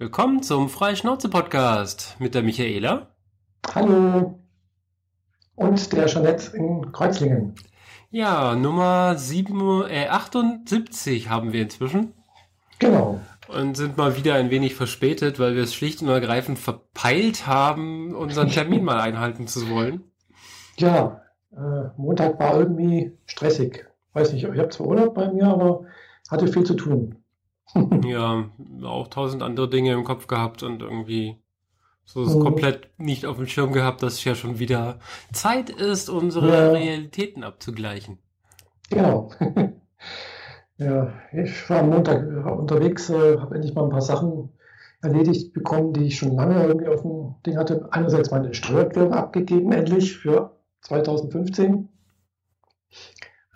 Willkommen zum Freischnauze-Podcast mit der Michaela. Hallo. Und der Jeanette in Kreuzlingen. Ja, Nummer 7, äh, 78 haben wir inzwischen. Genau. Und sind mal wieder ein wenig verspätet, weil wir es schlicht und ergreifend verpeilt haben, unseren Termin mal einhalten zu wollen. Ja, äh, Montag war irgendwie stressig. Weiß nicht, ich habe zwar Urlaub bei mir, aber hatte viel zu tun. Ja, auch tausend andere Dinge im Kopf gehabt und irgendwie so mhm. komplett nicht auf dem Schirm gehabt, dass es ja schon wieder Zeit ist, unsere ja. Realitäten abzugleichen. Genau. ja, ich war am Montag unterwegs, äh, habe endlich mal ein paar Sachen erledigt bekommen, die ich schon lange irgendwie auf dem Ding hatte. Einerseits meine Steuererklärung abgegeben, endlich für 2015.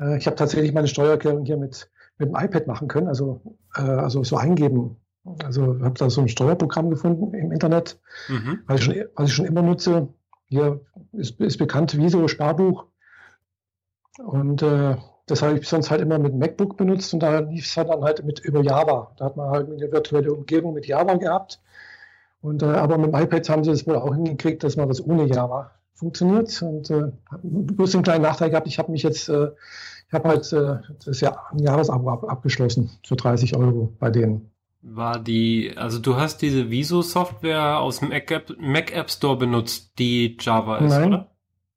Äh, ich habe tatsächlich meine Steuererklärung hier mit mit dem iPad machen können, also, äh, also so eingeben. Also habe da so ein Steuerprogramm gefunden im Internet, mhm. was, ich schon, was ich schon immer nutze. Hier ist, ist bekannt Viso Sparbuch. Und äh, das habe ich sonst halt immer mit MacBook benutzt und da lief es halt dann halt mit über Java. Da hat man halt eine virtuelle Umgebung mit Java gehabt. Und, äh, aber mit dem iPad haben sie es wohl auch hingekriegt, dass man das ohne Java funktioniert. Und äh, bloß den kleinen Nachteil gehabt, ich habe mich jetzt äh, habe halt äh, das Jahr, ein Jahresabo ab, abgeschlossen für 30 Euro bei denen. War die, also du hast diese Viso-Software aus dem Mac App, Mac App Store benutzt, die Java ist, Nein. oder?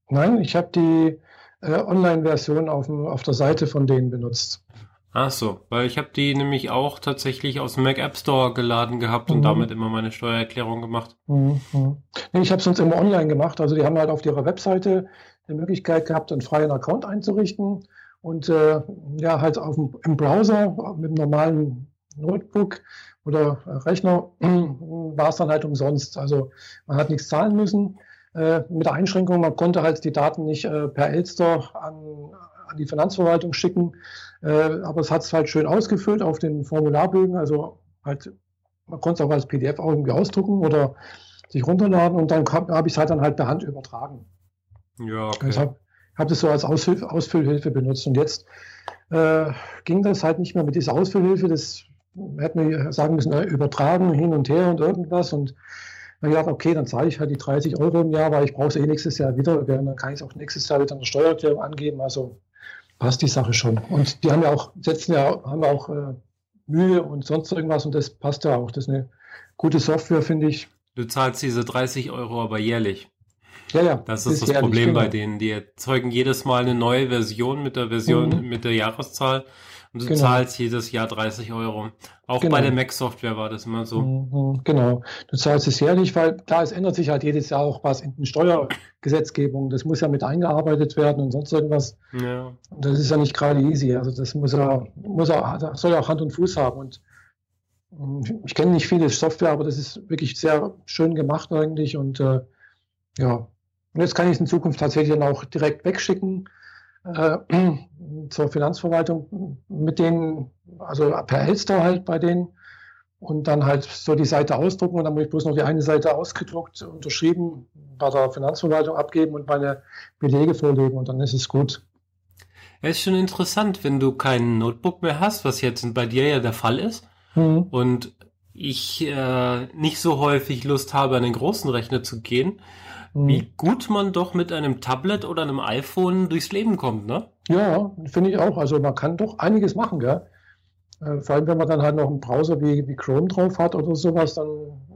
Nein, ich habe die äh, Online-Version auf, auf der Seite von denen benutzt. Ach so, weil ich habe die nämlich auch tatsächlich aus dem Mac App Store geladen gehabt und mhm. damit immer meine Steuererklärung gemacht. Mhm. Nee, ich habe es sonst immer online gemacht. Also die haben halt auf ihrer Webseite die Möglichkeit gehabt, einen freien Account einzurichten und äh, ja, halt auf dem, im Browser mit einem normalen Notebook oder Rechner war es dann halt umsonst. Also man hat nichts zahlen müssen. Äh, mit der Einschränkung, man konnte halt die Daten nicht äh, per Elster an, an die Finanzverwaltung schicken. Äh, aber es hat es halt schön ausgefüllt auf den Formularbögen. Also halt, man konnte es auch als PDF auch irgendwie ausdrucken oder sich runterladen und dann habe ich es halt dann halt per Hand übertragen. Ja, okay. Deshalb, habe das so als Aushilf Ausfüllhilfe benutzt. Und jetzt äh, ging das halt nicht mehr mit dieser Ausfüllhilfe. Das hätte man sagen müssen, übertragen hin und her und irgendwas. Und dann gedacht, okay, dann zahle ich halt die 30 Euro im Jahr, weil ich brauche es eh nächstes Jahr wieder. Dann kann ich es auch nächstes Jahr wieder in der Steuererklärung angeben. Also passt die Sache schon. Und die haben ja auch, setzen ja, haben auch äh, Mühe und sonst irgendwas und das passt ja auch. Das ist eine gute Software, finde ich. Du zahlst diese 30 Euro aber jährlich. Ja, ja. Das ist, das Problem genau. bei denen. Die erzeugen jedes Mal eine neue Version mit der Version, mhm. mit der Jahreszahl. Und du genau. zahlst jedes Jahr 30 Euro. Auch genau. bei der Mac-Software war das immer so. Mhm, genau. Du zahlst es jährlich, weil klar, es ändert sich halt jedes Jahr auch was in den Steuergesetzgebung. Das muss ja mit eingearbeitet werden und sonst irgendwas. Ja. Und das ist ja nicht gerade easy. Also das muss ja, muss ja, soll ja auch Hand und Fuß haben. Und ähm, ich kenne nicht viele Software, aber das ist wirklich sehr schön gemacht eigentlich. Und äh, ja, und jetzt kann ich es in Zukunft tatsächlich dann auch direkt wegschicken äh, zur Finanzverwaltung mit denen, also per Elster halt bei denen. Und dann halt so die Seite ausdrucken. Und dann muss ich bloß noch die eine Seite ausgedruckt, unterschrieben bei der Finanzverwaltung abgeben und meine Belege vorlegen. Und dann ist es gut. Es ist schon interessant, wenn du kein Notebook mehr hast, was jetzt bei dir ja der Fall ist. Mhm. und ich äh, nicht so häufig Lust habe, an den großen Rechner zu gehen, wie hm. gut man doch mit einem Tablet oder einem iPhone durchs Leben kommt, ne? Ja, finde ich auch. Also man kann doch einiges machen, gell? Äh, vor allem, wenn man dann halt noch einen Browser wie, wie Chrome drauf hat oder sowas, dann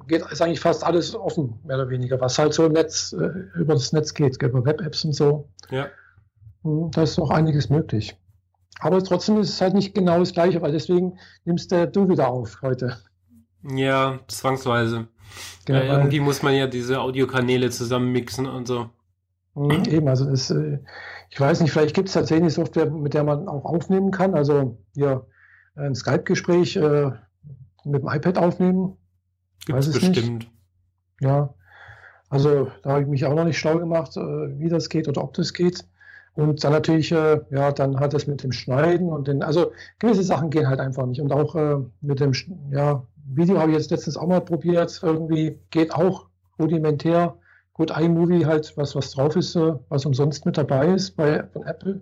geht, ist eigentlich fast alles offen, mehr oder weniger, was halt so im Netz, äh, über das Netz geht, gell? über Web-Apps und so. Ja. Hm, da ist noch einiges möglich. Aber trotzdem ist es halt nicht genau das Gleiche, weil deswegen nimmst du wieder auf heute. Ja, zwangsweise. Genau, ja, irgendwie muss man ja diese Audiokanäle zusammenmixen und so. Mhm, eben, also das, äh, ich weiß nicht, vielleicht gibt es tatsächlich Software, mit der man auch aufnehmen kann. Also hier ein Skype-Gespräch äh, mit dem iPad aufnehmen. Gibt es bestimmt. Nicht. Ja, also da habe ich mich auch noch nicht schlau gemacht, äh, wie das geht oder ob das geht. Und dann natürlich, äh, ja, dann hat das mit dem Schneiden und den, also gewisse Sachen gehen halt einfach nicht. Und auch äh, mit dem, ja, Video habe ich jetzt letztens auch mal probiert. Irgendwie geht auch rudimentär. Gut, iMovie halt, was, was drauf ist, äh, was umsonst mit dabei ist bei, von Apple.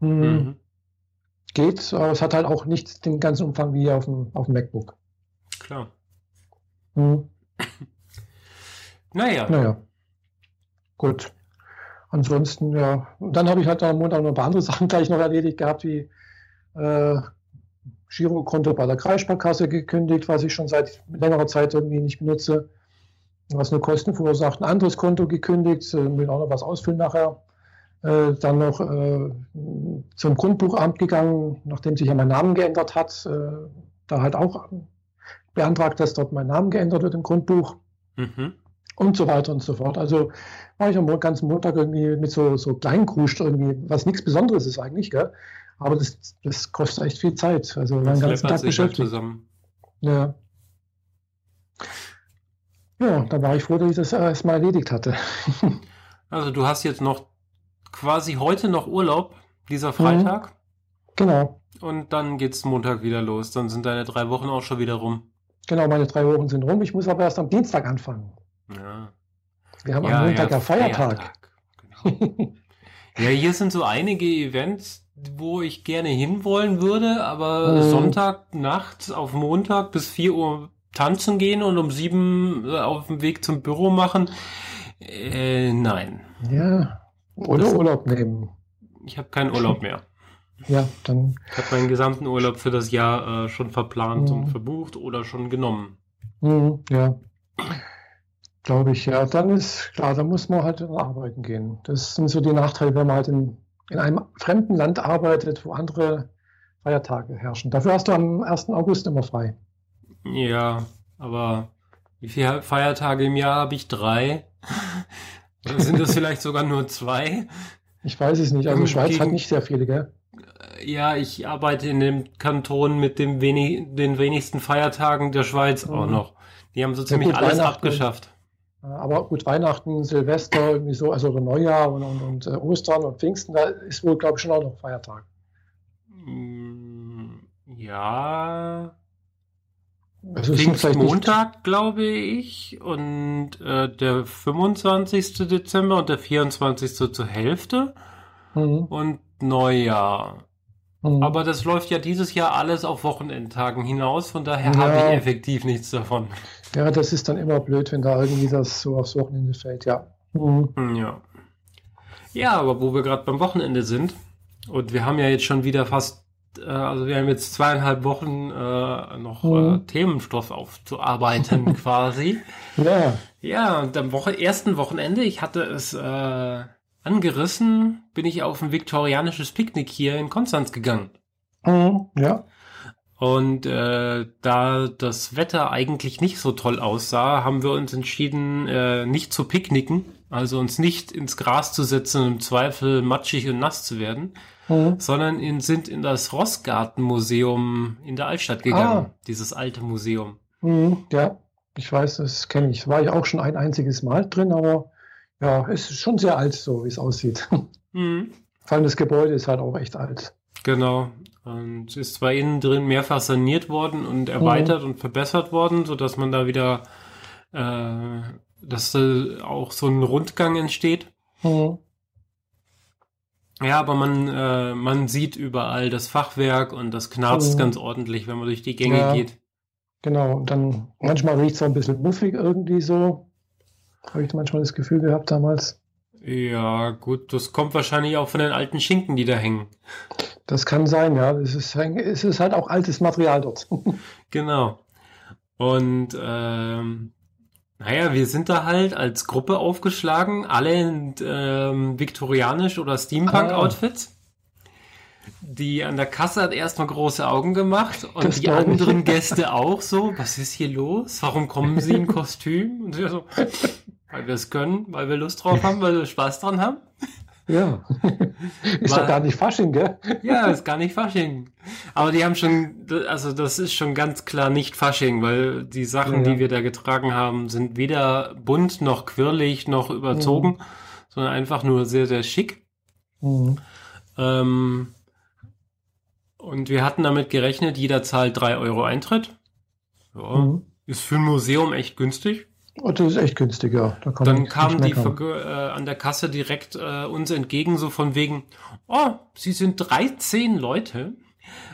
Hm, mhm. Geht, aber es hat halt auch nicht den ganzen Umfang wie auf dem, auf dem MacBook. Klar. Mhm. Naja. Naja. Gut. Ansonsten, ja. Und dann habe ich halt am Montag noch ein paar andere Sachen gleich noch erledigt gehabt, wie äh, Girokonto bei der Kreissparkasse gekündigt, was ich schon seit längerer Zeit irgendwie nicht benutze, was nur Kosten verursacht. Ein anderes Konto gekündigt, äh, will auch noch was ausfüllen nachher. Äh, dann noch äh, zum Grundbuchamt gegangen, nachdem sich ja mein Name geändert hat. Äh, da halt auch beantragt, dass dort mein Name geändert wird im Grundbuch. Mhm. Und so weiter und so fort. Also war ich am ganzen Montag irgendwie mit so, so Kleinkruscht irgendwie, was nichts Besonderes ist eigentlich, gell? Aber das, das kostet echt viel Zeit. Also den ganzen Tag beschäftigt. Zusammen. Ja. Ja, da war ich froh, dass ich das erstmal erledigt hatte. also du hast jetzt noch quasi heute noch Urlaub, dieser Freitag. Mhm. Genau. Und dann geht's Montag wieder los. Dann sind deine drei Wochen auch schon wieder rum. Genau, meine drei Wochen sind rum. Ich muss aber erst am Dienstag anfangen. Ja. Wir haben ja, am Montag ja, Feiertag. Feiertag. Genau. ja, hier sind so einige Events, wo ich gerne hinwollen würde, aber mhm. Sonntag nachts auf Montag bis 4 Uhr tanzen gehen und um 7 äh, auf dem Weg zum Büro machen. Äh, nein. Ja. Oder das, Urlaub nehmen. Ich habe keinen Urlaub mehr. Ja, dann. Ich habe meinen gesamten Urlaub für das Jahr äh, schon verplant mhm. und verbucht oder schon genommen. Mhm, ja. Glaube ich, ja. Dann ist klar, da muss man halt arbeiten gehen. Das sind so die Nachteile, wenn man halt in, in einem fremden Land arbeitet, wo andere Feiertage herrschen. Dafür hast du am 1. August immer frei. Ja, aber wie viele Feiertage im Jahr habe ich? Drei? Oder sind das vielleicht sogar nur zwei? Ich weiß es nicht. Also Schweiz Gegen, hat nicht sehr viele, gell? Ja, ich arbeite in dem Kanton mit dem wenig, den wenigsten Feiertagen der Schweiz mhm. auch noch. Die haben so ziemlich ja, gut, alles abgeschafft. Aber gut, Weihnachten, Silvester, irgendwie so, also Neujahr und, und, und äh, Ostern und Pfingsten, da ist wohl, glaube ich, schon auch noch Feiertag. Mm, ja. Also Pfingstmontag, glaube ich, und äh, der 25. Dezember und der 24. zur Hälfte mhm. und Neujahr. Mhm. Aber das läuft ja dieses Jahr alles auf Wochenendtagen hinaus, von daher ja. habe ich effektiv nichts davon. Ja, das ist dann immer blöd, wenn da irgendwie das so aufs Wochenende fällt, ja. Mhm. Hm, ja. Ja, aber wo wir gerade beim Wochenende sind, und wir haben ja jetzt schon wieder fast, äh, also wir haben jetzt zweieinhalb Wochen äh, noch mhm. äh, Themenstoff aufzuarbeiten quasi. Ja. Ja, und am Woche, ersten Wochenende, ich hatte es äh, angerissen, bin ich auf ein viktorianisches Picknick hier in Konstanz gegangen. Mhm, ja. Und äh, da das Wetter eigentlich nicht so toll aussah, haben wir uns entschieden, äh, nicht zu picknicken, also uns nicht ins Gras zu setzen und im Zweifel matschig und nass zu werden, mhm. sondern in, sind in das Rossgartenmuseum in der Altstadt gegangen, ah. dieses alte Museum. Mhm, ja, ich weiß, das kenne ich. War ich auch schon ein einziges Mal drin, aber ja, es ist schon sehr alt, so wie es aussieht. Mhm. Vor allem das Gebäude ist halt auch echt alt. Genau. Und ist zwar innen drin mehrfach saniert worden und erweitert mhm. und verbessert worden, sodass man da wieder, äh, dass da auch so ein Rundgang entsteht. Mhm. Ja, aber man, äh, man sieht überall das Fachwerk und das knarzt mhm. ganz ordentlich, wenn man durch die Gänge ja, geht. Genau, und dann manchmal riecht es so ein bisschen muffig irgendwie so. Habe ich manchmal das Gefühl gehabt damals. Ja, gut, das kommt wahrscheinlich auch von den alten Schinken, die da hängen. Das kann sein, ja. Es ist, es ist halt auch altes Material dort. genau. Und ähm, naja, wir sind da halt als Gruppe aufgeschlagen, alle in ähm, viktorianisch oder Steampunk-Outfits. Ah. Die an der Kasse hat erstmal große Augen gemacht und das die anderen Gäste auch so. Was ist hier los? Warum kommen sie in Kostüm? Und sie so, weil wir es können, weil wir Lust drauf haben, weil wir Spaß dran haben. Ja. ist doch gar nicht Fasching, gell? Ja, ist gar nicht Fasching. Aber die haben schon, also das ist schon ganz klar nicht Fasching, weil die Sachen, ja. die wir da getragen haben, sind weder bunt noch quirlig noch überzogen, mhm. sondern einfach nur sehr, sehr schick. Mhm. Ähm, und wir hatten damit gerechnet, jeder zahlt drei Euro Eintritt. Ja, mhm. Ist für ein Museum echt günstig. Oh, das ist echt günstiger. Da Dann kamen die äh, an der Kasse direkt äh, uns entgegen, so von wegen, oh, Sie sind 13 Leute.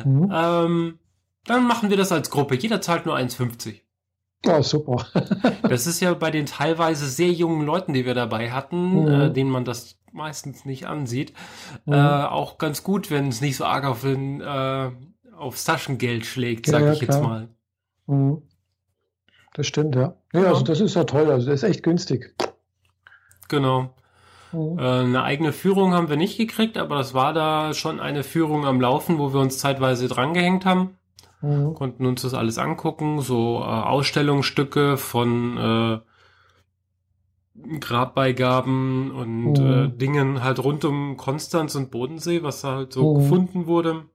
Mhm. Ähm, dann machen wir das als Gruppe. Jeder zahlt nur 1,50. Ja, super. das ist ja bei den teilweise sehr jungen Leuten, die wir dabei hatten, mhm. äh, denen man das meistens nicht ansieht, mhm. äh, auch ganz gut, wenn es nicht so arg auf den, äh, aufs Taschengeld schlägt, sag ja, ich klar. jetzt mal. Mhm. Das stimmt, ja. ja. Ja, also das ist ja toll, also das ist echt günstig. Genau. Mhm. Äh, eine eigene Führung haben wir nicht gekriegt, aber das war da schon eine Führung am Laufen, wo wir uns zeitweise drangehängt haben. Mhm. Konnten uns das alles angucken, so äh, Ausstellungsstücke von äh, Grabbeigaben und mhm. äh, Dingen halt rund um Konstanz und Bodensee, was da halt so mhm. gefunden wurde.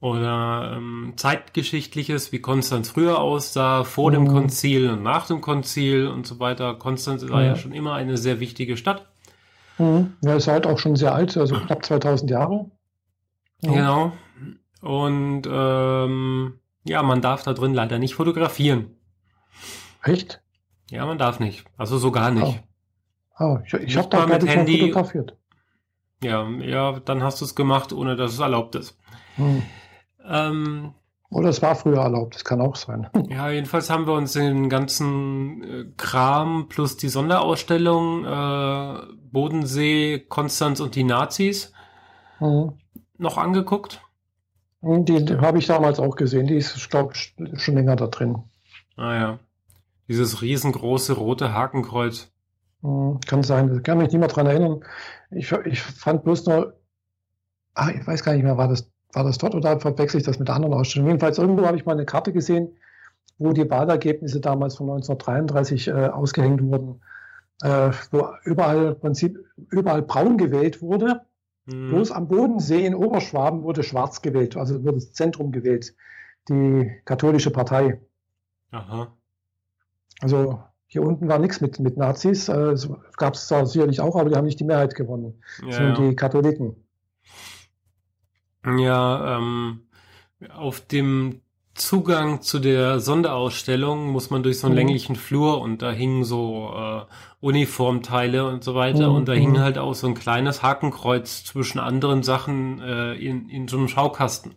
Oder ähm, zeitgeschichtliches, wie Konstanz früher aussah, vor dem mhm. Konzil und nach dem Konzil und so weiter. Konstanz war ja, ja schon immer eine sehr wichtige Stadt. Mhm. Ja, ist halt auch schon sehr alt, also knapp 2000 Jahre. Ja. Genau. Und ähm, ja, man darf da drin leider nicht fotografieren. Echt? Ja, man darf nicht. Also so gar nicht. Oh. oh ich ich habe da mit Handy fotografiert. Ja, ja, dann hast du es gemacht, ohne dass es erlaubt ist. Hm. Ähm, Oder es war früher erlaubt, das kann auch sein. Ja, jedenfalls haben wir uns den ganzen äh, Kram plus die Sonderausstellung äh, Bodensee, Konstanz und die Nazis mhm. noch angeguckt. Die, die habe ich damals auch gesehen. Die ist, ich glaube, schon länger da drin. Ah ja. Dieses riesengroße rote Hakenkreuz. Mhm, kann sein. Ich kann mich nicht mehr dran erinnern. Ich, ich fand bloß nur, ah, ich weiß gar nicht mehr, war das, war das dort oder verwechsel ich das mit der anderen Ausstellung? Jedenfalls irgendwo habe ich mal eine Karte gesehen, wo die Wahlergebnisse damals von 1933 äh, ausgehängt wurden, äh, wo überall im Prinzip überall braun gewählt wurde Mhm. Bloß am Bodensee in Oberschwaben wurde schwarz gewählt, also wurde das Zentrum gewählt, die katholische Partei. Aha. Also hier unten war nichts mit, mit Nazis, äh, gab es sicherlich auch, aber die haben nicht die Mehrheit gewonnen, ja, sondern ja. die Katholiken. Ja, ähm, auf dem Zugang zu der Sonderausstellung muss man durch so einen mhm. länglichen Flur und da hingen so äh, Uniformteile und so weiter mhm. und da hing mhm. halt auch so ein kleines Hakenkreuz zwischen anderen Sachen äh, in, in so einem Schaukasten.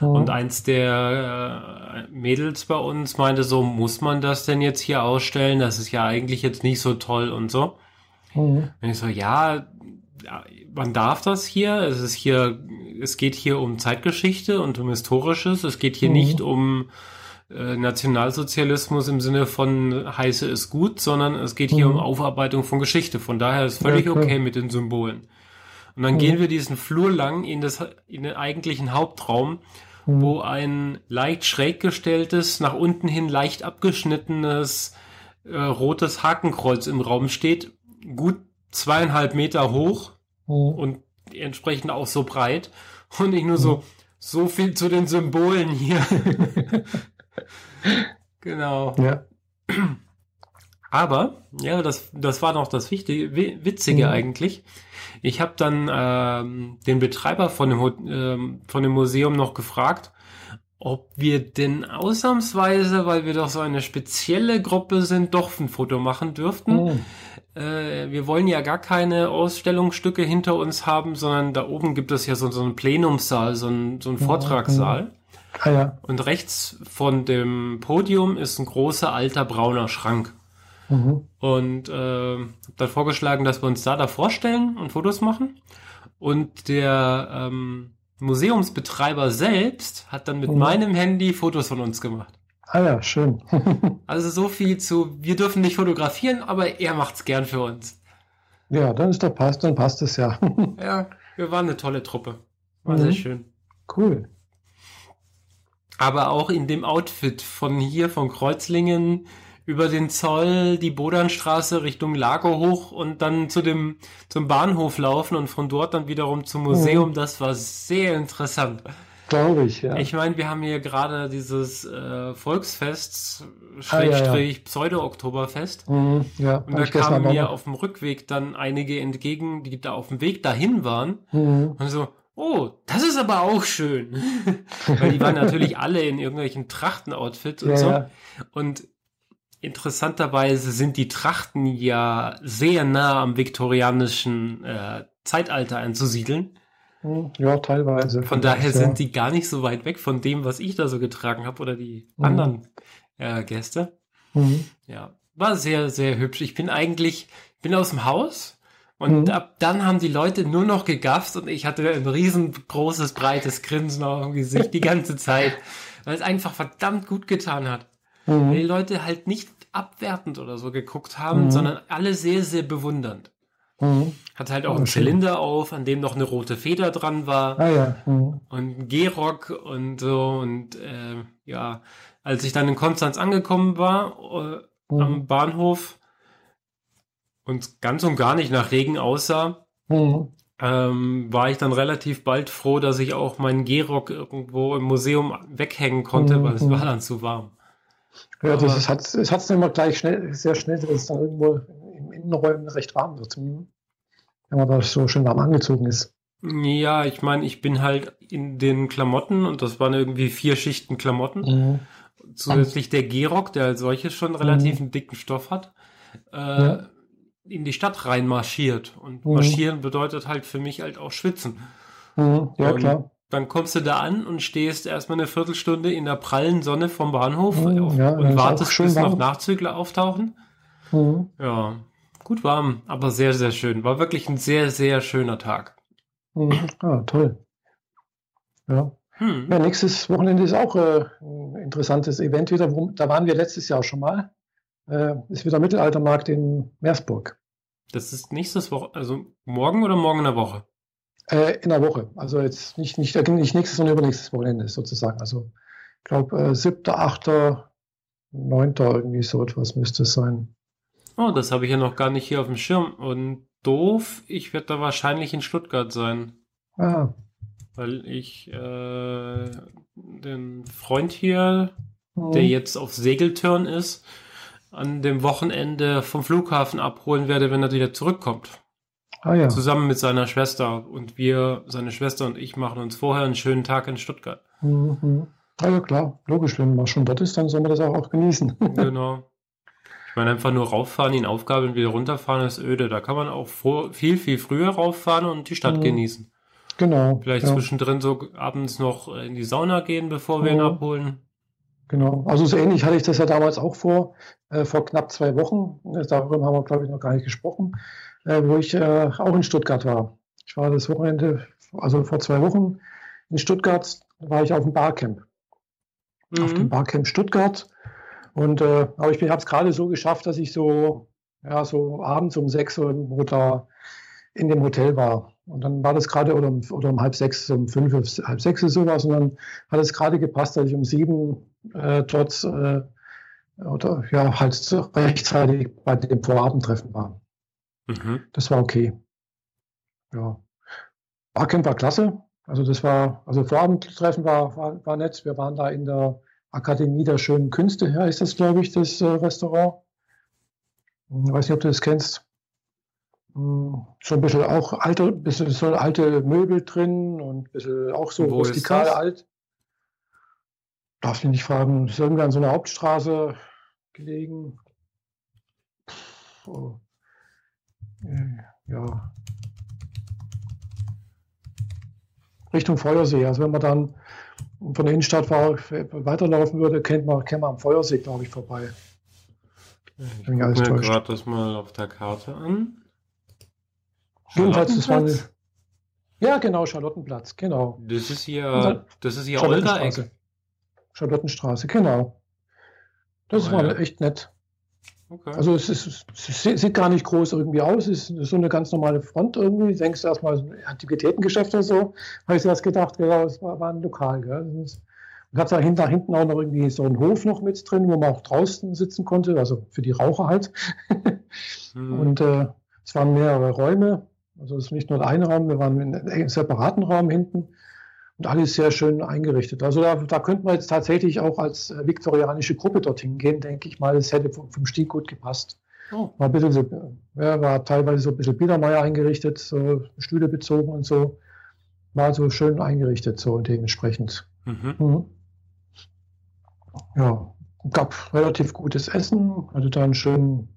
Mhm. Und eins der äh, Mädels bei uns meinte so, muss man das denn jetzt hier ausstellen? Das ist ja eigentlich jetzt nicht so toll und so. Mhm. Und ich so, ja, man darf das hier. Es ist hier, es geht hier um Zeitgeschichte und um Historisches. Es geht hier mhm. nicht um äh, Nationalsozialismus im Sinne von heiße ist gut, sondern es geht hier mhm. um Aufarbeitung von Geschichte. Von daher ist völlig ja, okay mit den Symbolen. Und dann mhm. gehen wir diesen Flur lang in das, in den eigentlichen Hauptraum, mhm. wo ein leicht schräg gestelltes, nach unten hin leicht abgeschnittenes, äh, rotes Hakenkreuz im Raum steht. Gut zweieinhalb Meter hoch mhm. und entsprechend auch so breit. Und nicht nur so, mhm. so viel zu den Symbolen hier. genau. Ja. Aber, ja, das, das war noch das Wichtige, Witzige mhm. eigentlich. Ich habe dann ähm, den Betreiber von dem, ähm, von dem Museum noch gefragt, ob wir denn ausnahmsweise, weil wir doch so eine spezielle Gruppe sind, doch ein Foto machen dürften. Mhm. Äh, wir wollen ja gar keine Ausstellungsstücke hinter uns haben, sondern da oben gibt es ja so, so einen Plenumssaal, so einen, so einen Vortragssaal. Ah, ja. Und rechts von dem Podium ist ein großer alter brauner Schrank. Mhm. Und äh, dann vorgeschlagen, dass wir uns da da vorstellen und Fotos machen. Und der ähm, Museumsbetreiber selbst hat dann mit mhm. meinem Handy Fotos von uns gemacht. Ah ja, schön. also so viel zu, wir dürfen nicht fotografieren, aber er macht's gern für uns. Ja, dann ist der passt, dann passt es ja. ja, wir waren eine tolle Truppe. War mhm. sehr schön. Cool. Aber auch in dem Outfit von hier, von Kreuzlingen, über den Zoll, die Bodernstraße Richtung Lager hoch und dann zu dem, zum Bahnhof laufen und von dort dann wiederum zum Museum. Mhm. Das war sehr interessant. Glaube ich, ja. Ich meine, wir haben hier gerade dieses äh, Volksfest, Schrägstrich ah, ja, ja. Pseudo-Oktoberfest. Mhm, ja, und da kamen mir auf dem Rückweg dann einige entgegen, die da auf dem Weg dahin waren. Mhm. Und so, oh, das ist aber auch schön. Weil die waren natürlich alle in irgendwelchen Trachtenoutfits und ja, so. Und interessanterweise sind die Trachten ja sehr nah am viktorianischen äh, Zeitalter anzusiedeln. Ja, teilweise. Von daher ja. sind die gar nicht so weit weg von dem, was ich da so getragen habe oder die mhm. anderen äh, Gäste. Mhm. Ja, war sehr, sehr hübsch. Ich bin eigentlich, bin aus dem Haus und mhm. ab dann haben die Leute nur noch gegafft und ich hatte ein riesengroßes, breites Grinsen auf dem Gesicht die ganze Zeit, weil es einfach verdammt gut getan hat. Mhm. Weil die Leute halt nicht abwertend oder so geguckt haben, mhm. sondern alle sehr, sehr bewundernd. Mhm. Hat halt auch oh, einen. Zylinder auf, an dem noch eine rote Feder dran war. Ah, ja. Mhm. Und ein Gehrock und so. Und äh, ja, als ich dann in Konstanz angekommen war, äh, mhm. am Bahnhof, und ganz und gar nicht nach Regen aussah, mhm. ähm, war ich dann relativ bald froh, dass ich auch meinen Gehrock irgendwo im Museum weghängen konnte, mhm. weil es war dann zu warm. Ja, das hat es hat immer gleich schnell, sehr schnell, dass es dann irgendwo im Innenräumen recht warm wird, wenn da so schön warm angezogen ist. Ja, ich meine, ich bin halt in den Klamotten und das waren irgendwie vier Schichten Klamotten. Mhm. Zusätzlich der Gehrock, der als solches schon relativ mhm. einen dicken Stoff hat, äh, ja. in die Stadt reinmarschiert. Und mhm. marschieren bedeutet halt für mich halt auch schwitzen. Mhm. Ja, und klar. Dann kommst du da an und stehst erstmal eine Viertelstunde in der prallen Sonne vom Bahnhof mhm, ja, und wartest, bis warm. noch Nachzügler auftauchen. Mhm. Ja, gut warm, aber sehr, sehr schön. War wirklich ein sehr, sehr schöner Tag. Mhm. Ah, toll. Ja. Hm. ja. nächstes Wochenende ist auch äh, ein interessantes Event wieder. Wo, da waren wir letztes Jahr schon mal. Äh, ist wieder Mittelaltermarkt in Meersburg. Das ist nächstes Woche, also morgen oder morgen in der Woche? Äh, in der Woche. Also jetzt nicht, nicht, nicht nächstes, sondern übernächstes Wochenende sozusagen. Also ich glaube äh, 7., 8., 9. irgendwie so etwas müsste es sein. Oh, das habe ich ja noch gar nicht hier auf dem Schirm. Und doof, ich werde da wahrscheinlich in Stuttgart sein. Ah. Weil ich äh, den Freund hier, mhm. der jetzt auf Segeltörn ist, an dem Wochenende vom Flughafen abholen werde, wenn er wieder zurückkommt. Ah, ja. Zusammen mit seiner Schwester. Und wir, seine Schwester und ich, machen uns vorher einen schönen Tag in Stuttgart. Mhm. Ah, ja, klar. Logisch, wenn man schon dort ist, dann soll man das auch, auch genießen. genau. Ich meine, einfach nur rauffahren, ihn Aufgabe und wieder runterfahren ist öde. Da kann man auch vor, viel, viel früher rauffahren und die Stadt mhm. genießen. Genau. Vielleicht ja. zwischendrin so abends noch in die Sauna gehen, bevor wir ihn abholen. Genau. Also so ähnlich hatte ich das ja damals auch vor, äh, vor knapp zwei Wochen. Darüber haben wir, glaube ich, noch gar nicht gesprochen äh, wo ich äh, auch in Stuttgart war. Ich war das Wochenende, also vor zwei Wochen in Stuttgart, war ich auf dem Barcamp. Mhm. Auf dem Barcamp Stuttgart. Und äh, aber ich habe es gerade so geschafft, dass ich so, ja, so abends um sechs Uhr da in dem Hotel war. Und dann war das gerade oder, um, oder um halb sechs, um fünf, halb sechs sowas. Und dann hat es gerade gepasst, dass ich um sieben äh, dort äh, oder ja halt rechtzeitig bei dem Vorabendtreffen war. Mhm. Das war okay. Ja. Barcamp war klasse. Also das war, also Vorabendtreffen war, war, war nett. Wir waren da in der Akademie der schönen Künste, ist das, glaube ich, das äh, Restaurant. Ich weiß nicht, ob du das kennst. Hm, so ein bisschen auch alte, bisschen so alte Möbel drin und ein bisschen auch so rustikal alt. Darf ich nicht fragen, ist irgendwie an so einer Hauptstraße gelegen. Oh ja, Richtung Feuersee. Also wenn man dann von der Innenstadt weiterlaufen würde, kennt man, kennt man am Feuersee, glaube ich, vorbei. Ich gucke mir gerade das mal auf der Karte an. Jedenfalls, das war eine, Ja, genau, Charlottenplatz, genau. Das ist hier, das ist hier Charlottenstraße. Charlottenstraße, genau. Das oh, war ja. echt nett. Okay. Also es, ist, es, sieht gar nicht groß irgendwie aus, es ist so eine ganz normale Front irgendwie. Denkst du erstmal ein Antiquitätengeschäft oder so, habe ich erst gedacht, genau, es war, war ein Lokal. Gell? Und hat da hinten, hinten auch noch irgendwie so einen Hof noch mit drin, wo man auch draußen sitzen konnte, also für die Raucher halt. mhm. Und äh, es waren mehrere Räume, also es ist nicht nur ein Raum, wir waren in einem separaten Raum hinten und alles sehr schön eingerichtet. Also da, da könnte man jetzt tatsächlich auch als äh, viktorianische Gruppe dorthin gehen, denke ich mal. Es hätte vom, vom Stil gut gepasst. Oh. War, ein bisschen so, ja, war teilweise so ein bisschen Biedermeier eingerichtet, so Stühle bezogen und so. War so schön eingerichtet, so dementsprechend. Mhm. Mhm. Ja, gab relativ gutes Essen, hatte da ein schön,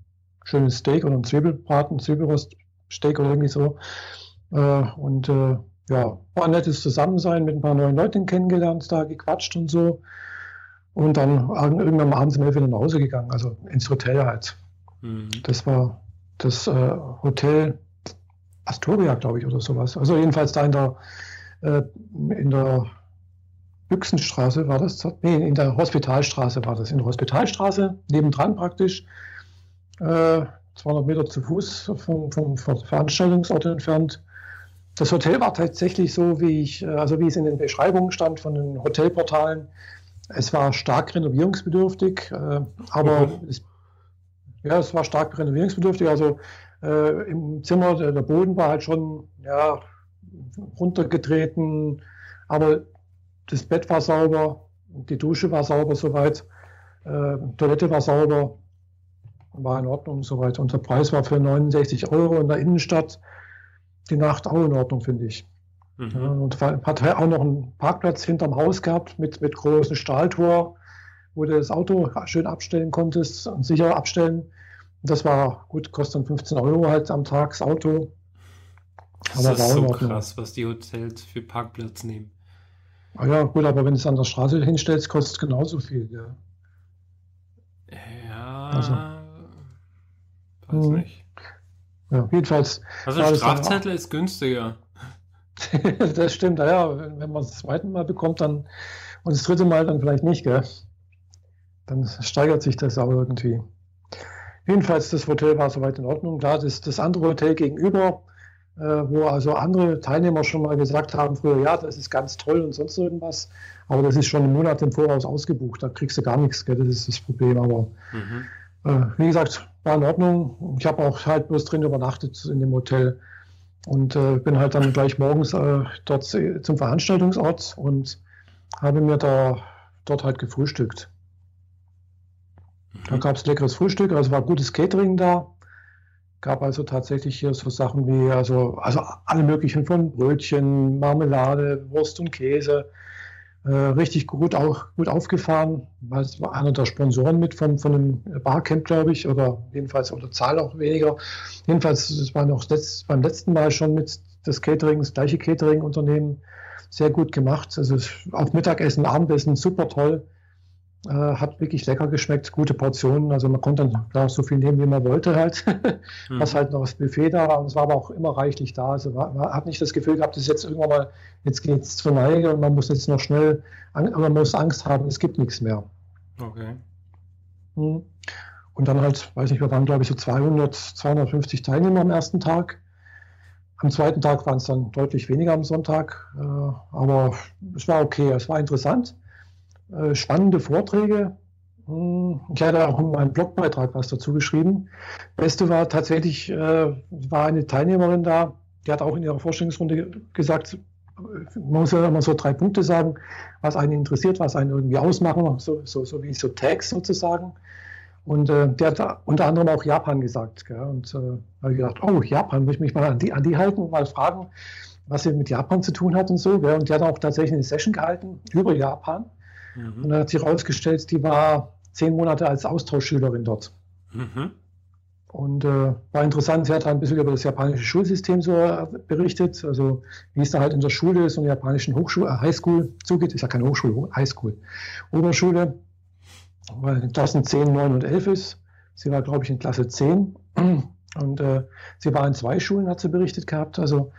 schönes Steak oder ein Zwiebelbraten, Zwiebelroststeak oder irgendwie so. Äh, und äh, ja, war ein nettes Zusammensein, mit ein paar neuen Leuten kennengelernt, da gequatscht und so. Und dann irgendwann abends sind wir wieder nach Hause gegangen, also ins Hotel halt. Mhm. Das war das äh, Hotel Astoria, glaube ich, oder sowas. Also jedenfalls da in der, äh, in der Büchsenstraße war das, nee, in der Hospitalstraße war das. In der Hospitalstraße, nebendran praktisch, äh, 200 Meter zu Fuß vom, vom Veranstaltungsort entfernt. Das Hotel war tatsächlich so, wie ich, äh, also wie es in den Beschreibungen stand von den Hotelportalen. Es war stark renovierungsbedürftig, äh, aber mhm. es, ja, es war stark renovierungsbedürftig. Also äh, im Zimmer, der, der, Boden war halt schon ja, runtergetreten, aber das Bett war sauber, die Dusche war sauber soweit, äh, Toilette war sauber, war in Ordnung soweit. Und der Preis war für 69 Euro in der Innenstadt die Nacht auch in Ordnung, finde ich. Mhm. Ja, und hat auch noch einen Parkplatz hinterm Haus gehabt mit, mit großem Stahltor, wo du das Auto schön abstellen konntest und sicher abstellen. Das war gut, kostet dann 15 Euro halt am Tag das Auto. Aber das ist so krass, was die Hotels für Parkplatz nehmen. Ah ja, gut, aber wenn du es an der Straße hinstellst, kostet es genauso viel. Ja, ja also, weiß mh. nicht. Ja, jedenfalls. Also ein Strafzettel ist günstiger. das stimmt, ja, wenn, wenn man es das zweite Mal bekommt, dann und das dritte Mal dann vielleicht nicht, gell? Dann steigert sich das aber irgendwie. Jedenfalls, das Hotel war soweit in Ordnung. Klar, das, das andere Hotel gegenüber, äh, wo also andere Teilnehmer schon mal gesagt haben, früher, ja, das ist ganz toll und sonst irgendwas. Aber das ist schon einen Monat im Voraus ausgebucht. Da kriegst du gar nichts, gell? das ist das Problem. Aber mhm. Äh, wie gesagt, war in Ordnung. Ich habe auch halt bloß drin übernachtet in dem Hotel und äh, bin halt dann gleich morgens äh, dort zum Veranstaltungsort und habe mir da dort halt gefrühstückt. Da gab es leckeres Frühstück, also war gutes Catering da. Gab also tatsächlich hier so Sachen wie, also, also alle möglichen von Brötchen, Marmelade, Wurst und Käse. Äh, richtig gut, auch, gut aufgefahren, weil es war einer der Sponsoren mit von, von einem Barcamp, glaube ich, oder jedenfalls, oder Zahl auch weniger. Jedenfalls, es war noch letzt, beim letzten Mal schon mit das Catering, das gleiche Catering-Unternehmen, sehr gut gemacht. Also auch Mittagessen, Abendessen, super toll. Äh, hat wirklich lecker geschmeckt, gute Portionen. Also man konnte dann so viel nehmen, wie man wollte halt. mhm. Was halt noch das Buffet da war. Und es war aber auch immer reichlich da. Also man, man hat nicht das Gefühl gehabt, dass jetzt irgendwann mal, jetzt geht es zur Neige und man muss jetzt noch schnell, man muss Angst haben, es gibt nichts mehr. Okay. Mhm. Und dann halt, weiß nicht, wir waren glaube ich so 200, 250 Teilnehmer am ersten Tag. Am zweiten Tag waren es dann deutlich weniger am Sonntag, äh, aber es war okay, es war interessant. Äh, spannende Vorträge. Hm, ich hatte auch in meinem Blogbeitrag was dazu geschrieben. Beste war tatsächlich, äh, war eine Teilnehmerin da, die hat auch in ihrer Vorstellungsrunde gesagt, man muss ja immer so drei Punkte sagen, was einen interessiert, was einen irgendwie ausmachen, so, so, so wie so Tags sozusagen. Und äh, der hat unter anderem auch Japan gesagt. Gell? Und äh, habe ich gedacht, oh, Japan, möchte ich mich mal an die, an die halten, mal fragen, was sie mit Japan zu tun hat und so. Gell? Und die hat auch tatsächlich eine Session gehalten über Japan. Mhm. Und dann hat sich herausgestellt, die war zehn Monate als Austauschschülerin dort. Mhm. Und äh, war interessant, sie hat ein bisschen über das japanische Schulsystem so äh, berichtet, also wie es da halt in der Schule ist und der japanischen Hochschule, äh, Highschool zugeht. Ist ja keine Hochschule, Highschool. Oberschule, weil in Klassen 10, 9 und 11 ist. Sie war, glaube ich, in Klasse 10. Und äh, sie war in zwei Schulen, hat sie berichtet gehabt. Also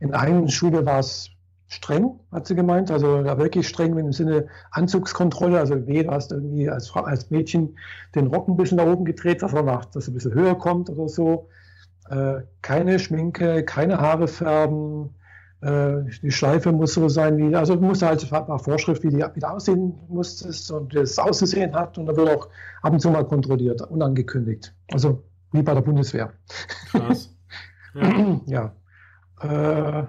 in einer Schule war es streng, hat sie gemeint. Also wirklich streng im Sinne Anzugskontrolle. Also weh, du hast irgendwie als, als Mädchen den Rock ein bisschen nach oben gedreht, dass er, nach, dass er ein bisschen höher kommt oder so. Äh, keine Schminke, keine Haare färben. Äh, die Schleife muss so sein, wie, also musste halt ein paar Vorschriften, wie die, wie die aussehen musstest und das auszusehen hat. Und da wird auch ab und zu mal kontrolliert, unangekündigt. Also wie bei der Bundeswehr. Krass. Ja. ja. Äh,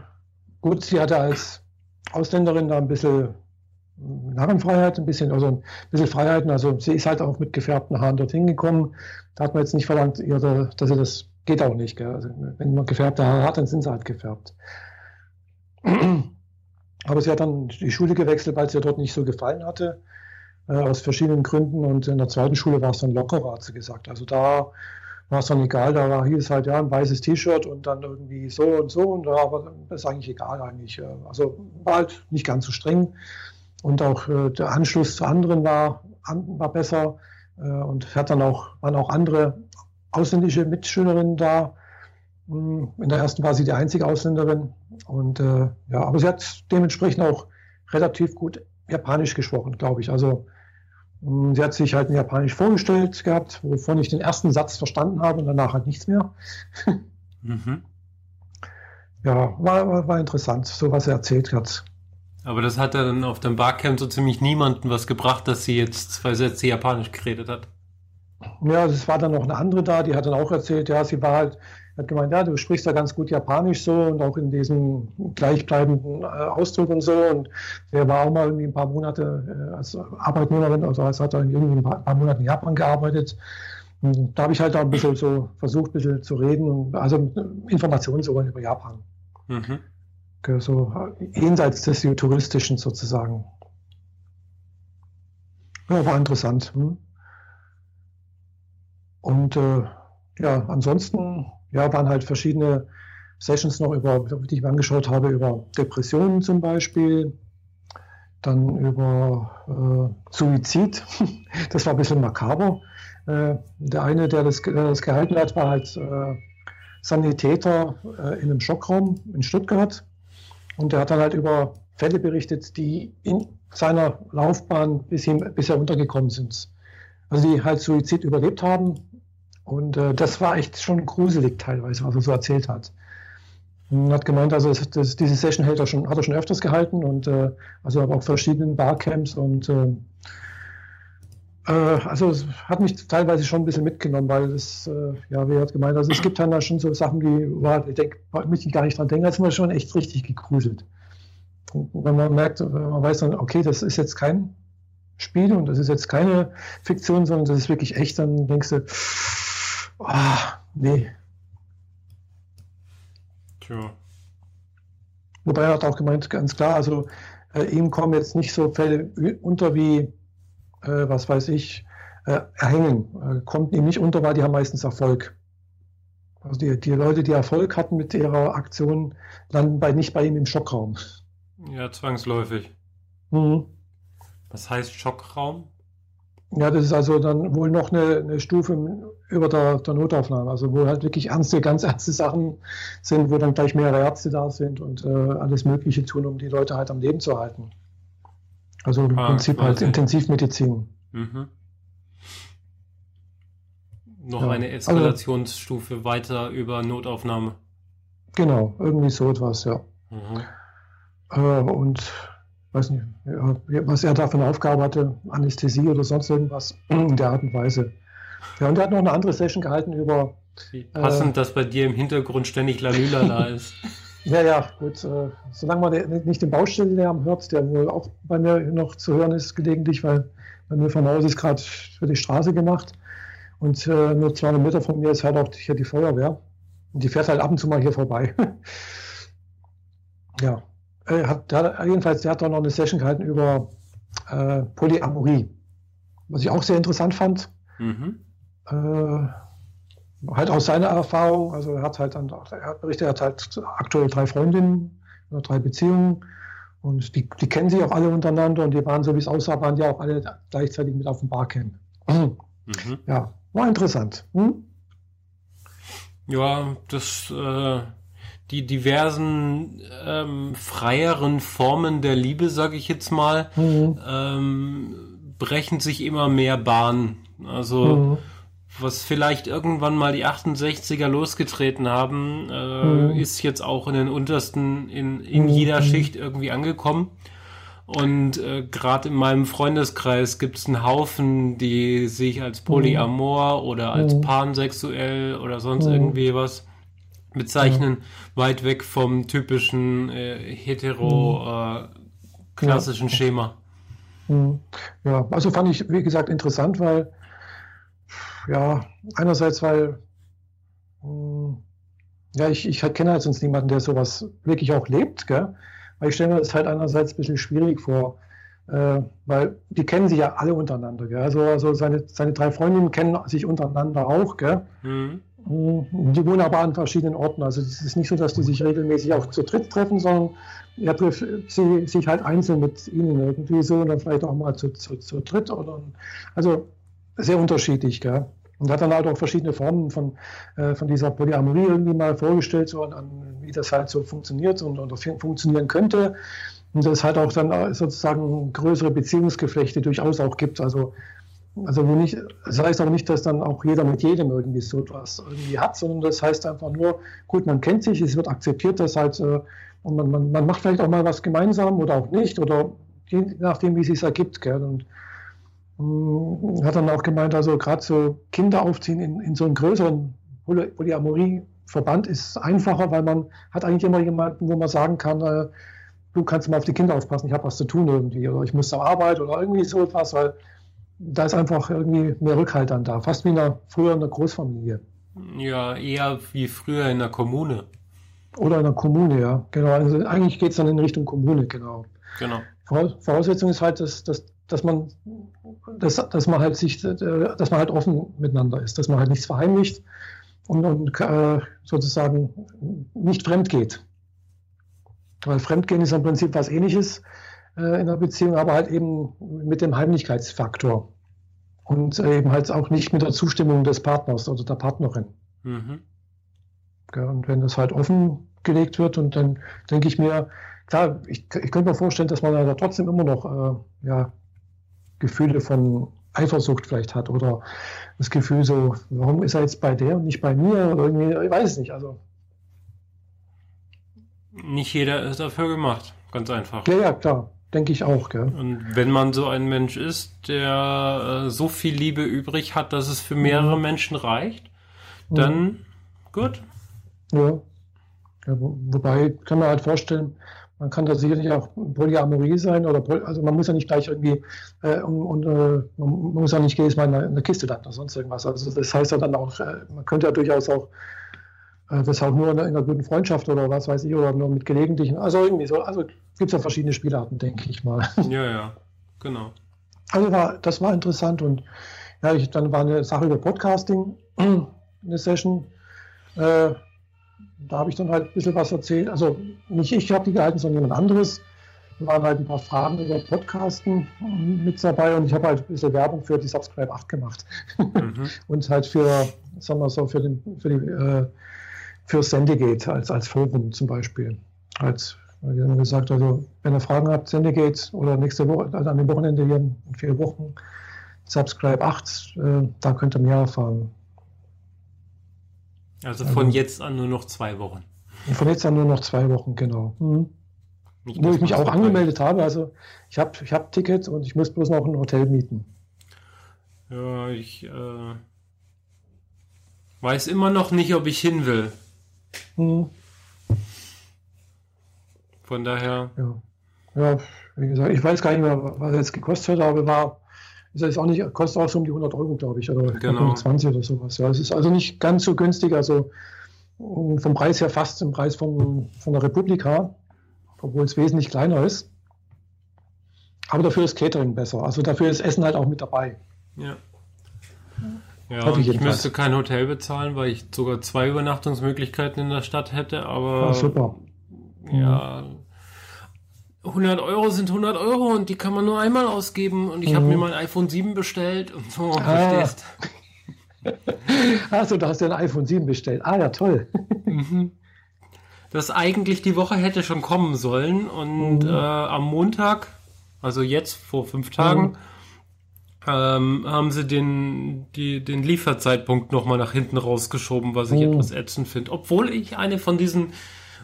Gut, sie hatte als Ausländerin da ein bisschen Narrenfreiheit, ein bisschen, also ein bisschen Freiheiten. Also sie ist halt auch mit gefärbten Haaren dorthin gekommen. Da hat man jetzt nicht verlangt, ihr, dass sie das geht auch nicht. Also wenn man gefärbte Haare hat, dann sind sie halt gefärbt. Aber sie hat dann die Schule gewechselt, weil es ihr dort nicht so gefallen hatte, äh, aus verschiedenen Gründen. Und in der zweiten Schule war es dann lockerer, hat sie gesagt. Also da war es dann egal, da war, hieß halt ja ein weißes T-Shirt und dann irgendwie so und so und aber das ist eigentlich egal eigentlich. Äh, also war halt nicht ganz so streng und auch äh, der Anschluss zu anderen war an, war besser äh, und hat dann auch, waren auch andere ausländische Mitschülerinnen da. Hm, in der ersten war sie die einzige Ausländerin. Und äh, ja, aber sie hat dementsprechend auch relativ gut Japanisch gesprochen, glaube ich. Also sie hat sich halt in Japanisch vorgestellt gehabt, wovon ich den ersten Satz verstanden habe und danach halt nichts mehr. mhm. Ja, war, war, interessant, so was er erzählt hat. Aber das hat dann auf dem Barcamp so ziemlich niemanden was gebracht, dass sie jetzt zwei Sätze Japanisch geredet hat. Ja, es war dann noch eine andere da, die hat dann auch erzählt, ja, sie war halt, hat gemeint, ja, du sprichst ja ganz gut Japanisch so und auch in diesem gleichbleibenden äh, Ausdruck und so. Und der war auch mal irgendwie ein paar Monate äh, als Arbeitnehmerin, also als hat er irgendwie ein paar, Monate in Japan gearbeitet. Und da habe ich halt auch ein bisschen so versucht, ein bisschen zu reden also Informationen sogar über Japan. Mhm. So jenseits des Touristischen sozusagen. Ja, war interessant. Hm? Und äh, ja, ansonsten ja, waren halt verschiedene Sessions noch über, die ich mir angeschaut habe, über Depressionen zum Beispiel, dann über äh, Suizid. Das war ein bisschen makaber. Äh, der eine, der das, der das, gehalten hat, war halt äh, Sanitäter äh, in einem Schockraum in Stuttgart. Und der hat dann halt über Fälle berichtet, die in seiner Laufbahn bis ihm, bisher untergekommen sind. Also die halt Suizid überlebt haben und äh, das war echt schon gruselig teilweise, was er so erzählt hat. Und hat gemeint, also das, das, diese Session hält er schon, hat er schon öfters gehalten und äh, also aber auch verschiedenen Barcamps und äh, äh, also es hat mich teilweise schon ein bisschen mitgenommen, weil es, äh, ja, wie er hat gemeint, also es gibt dann da schon so Sachen, die, wow, ich denke, mich gar nicht dran denken, da ist man schon echt richtig gegruselt. Und wenn man merkt, man weiß dann, okay, das ist jetzt kein Spiel und das ist jetzt keine Fiktion, sondern das ist wirklich echt, dann denkst du, Ah, nee. Tja. Wobei er hat auch gemeint, ganz klar, also äh, ihm kommen jetzt nicht so Fälle unter wie, äh, was weiß ich, äh, erhängen. Äh, kommt ihm nicht unter, weil die haben meistens Erfolg. Also die, die Leute, die Erfolg hatten mit ihrer Aktion, landen bei, nicht bei ihm im Schockraum. Ja, zwangsläufig. Mhm. Was heißt Schockraum? Ja, das ist also dann wohl noch eine, eine Stufe über der, der, Notaufnahme, also wo halt wirklich ernste, ganz ernste Sachen sind, wo dann gleich mehrere Ärzte da sind und äh, alles Mögliche tun, um die Leute halt am Leben zu halten. Also im ah, Prinzip halt Intensivmedizin. Mhm. Noch ja. eine also Eskalationsstufe also, weiter über Notaufnahme. Genau, irgendwie so etwas, ja. Mhm. Äh, und weiß nicht, was er da für eine Aufgabe hatte, Anästhesie oder sonst irgendwas in der Art und Weise. Ja, und er hat noch eine andere Session gehalten über. Wie passend, äh, dass bei dir im Hintergrund ständig Lalülala ist. Ja, ja, gut. Äh, solange man nicht den Baustellenlärm hört, der wohl auch bei mir noch zu hören ist, gelegentlich, weil bei mir von Haus ist gerade für die Straße gemacht. Und äh, nur 200 Meter von mir ist halt auch hier die Feuerwehr. Und die fährt halt ab und zu mal hier vorbei. ja, äh, hat, der, jedenfalls, der hat auch noch eine Session gehalten über äh, Polyamorie, was ich auch sehr interessant fand. Mhm. Äh, halt aus seiner Erfahrung, also er hat halt dann, er hat berichtet, er hat halt aktuell drei Freundinnen oder drei Beziehungen und die, die kennen sich auch alle untereinander und die waren, so wie es aussah, waren die auch alle gleichzeitig mit auf dem Barcamp. Mhm. Ja, war interessant. Hm? Ja, das äh, die diversen ähm, freieren Formen der Liebe, sage ich jetzt mal, mhm. ähm, brechen sich immer mehr Bahn. Also mhm. was vielleicht irgendwann mal die 68er losgetreten haben, äh, mhm. ist jetzt auch in den untersten, in, in mhm. jeder Schicht irgendwie angekommen. Und äh, gerade in meinem Freundeskreis gibt es einen Haufen, die sich als Polyamor oder als mhm. pansexuell oder sonst mhm. irgendwie was bezeichnen, ja. weit weg vom typischen äh, hetero mhm. äh, klassischen ja. Schema. Mhm. Ja, also fand ich, wie gesagt, interessant, weil ja, einerseits, weil hm, ja, ich, ich kenne halt sonst niemanden, der sowas wirklich auch lebt, gell? Weil ich stelle mir das halt einerseits ein bisschen schwierig vor, äh, weil die kennen sich ja alle untereinander. Gell? Also, also seine, seine drei Freundinnen kennen sich untereinander auch. Gell? Mhm. Mhm. Die wohnen aber an verschiedenen Orten. Also es ist nicht so, dass die sich regelmäßig auch zu dritt treffen, sondern er trifft sie, sich halt einzeln mit ihnen irgendwie so und dann vielleicht auch mal zu, zu, zu dritt. Oder, also sehr unterschiedlich. Gell? Und hat dann halt auch verschiedene Formen von, äh, von dieser Polyamorie irgendwie mal vorgestellt, so, an, wie das halt so funktioniert und, und funktionieren könnte. Und dass es halt auch dann sozusagen größere Beziehungsgeflechte durchaus auch gibt. Also also wo nicht, das heißt aber nicht, dass dann auch jeder mit jedem irgendwie so etwas irgendwie hat, sondern das heißt einfach nur, gut, man kennt sich, es wird akzeptiert, dass halt, äh, und man, man, man macht vielleicht auch mal was gemeinsam oder auch nicht, oder je nachdem, wie es sich ergibt. Gell? Und mh, mm, hat dann auch gemeint, also gerade so Kinder aufziehen in, in so einen größeren Polyamorie-Verband ist einfacher, weil man hat eigentlich immer jemanden, wo man sagen kann, äh, du kannst mal auf die Kinder aufpassen, ich habe was zu tun irgendwie, oder ich muss zur Arbeit oder irgendwie so etwas, weil da ist einfach irgendwie mehr Rückhalt dann da, fast wie in der, früher in der Großfamilie. Ja, eher wie früher in der Kommune. Oder in der Kommune, ja, genau. Also eigentlich geht es dann in Richtung Kommune, genau. Genau. Voraussetzung ist halt, dass, dass, dass man dass, dass man halt sich, dass man halt offen miteinander ist, dass man halt nichts verheimlicht und, und äh, sozusagen nicht fremd geht. Weil Fremdgehen ist im Prinzip was ähnliches äh, in der Beziehung, aber halt eben mit dem Heimlichkeitsfaktor. Und äh, eben halt auch nicht mit der Zustimmung des Partners oder der Partnerin. Mhm. Ja, und wenn das halt offen gelegt wird, und dann denke ich mir, klar, ich, ich könnte mir vorstellen, dass man da trotzdem immer noch äh, ja, Gefühle von Eifersucht vielleicht hat oder das Gefühl so, warum ist er jetzt bei der und nicht bei mir oder irgendwie, ich weiß es nicht. Also nicht jeder ist dafür gemacht, ganz einfach. Ja, ja, klar. Denke ich auch, gell? Und wenn man so ein Mensch ist, der äh, so viel Liebe übrig hat, dass es für mehrere mhm. Menschen reicht, dann mhm. gut. Ja. ja. Wobei kann man halt vorstellen, man kann da sicherlich auch Polyamorie sein oder also man muss ja nicht gleich irgendwie äh, und, äh, man muss ja nicht jedes Mal in eine, Kiste landen oder sonst irgendwas. Also das heißt ja dann auch, äh, man könnte ja durchaus auch das auch nur in einer guten Freundschaft oder was weiß ich, oder nur mit gelegentlichen, also irgendwie so, also gibt es ja verschiedene Spielarten, denke ich mal. Ja, ja, genau. Also war, das war interessant und ja, ich, dann war eine Sache über Podcasting, eine Session. Äh, da habe ich dann halt ein bisschen was erzählt. Also nicht ich habe die gehalten, sondern jemand anderes. Da waren halt ein paar Fragen über Podcasten mit dabei und ich habe halt ein bisschen Werbung für die Subscribe 8 gemacht. Mhm. und halt für, sagen wir so, für, den, für die äh, für Sendegate als, als Forum zum Beispiel. Als, wir haben gesagt, also wenn ihr Fragen habt, Sendegate oder nächste Woche, also an dem Wochenende hier in vier Wochen, Subscribe 8, äh, da könnt ihr mehr erfahren. Also von also, jetzt an nur noch zwei Wochen. Von jetzt an nur noch zwei Wochen, genau. Mhm. Nicht, Wo ich mich auch angemeldet habe, also ich habe ich hab Ticket und ich muss bloß noch ein Hotel mieten. Ja, ich äh, weiß immer noch nicht, ob ich hin will. Hm. Von daher. Ja. ja, wie gesagt, ich weiß gar nicht mehr, was es gekostet hat, aber war, ist jetzt auch nicht, kostet auch so um die 100 Euro, glaube ich, oder genau. 120 oder sowas. Ja, es ist also nicht ganz so günstig, also vom Preis her fast im Preis von, von der Republika, obwohl es wesentlich kleiner ist. Aber dafür ist Catering besser. Also dafür ist Essen halt auch mit dabei. Ja. Ja, ich, ich müsste kein Hotel bezahlen, weil ich sogar zwei Übernachtungsmöglichkeiten in der Stadt hätte, aber. Ah, super. Ja. 100 Euro sind 100 Euro und die kann man nur einmal ausgeben und ich mhm. habe mir mein iPhone 7 bestellt und so, ah. verstehst. Achso, du hast ja ein iPhone 7 bestellt. Ah, ja, toll. Mhm. Das eigentlich die Woche hätte schon kommen sollen und mhm. äh, am Montag, also jetzt vor fünf Tagen, mhm ähm, haben sie den, die, den Lieferzeitpunkt nochmal nach hinten rausgeschoben, was ich oh. etwas ätzend finde. Obwohl ich eine von diesen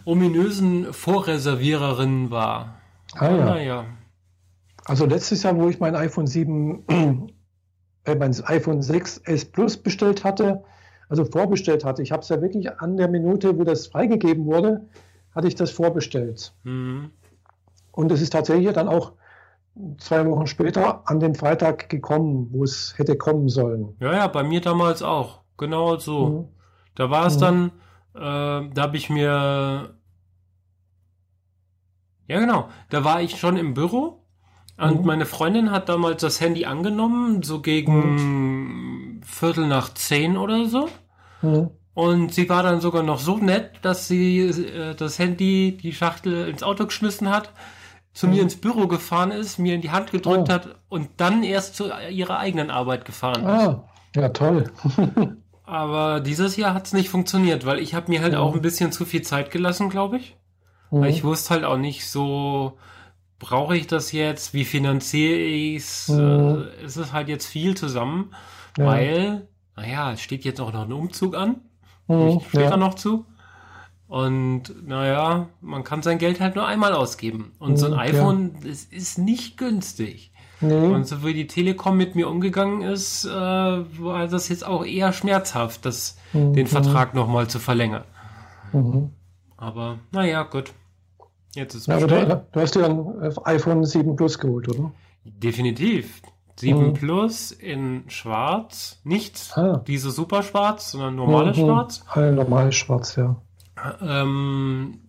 ominösen Vorreserviererinnen war. Ah, ja. Naja. Also letztes Jahr, wo ich mein iPhone 7, äh, mein iPhone 6S Plus bestellt hatte, also vorbestellt hatte, ich habe es ja wirklich an der Minute, wo das freigegeben wurde, hatte ich das vorbestellt. Mhm. Und es ist tatsächlich dann auch zwei Wochen später an den Freitag gekommen, wo es hätte kommen sollen. Ja, ja, bei mir damals auch. Genau so. Mhm. Da war es mhm. dann, äh, da habe ich mir. Ja, genau. Da war ich schon im Büro und mhm. meine Freundin hat damals das Handy angenommen, so gegen mhm. Viertel nach zehn oder so. Mhm. Und sie war dann sogar noch so nett, dass sie äh, das Handy, die Schachtel ins Auto geschmissen hat, zu mhm. mir ins Büro gefahren ist, mir in die Hand gedrückt oh. hat und dann erst zu ihrer eigenen Arbeit gefahren ah, ist. Ja, toll. Aber dieses Jahr hat es nicht funktioniert, weil ich habe mir halt mhm. auch ein bisschen zu viel Zeit gelassen, glaube ich. Mhm. Weil ich wusste halt auch nicht so, brauche ich das jetzt, wie finanziere ich es? Mhm. Äh, es ist halt jetzt viel zusammen, ja. weil, naja, es steht jetzt auch noch ein Umzug an. Mhm, steht ja. da noch zu. Und naja, man kann sein Geld halt nur einmal ausgeben. Und so ein mhm, iPhone, ja. das ist nicht günstig. Nee. Und so wie die Telekom mit mir umgegangen ist, äh, war das jetzt auch eher schmerzhaft, das, mhm. den Vertrag nochmal zu verlängern. Mhm. Aber naja, gut. Jetzt ist es ja, du, du, hast dir ein iPhone 7 Plus geholt, oder? Definitiv. 7 mhm. Plus in schwarz. Nicht ah. diese super schwarz, sondern normales mhm. schwarz. Ah, normales schwarz, ja. Ähm,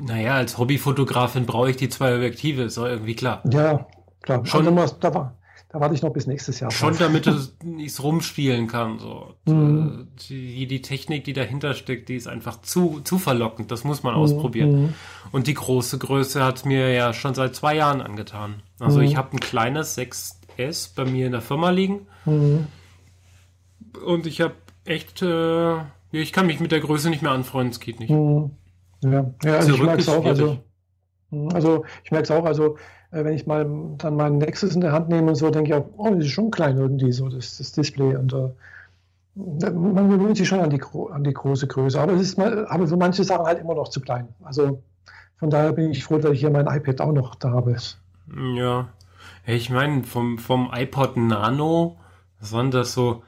naja, als Hobbyfotografin brauche ich die zwei Objektive, ist doch irgendwie klar. Ja, klar. Schon, also, da, war, da warte ich noch bis nächstes Jahr. Schon damit ich es rumspielen kann. So. Mhm. Die, die Technik, die dahinter steckt, die ist einfach zu, zu verlockend. Das muss man mhm. ausprobieren. Mhm. Und die große Größe hat mir ja schon seit zwei Jahren angetan. Also ich mhm. habe ein kleines 6S bei mir in der Firma liegen. Mhm. Und ich habe echt, äh, ich kann mich mit der Größe nicht mehr anfreunden, es geht nicht. Mhm. Ja, ja also ich merke es auch. Also, also ich merke es auch, also äh, wenn ich mal dann meinen Nexus in der Hand nehme und so, denke ich auch, oh, das ist schon klein irgendwie, so das, das Display. Und uh, man gewöhnt sich schon an die, an die große Größe. Aber es ist mal, aber für manche Sachen halt immer noch zu klein. Also von daher bin ich froh, dass ich hier mein iPad auch noch da habe. Ja. Ich meine, vom, vom iPod Nano, was waren das so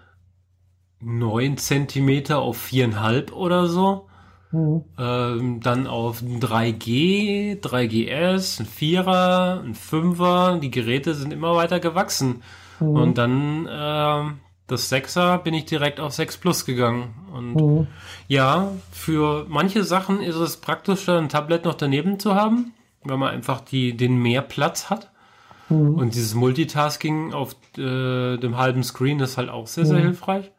9 Zentimeter auf 4,5 oder so? Mhm. Ähm, dann auf 3G, 3GS, ein Vierer, ein Fünfer. Die Geräte sind immer weiter gewachsen. Mhm. Und dann äh, das Sechser bin ich direkt auf 6 Plus gegangen. Und mhm. ja, für manche Sachen ist es praktischer, ein Tablet noch daneben zu haben, weil man einfach die, den mehr Platz hat. Mhm. Und dieses Multitasking auf äh, dem halben Screen ist halt auch sehr, sehr mhm. hilfreich.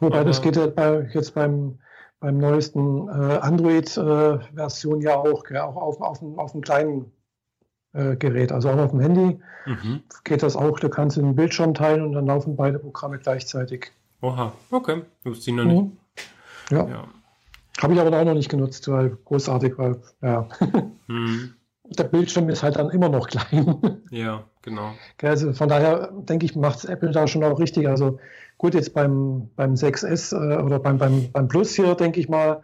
Wobei das geht ja bei, jetzt beim beim neuesten äh, Android-Version äh, ja auch, gell, auch auf, auf, auf einem kleinen äh, Gerät, also auch auf dem Handy mhm. geht das auch. Du kannst den Bildschirm teilen und dann laufen beide Programme gleichzeitig. Oha, okay, wusste ich noch nicht. Mhm. Ja. ja. Habe ich aber auch noch nicht genutzt, weil großartig, weil, ja. Mhm. Der Bildschirm ist halt dann immer noch klein. Ja, genau. Also von daher denke ich, macht Apple da schon auch richtig. Also Gut, jetzt beim, beim 6S äh, oder beim, beim, beim Plus hier, denke ich mal,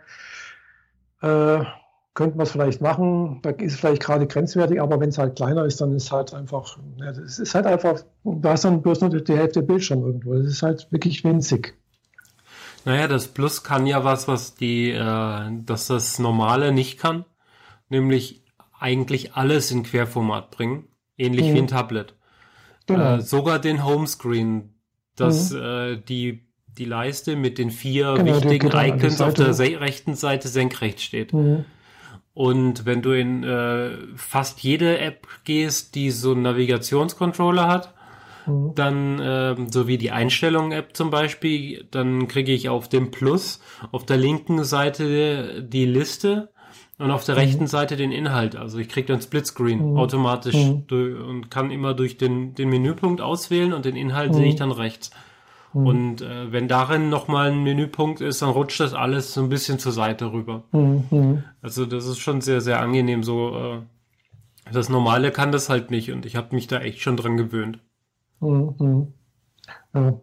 äh, könnte man es vielleicht machen. Da ist es vielleicht gerade grenzwertig, aber wenn es halt kleiner ist, dann ist halt einfach, ja, es ist halt einfach, da ist dann bloß nur die Hälfte Bildschirm irgendwo. Das ist halt wirklich winzig. Naja, das Plus kann ja was, was die, äh, dass das Normale nicht kann, nämlich eigentlich alles in Querformat bringen, ähnlich mhm. wie ein Tablet. Genau. Äh, sogar den Homescreen, dass mhm. äh, die, die Leiste mit den vier genau, wichtigen Icons auf der rechten Seite senkrecht steht. Mhm. Und wenn du in äh, fast jede App gehst, die so einen Navigationscontroller hat, mhm. dann, äh, so wie die Einstellungen-App zum Beispiel, dann kriege ich auf dem Plus auf der linken Seite die Liste und auf der mhm. rechten Seite den Inhalt. Also ich kriege dann Splitscreen mhm. automatisch mhm. und kann immer durch den, den Menüpunkt auswählen und den Inhalt mhm. sehe ich dann rechts. Mhm. Und äh, wenn darin nochmal ein Menüpunkt ist, dann rutscht das alles so ein bisschen zur Seite rüber. Mhm. Also das ist schon sehr, sehr angenehm. So äh, das Normale kann das halt nicht und ich habe mich da echt schon dran gewöhnt.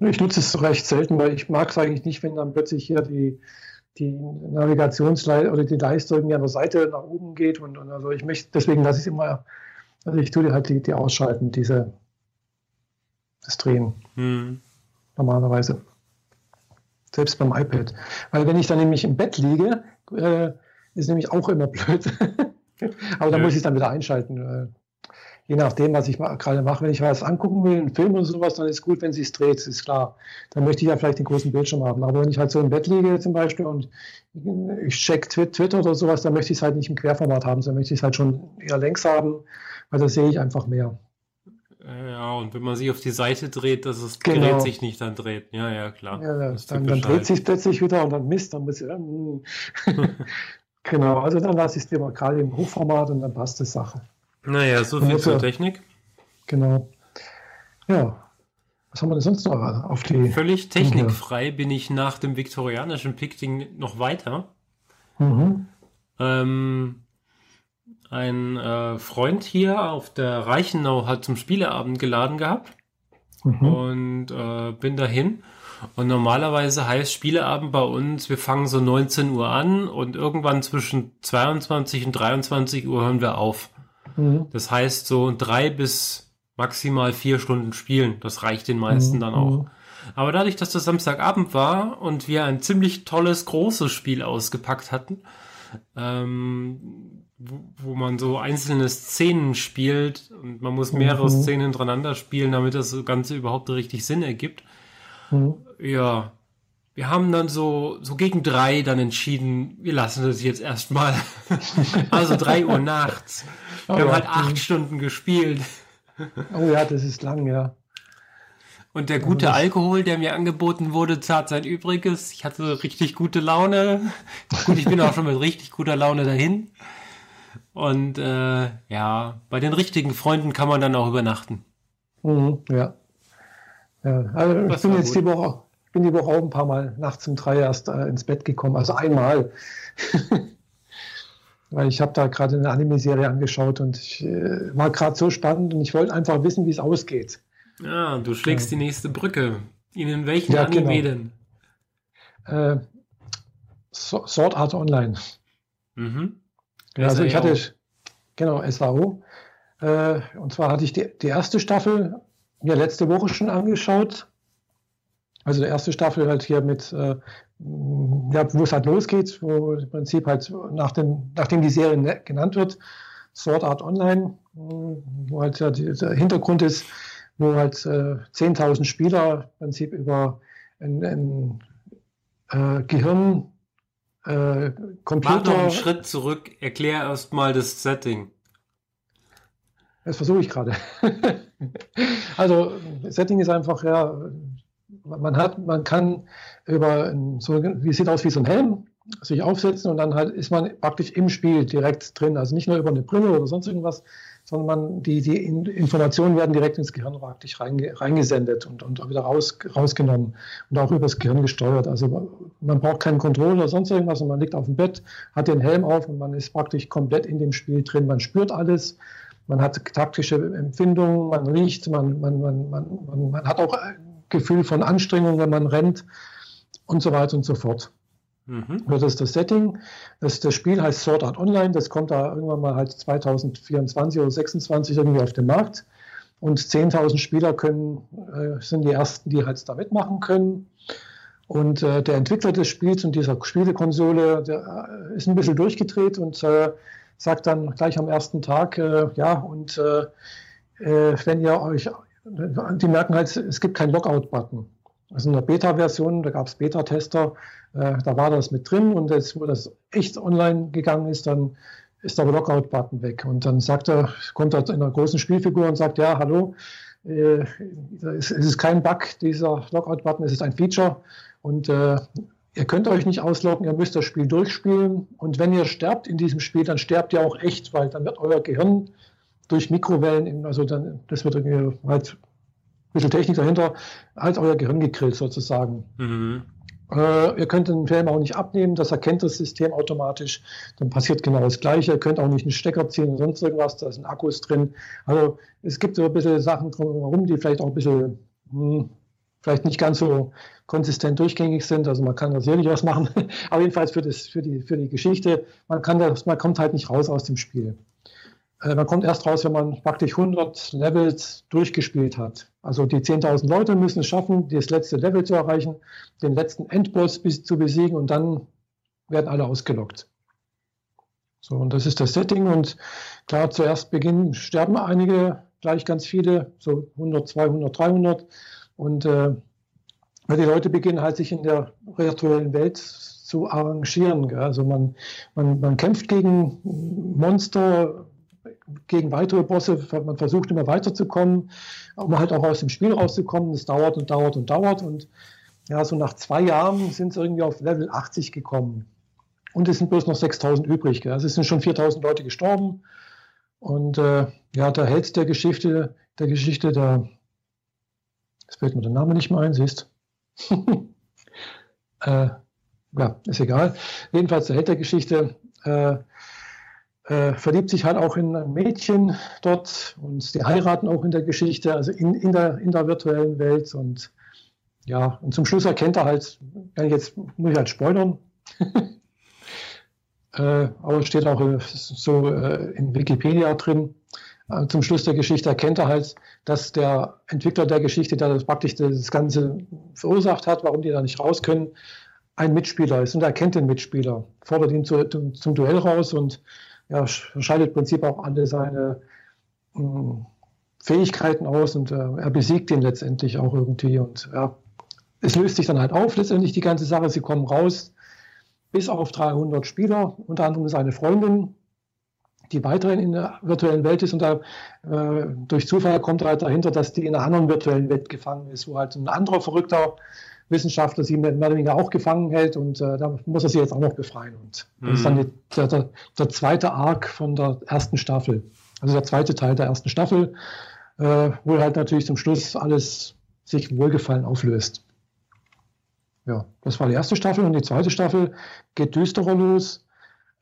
Ich nutze es recht selten, weil ich mag es eigentlich nicht, wenn dann plötzlich hier die die Navigationsleiste oder die Leiste irgendwie an der Seite nach oben geht. Und, und also ich möchte, deswegen lasse ich es immer, also ich tue halt die, die ausschalten, diese, das Drehen. Hm. Normalerweise. Selbst beim iPad. Weil wenn ich dann nämlich im Bett liege, äh, ist nämlich auch immer blöd. Aber dann ja. muss ich es dann wieder einschalten. Je nachdem, was ich gerade mache. Wenn ich was angucken will, einen Film oder sowas, dann ist es gut, wenn sie es dreht, ist klar. Dann möchte ich ja vielleicht den großen Bildschirm haben. Aber wenn ich halt so im Bett liege zum Beispiel und ich check Twitter oder sowas, dann möchte ich es halt nicht im Querformat haben, sondern möchte ich es halt schon eher längs haben, weil da sehe ich einfach mehr. Ja, und wenn man sich auf die Seite dreht, dass das genau. Gerät sich nicht dann dreht. Ja, ja, klar. Ja, ja. Dann, dann, dreht sich plötzlich wieder und dann Mist, dann muss ich. genau, also dann lasse ich es lieber gerade im Hochformat und dann passt die Sache. Naja, so viel zur Technik. Genau. Ja. Was haben wir denn sonst noch auf die. Völlig technikfrei bin ich nach dem viktorianischen Picting noch weiter. Mhm. Ähm, ein äh, Freund hier auf der Reichenau hat zum Spieleabend geladen gehabt mhm. und äh, bin dahin. Und normalerweise heißt Spieleabend bei uns, wir fangen so 19 Uhr an und irgendwann zwischen 22 und 23 Uhr hören wir auf. Mhm. Das heißt so drei bis maximal vier Stunden spielen. Das reicht den meisten mhm. dann auch. Mhm. Aber dadurch, dass das Samstagabend war und wir ein ziemlich tolles, großes Spiel ausgepackt hatten, ähm, wo, wo, man so einzelne Szenen spielt und man muss mehrere mhm. Szenen hintereinander spielen, damit das Ganze überhaupt richtig Sinn ergibt. Mhm. Ja, wir haben dann so, so gegen drei dann entschieden, wir lassen das jetzt erstmal. also drei Uhr nachts. Wir oh, haben halt acht Stunden gespielt. Oh ja, das ist lang, ja. Und der gute Alkohol, der mir angeboten wurde, zahlt sein Übriges. Ich hatte richtig gute Laune. Gut, ich bin auch schon mit richtig guter Laune dahin. Und äh, ja, bei den richtigen Freunden kann man dann auch übernachten. Mhm, ja. ja. Also ich bin jetzt die Woche, bin die Woche auch ein paar Mal nachts um drei erst äh, ins Bett gekommen. Also einmal. Weil ich habe da gerade eine Anime-Serie angeschaut und ich, äh, war gerade so spannend und ich wollte einfach wissen, wie es ausgeht. Ja, du schlägst ja. die nächste Brücke. In welchen ja, Anime genau. denn? Äh, Sword Art Online. Mhm. Ja, also ich hatte, genau, SAO. Äh, und zwar hatte ich die, die erste Staffel mir letzte Woche schon angeschaut. Also die erste Staffel halt hier mit, äh, ja, wo es halt losgeht, wo im Prinzip halt nach dem, nachdem die Serie ne, genannt wird, Sword Art Online, wo halt ja die, der Hintergrund ist, wo halt äh, 10.000 Spieler im Prinzip über ein, ein äh, Gehirn, äh, Computer. Mach noch einen Schritt zurück, erklär erstmal das Setting. Das versuche ich gerade. also, Setting ist einfach, ja, man hat, man kann über so, wie sieht aus wie so ein Helm, sich aufsetzen und dann halt ist man praktisch im Spiel direkt drin. Also nicht nur über eine Brille oder sonst irgendwas, sondern man, die, die Informationen werden direkt ins Gehirn praktisch reinge, reingesendet und, und wieder raus, rausgenommen und auch übers Gehirn gesteuert. Also man braucht keinen Controller oder sonst irgendwas und man liegt auf dem Bett, hat den Helm auf und man ist praktisch komplett in dem Spiel drin. Man spürt alles, man hat taktische Empfindungen, man riecht, man, man, man, man, man hat auch Gefühl von Anstrengung, wenn man rennt und so weiter und so fort. Mhm. Das ist das Setting. Das, das Spiel heißt Sword Art Online. Das kommt da irgendwann mal halt 2024 oder 2026 irgendwie auf den Markt. Und 10.000 Spieler können, äh, sind die ersten, die halt da mitmachen können. Und äh, der Entwickler des Spiels und dieser Spielekonsole, der äh, ist ein bisschen durchgedreht und äh, sagt dann gleich am ersten Tag, äh, ja, und äh, wenn ihr euch, die merken halt, es gibt keinen Lockout-Button. Also in der Beta-Version, da gab es Beta-Tester, äh, da war das mit drin und jetzt, wo das echt online gegangen ist, dann ist der Lockout-Button weg. Und dann sagt er, kommt er in einer großen Spielfigur und sagt, ja, hallo, äh, es ist kein Bug, dieser Lockout-Button, es ist ein Feature und äh, ihr könnt euch nicht ausloggen, ihr müsst das Spiel durchspielen und wenn ihr sterbt in diesem Spiel, dann sterbt ihr auch echt, weil dann wird euer Gehirn durch Mikrowellen, also dann, das wird irgendwie halt bisschen Technik dahinter, halt euer Gehirn gegrillt sozusagen. Mhm. Äh, ihr könnt den Film auch nicht abnehmen, das erkennt das System automatisch. Dann passiert genau das Gleiche. Ihr könnt auch nicht einen Stecker ziehen oder sonst irgendwas, da sind Akkus drin. Also es gibt so ein bisschen Sachen drumherum, die vielleicht auch ein bisschen, hm, vielleicht nicht ganz so konsistent durchgängig sind. Also man kann da sicherlich was machen. Aber jedenfalls für, das, für, die, für die Geschichte, man, kann das, man kommt halt nicht raus aus dem Spiel. Äh, man kommt erst raus, wenn man praktisch 100 Levels durchgespielt hat. Also die 10.000 Leute müssen es schaffen, das letzte Level zu erreichen, den letzten Endboss bis, zu besiegen und dann werden alle ausgelockt. So, und das ist das Setting. Und klar, zuerst beginnen, sterben einige, gleich ganz viele, so 100, 200, 300. Und äh, die Leute beginnen halt sich in der virtuellen Welt zu arrangieren. Gell? Also man, man, man kämpft gegen Monster, gegen weitere Bosse, man versucht immer weiterzukommen, um halt auch aus dem Spiel rauszukommen. Es dauert und dauert und dauert und ja, so nach zwei Jahren sind sie irgendwie auf Level 80 gekommen. Und es sind bloß noch 6000 übrig. Also es sind schon 4000 Leute gestorben. Und äh, ja, der Held der Geschichte, der Geschichte, der, jetzt fällt mir der Name nicht mehr ein, siehst. äh, ja, ist egal. Jedenfalls der Held der Geschichte äh, äh, verliebt sich halt auch in ein Mädchen dort und die heiraten auch in der Geschichte, also in, in, der, in der virtuellen Welt. Und ja, und zum Schluss erkennt er halt, jetzt muss ich halt spoilern, äh, aber es steht auch äh, so äh, in Wikipedia drin. Äh, zum Schluss der Geschichte erkennt er halt, dass der Entwickler der Geschichte, der das praktisch das Ganze verursacht hat, warum die da nicht raus können, ein Mitspieler ist und er kennt den Mitspieler, fordert ihn zu, zum Duell raus und ja, schaltet im Prinzip auch alle seine mh, hm, Fähigkeiten aus und äh, er besiegt ihn letztendlich auch irgendwie und ja, es löst sich dann halt auf letztendlich die ganze Sache, sie kommen raus, bis auf 300 Spieler, unter anderem seine Freundin, die weiterhin in der virtuellen Welt ist und da äh, durch Zufall kommt er halt dahinter, dass die in einer anderen virtuellen Welt gefangen ist, wo halt ein anderer verrückter Wissenschaftler sie mehr oder weniger auch gefangen hält und äh, da muss er sie jetzt auch noch befreien. Und das mhm. ist dann die, der, der, der, zweite Arc von der ersten Staffel, also der zweite Teil der ersten Staffel, äh, wo halt natürlich zum Schluss alles sich wohlgefallen auflöst. Ja, das war die erste Staffel und die zweite Staffel geht düsterer los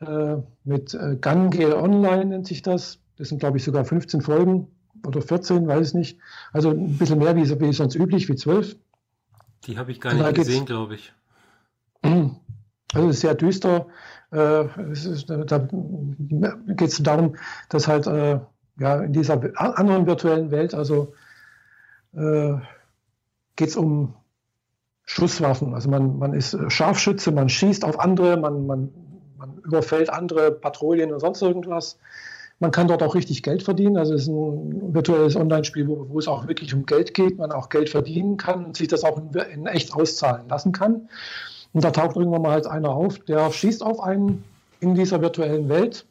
äh, mit äh, Gun Gale Online nennt sich das. Das sind, glaube ich, sogar 15 Folgen oder 14, weiß ich nicht. Also ein bisschen mehr wie, wie sonst üblich, wie 12. Die habe ich gar nicht gesehen, glaube ich. Also sehr düster. Äh, ist, da geht es darum, dass halt äh, ja, in dieser anderen virtuellen Welt, also äh, geht es um Schusswaffen. Also man, man ist Scharfschütze, man schießt auf andere, man, man, man überfällt andere Patrouillen und sonst irgendwas. Man kann dort auch richtig Geld verdienen. Also es ist ein virtuelles Online-Spiel, wo, wo, es auch wirklich um Geld geht, man auch Geld verdienen kann und sich das auch in, in echt auszahlen lassen kann. Und da taucht irgendwann mal halt einer auf, der schießt auf einen in dieser virtuellen Welt.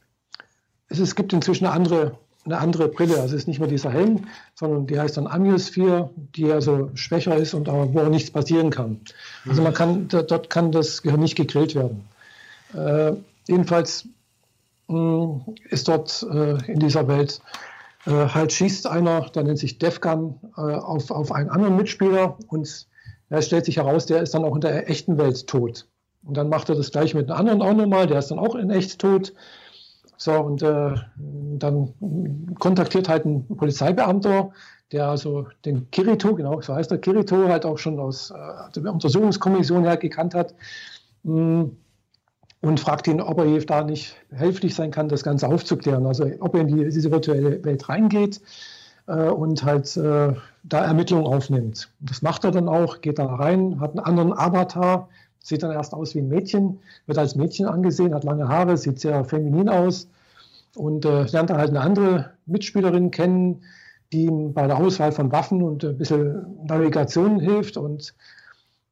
Es, es gibt inzwischen eine andere eine andere Brille. Also es ist nicht mehr dieser Helm, sondern die heißt dann Amiosphere, die also schwächer ist und aber wo auch nichts passieren kann. Also man kann, dort kann das Gehirn nicht gegrillt werden. Äh, jedenfalls ist dort äh, in dieser Welt äh, halt schießt einer, der nennt sich Defgun, äh, auf, auf einen anderen Mitspieler und es stellt sich heraus, der ist dann auch in der echten Welt tot. Und dann macht er das gleich mit einem anderen auch nochmal, der ist dann auch in echt tot. So, und äh, dann kontaktiert halt ein Polizeibeamter, der also den Kirito, genau, so heißt der Kirito, halt auch schon aus äh, der Untersuchungskommission her gekannt hat, mh, mm, und fragt ihn, ob er da nicht helflich sein kann, das Ganze aufzuklären. Also ob er in die, diese virtuelle Welt reingeht äh, und halt äh, da Ermittlungen aufnimmt. Das macht er dann auch, geht da rein, hat einen anderen Avatar, sieht dann erst aus wie ein Mädchen, wird als Mädchen angesehen, hat lange Haare, sieht sehr feminin aus und äh, lernt dann halt eine andere Mitspielerin kennen, die ihm bei der Auswahl von Waffen und ein bisschen Navigation hilft und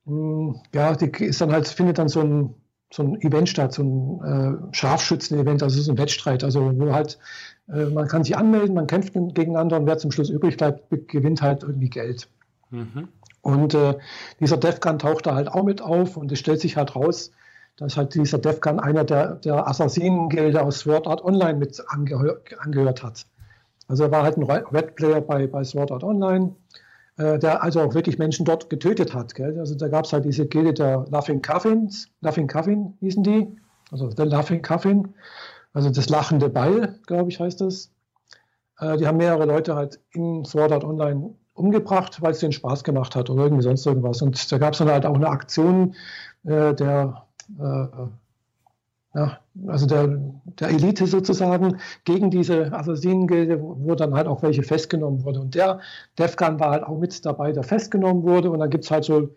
mh, hm, ja, die ist dann halt, findet dann so ein, so ein Event statt, so ein äh, Scharfschützen-Event, also so ein Wettstreit, also wo halt äh, man kann sich anmelden, man kämpft gegeneinander und wer zum Schluss übrig bleibt, gewinnt halt irgendwie Geld. Mhm. Und äh, dieser Defcon taucht da halt auch mit auf und es stellt sich halt raus, dass halt dieser Defcon einer der, der Assassinengilde aus Sword Art Online mit angehör, angehört hat. Also er war halt ein Red Player bei, bei Sword Art Online, äh, der also auch wirklich Menschen dort getötet hat. Gell? Also da gab es halt diese Gilde der Laughing Coffins, Laughing Coffin hießen die, also der Laughing Coffin, also das lachende Beil, glaube ich, heißt das. Äh, die haben mehrere Leute halt in Sword Art Online umgebracht, weil es denen Spaß gemacht hat oder irgendwie sonst irgendwas. Und da gab es dann halt auch eine Aktion äh, der, äh, ja, also der, der Elite sozusagen gegen diese Assassinengilde, wo dann halt auch welche festgenommen wurde. Und der Defgan war halt auch mit dabei, der festgenommen wurde. Und dann gibt es halt so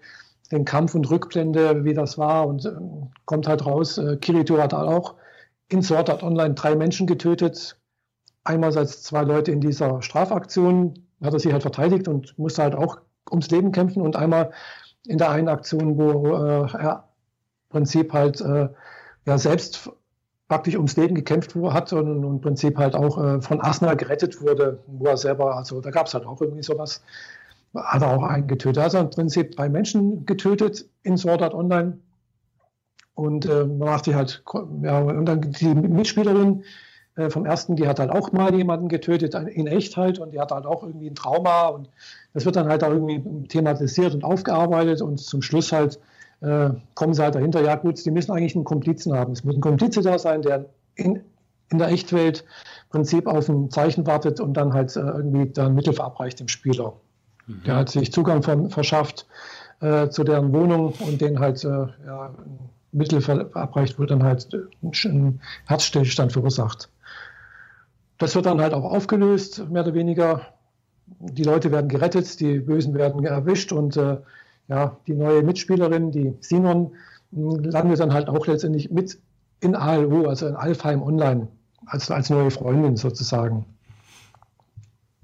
den Kampf und Rückblende, wie das war. Und äh, kommt halt raus, äh, Kirito hat halt auch in Sword Art Online drei Menschen getötet. Einmal als zwei Leute in dieser Strafaktion, hat er sich halt verteidigt und musste halt auch ums Leben kämpfen. Und einmal in der einen Aktion, wo äh, er im Prinzip halt äh, ja, selbst praktisch ums Leben gekämpft hat und, und im Prinzip halt auch äh, von Asna gerettet wurde, wo er selber, also da gab es halt auch irgendwie sowas, hat er auch einen getötet. Also im Prinzip drei Menschen getötet in Sword Art Online und äh, man macht sich halt, ja, und dann die Mitspielerin äh, vom ersten, die hat halt auch mal jemanden getötet, in echt halt, und die hat halt auch irgendwie ein Trauma und das wird dann halt auch irgendwie thematisiert und aufgearbeitet und zum Schluss halt äh, kommen sie halt dahinter, ja gut, die müssen eigentlich einen Komplizen haben. Es muss ein Komplize da sein, der in, in der Echtwelt im Prinzip auf ein Zeichen wartet und dann halt äh, irgendwie dann Mittel verabreicht dem Spieler. Mhm. Der hat sich Zugang von, verschafft äh, zu deren Wohnung und den halt äh, ja, Mittel verabreicht, wo dann halt ein Herzstillstand verursacht. Das wird dann halt auch aufgelöst, mehr oder weniger. Die Leute werden gerettet, die Bösen werden erwischt und äh, ja, die neue Mitspielerin, die Sinon, landet dann halt auch letztendlich mit in ALO, also in Alfheim Online, als, als neue Freundin sozusagen.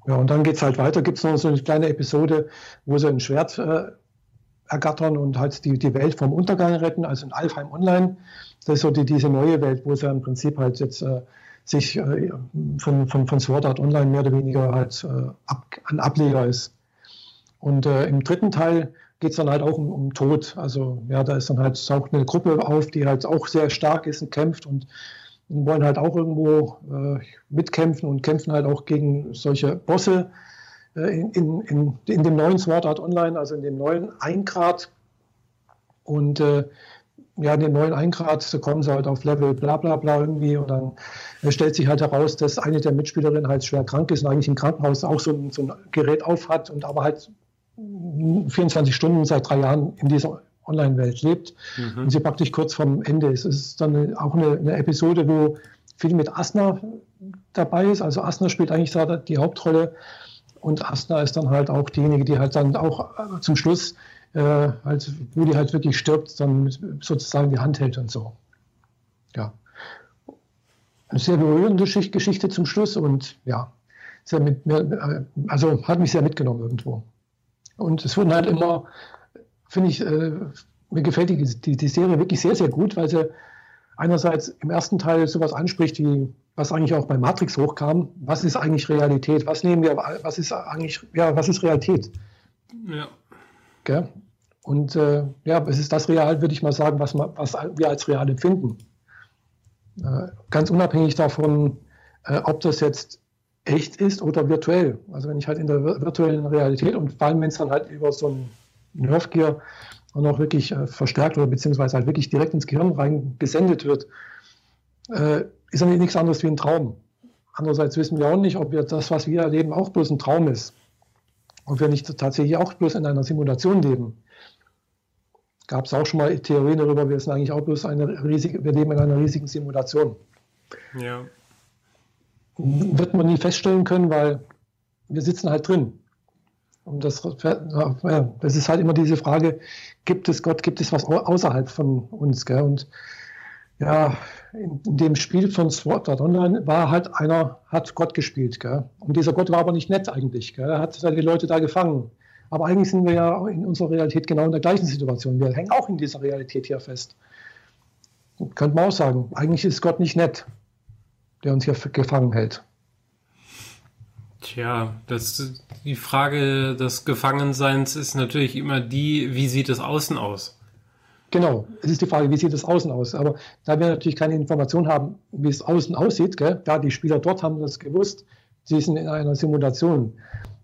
Ja, und dann geht es halt weiter. Gibt es noch so eine kleine Episode, wo sie ein Schwert äh, ergattern und halt die, die Welt vom Untergang retten, also in Alfheim Online. Das ist so die, diese neue Welt, wo sie im Prinzip halt jetzt äh, sich äh, von, von, von Sword Art Online mehr oder weniger halt äh, ab, ein Ableger ist. Und äh, im dritten Teil geht es dann halt auch um, um, Tod. Also ja, da ist dann halt taucht eine Gruppe auf, die halt auch sehr stark ist und kämpft und, wollen halt auch irgendwo äh, mitkämpfen und kämpfen halt auch gegen solche Bosse äh, in, in, in, dem neuen Sword Art Online, also in dem neuen Eingrad. Und äh, ja, in den neuen Eingrad, da kommen sie halt auf Level bla bla bla irgendwie und dann stellt sich halt heraus, dass eine der Mitspielerinnen halt schwer krank ist und eigentlich im Krankenhaus auch so so ein Gerät auf hat und aber halt 24 Stunden seit drei Jahren in dieser Online-Welt lebt mhm. und sie praktisch kurz vorm Ende ist. Es ist dann auch eine, eine, Episode, wo viel mit Asna dabei ist. Also Asna spielt eigentlich da die Hauptrolle und Asna ist dann halt auch diejenige, die halt dann auch zum Schluss äh, halt, wo die halt wirklich stirbt, dann sozusagen die Hand hält und so. Ja. Eine sehr berührende Geschichte zum Schluss und ja, sehr mit, äh, also hat mich sehr mitgenommen irgendwo. Und es wurden halt immer, finde ich, äh, mir gefällt die, die, die, Serie wirklich sehr, sehr gut, weil sie einerseits im ersten Teil sowas anspricht, wie was eigentlich auch bei Matrix hochkam, was ist eigentlich Realität? Was nehmen wir, was ist eigentlich, ja, was ist Realität? Ja. Gell? Und äh, ja, es ist das Real, würde ich mal sagen, was, was wir als real empfinden. Äh, ganz unabhängig davon, äh, ob das jetzt echt ist oder virtuell. Also wenn ich halt in der virtuellen Realität und vor allem wenn es dann halt über so ein Nerfgear auch noch wirklich äh, verstärkt oder beziehungsweise halt wirklich direkt ins Gehirn rein gesendet wird, äh, ist dann nichts anderes wie ein Traum. Andererseits wissen wir auch nicht, ob wir das, was wir erleben, auch bloß ein Traum ist. Ob wir nicht tatsächlich auch bloß in einer Simulation leben gab es auch schon mal Theorien darüber, wir sind eigentlich auch bloß eine riesige, wir leben in einer riesigen Simulation. Ja. Wird man nie feststellen können, weil wir sitzen halt drin. Und das, das ist halt immer diese Frage, gibt es Gott, gibt es was außerhalb von uns? Gell? Und ja, in, in, dem Spiel von Sword Art Online war halt einer, hat Gott gespielt. Gell? Und dieser Gott war aber nicht nett eigentlich. Gell? Er hat die Leute da gefangen. Aber eigentlich sind wir ja in unserer Realität genau in der gleichen Situation. Wir hängen auch in dieser Realität hier fest. Könnte man auch sagen, eigentlich ist Gott nicht nett, der uns hier gefangen hält. Tja, das, die Frage des Gefangenseins ist natürlich immer die, wie sieht es außen aus? Genau, es ist die Frage, wie sieht es außen aus? Aber da wir natürlich keine Information haben, wie es außen aussieht, gell? ja, die Spieler dort haben das gewusst, sie sind in einer Simulation.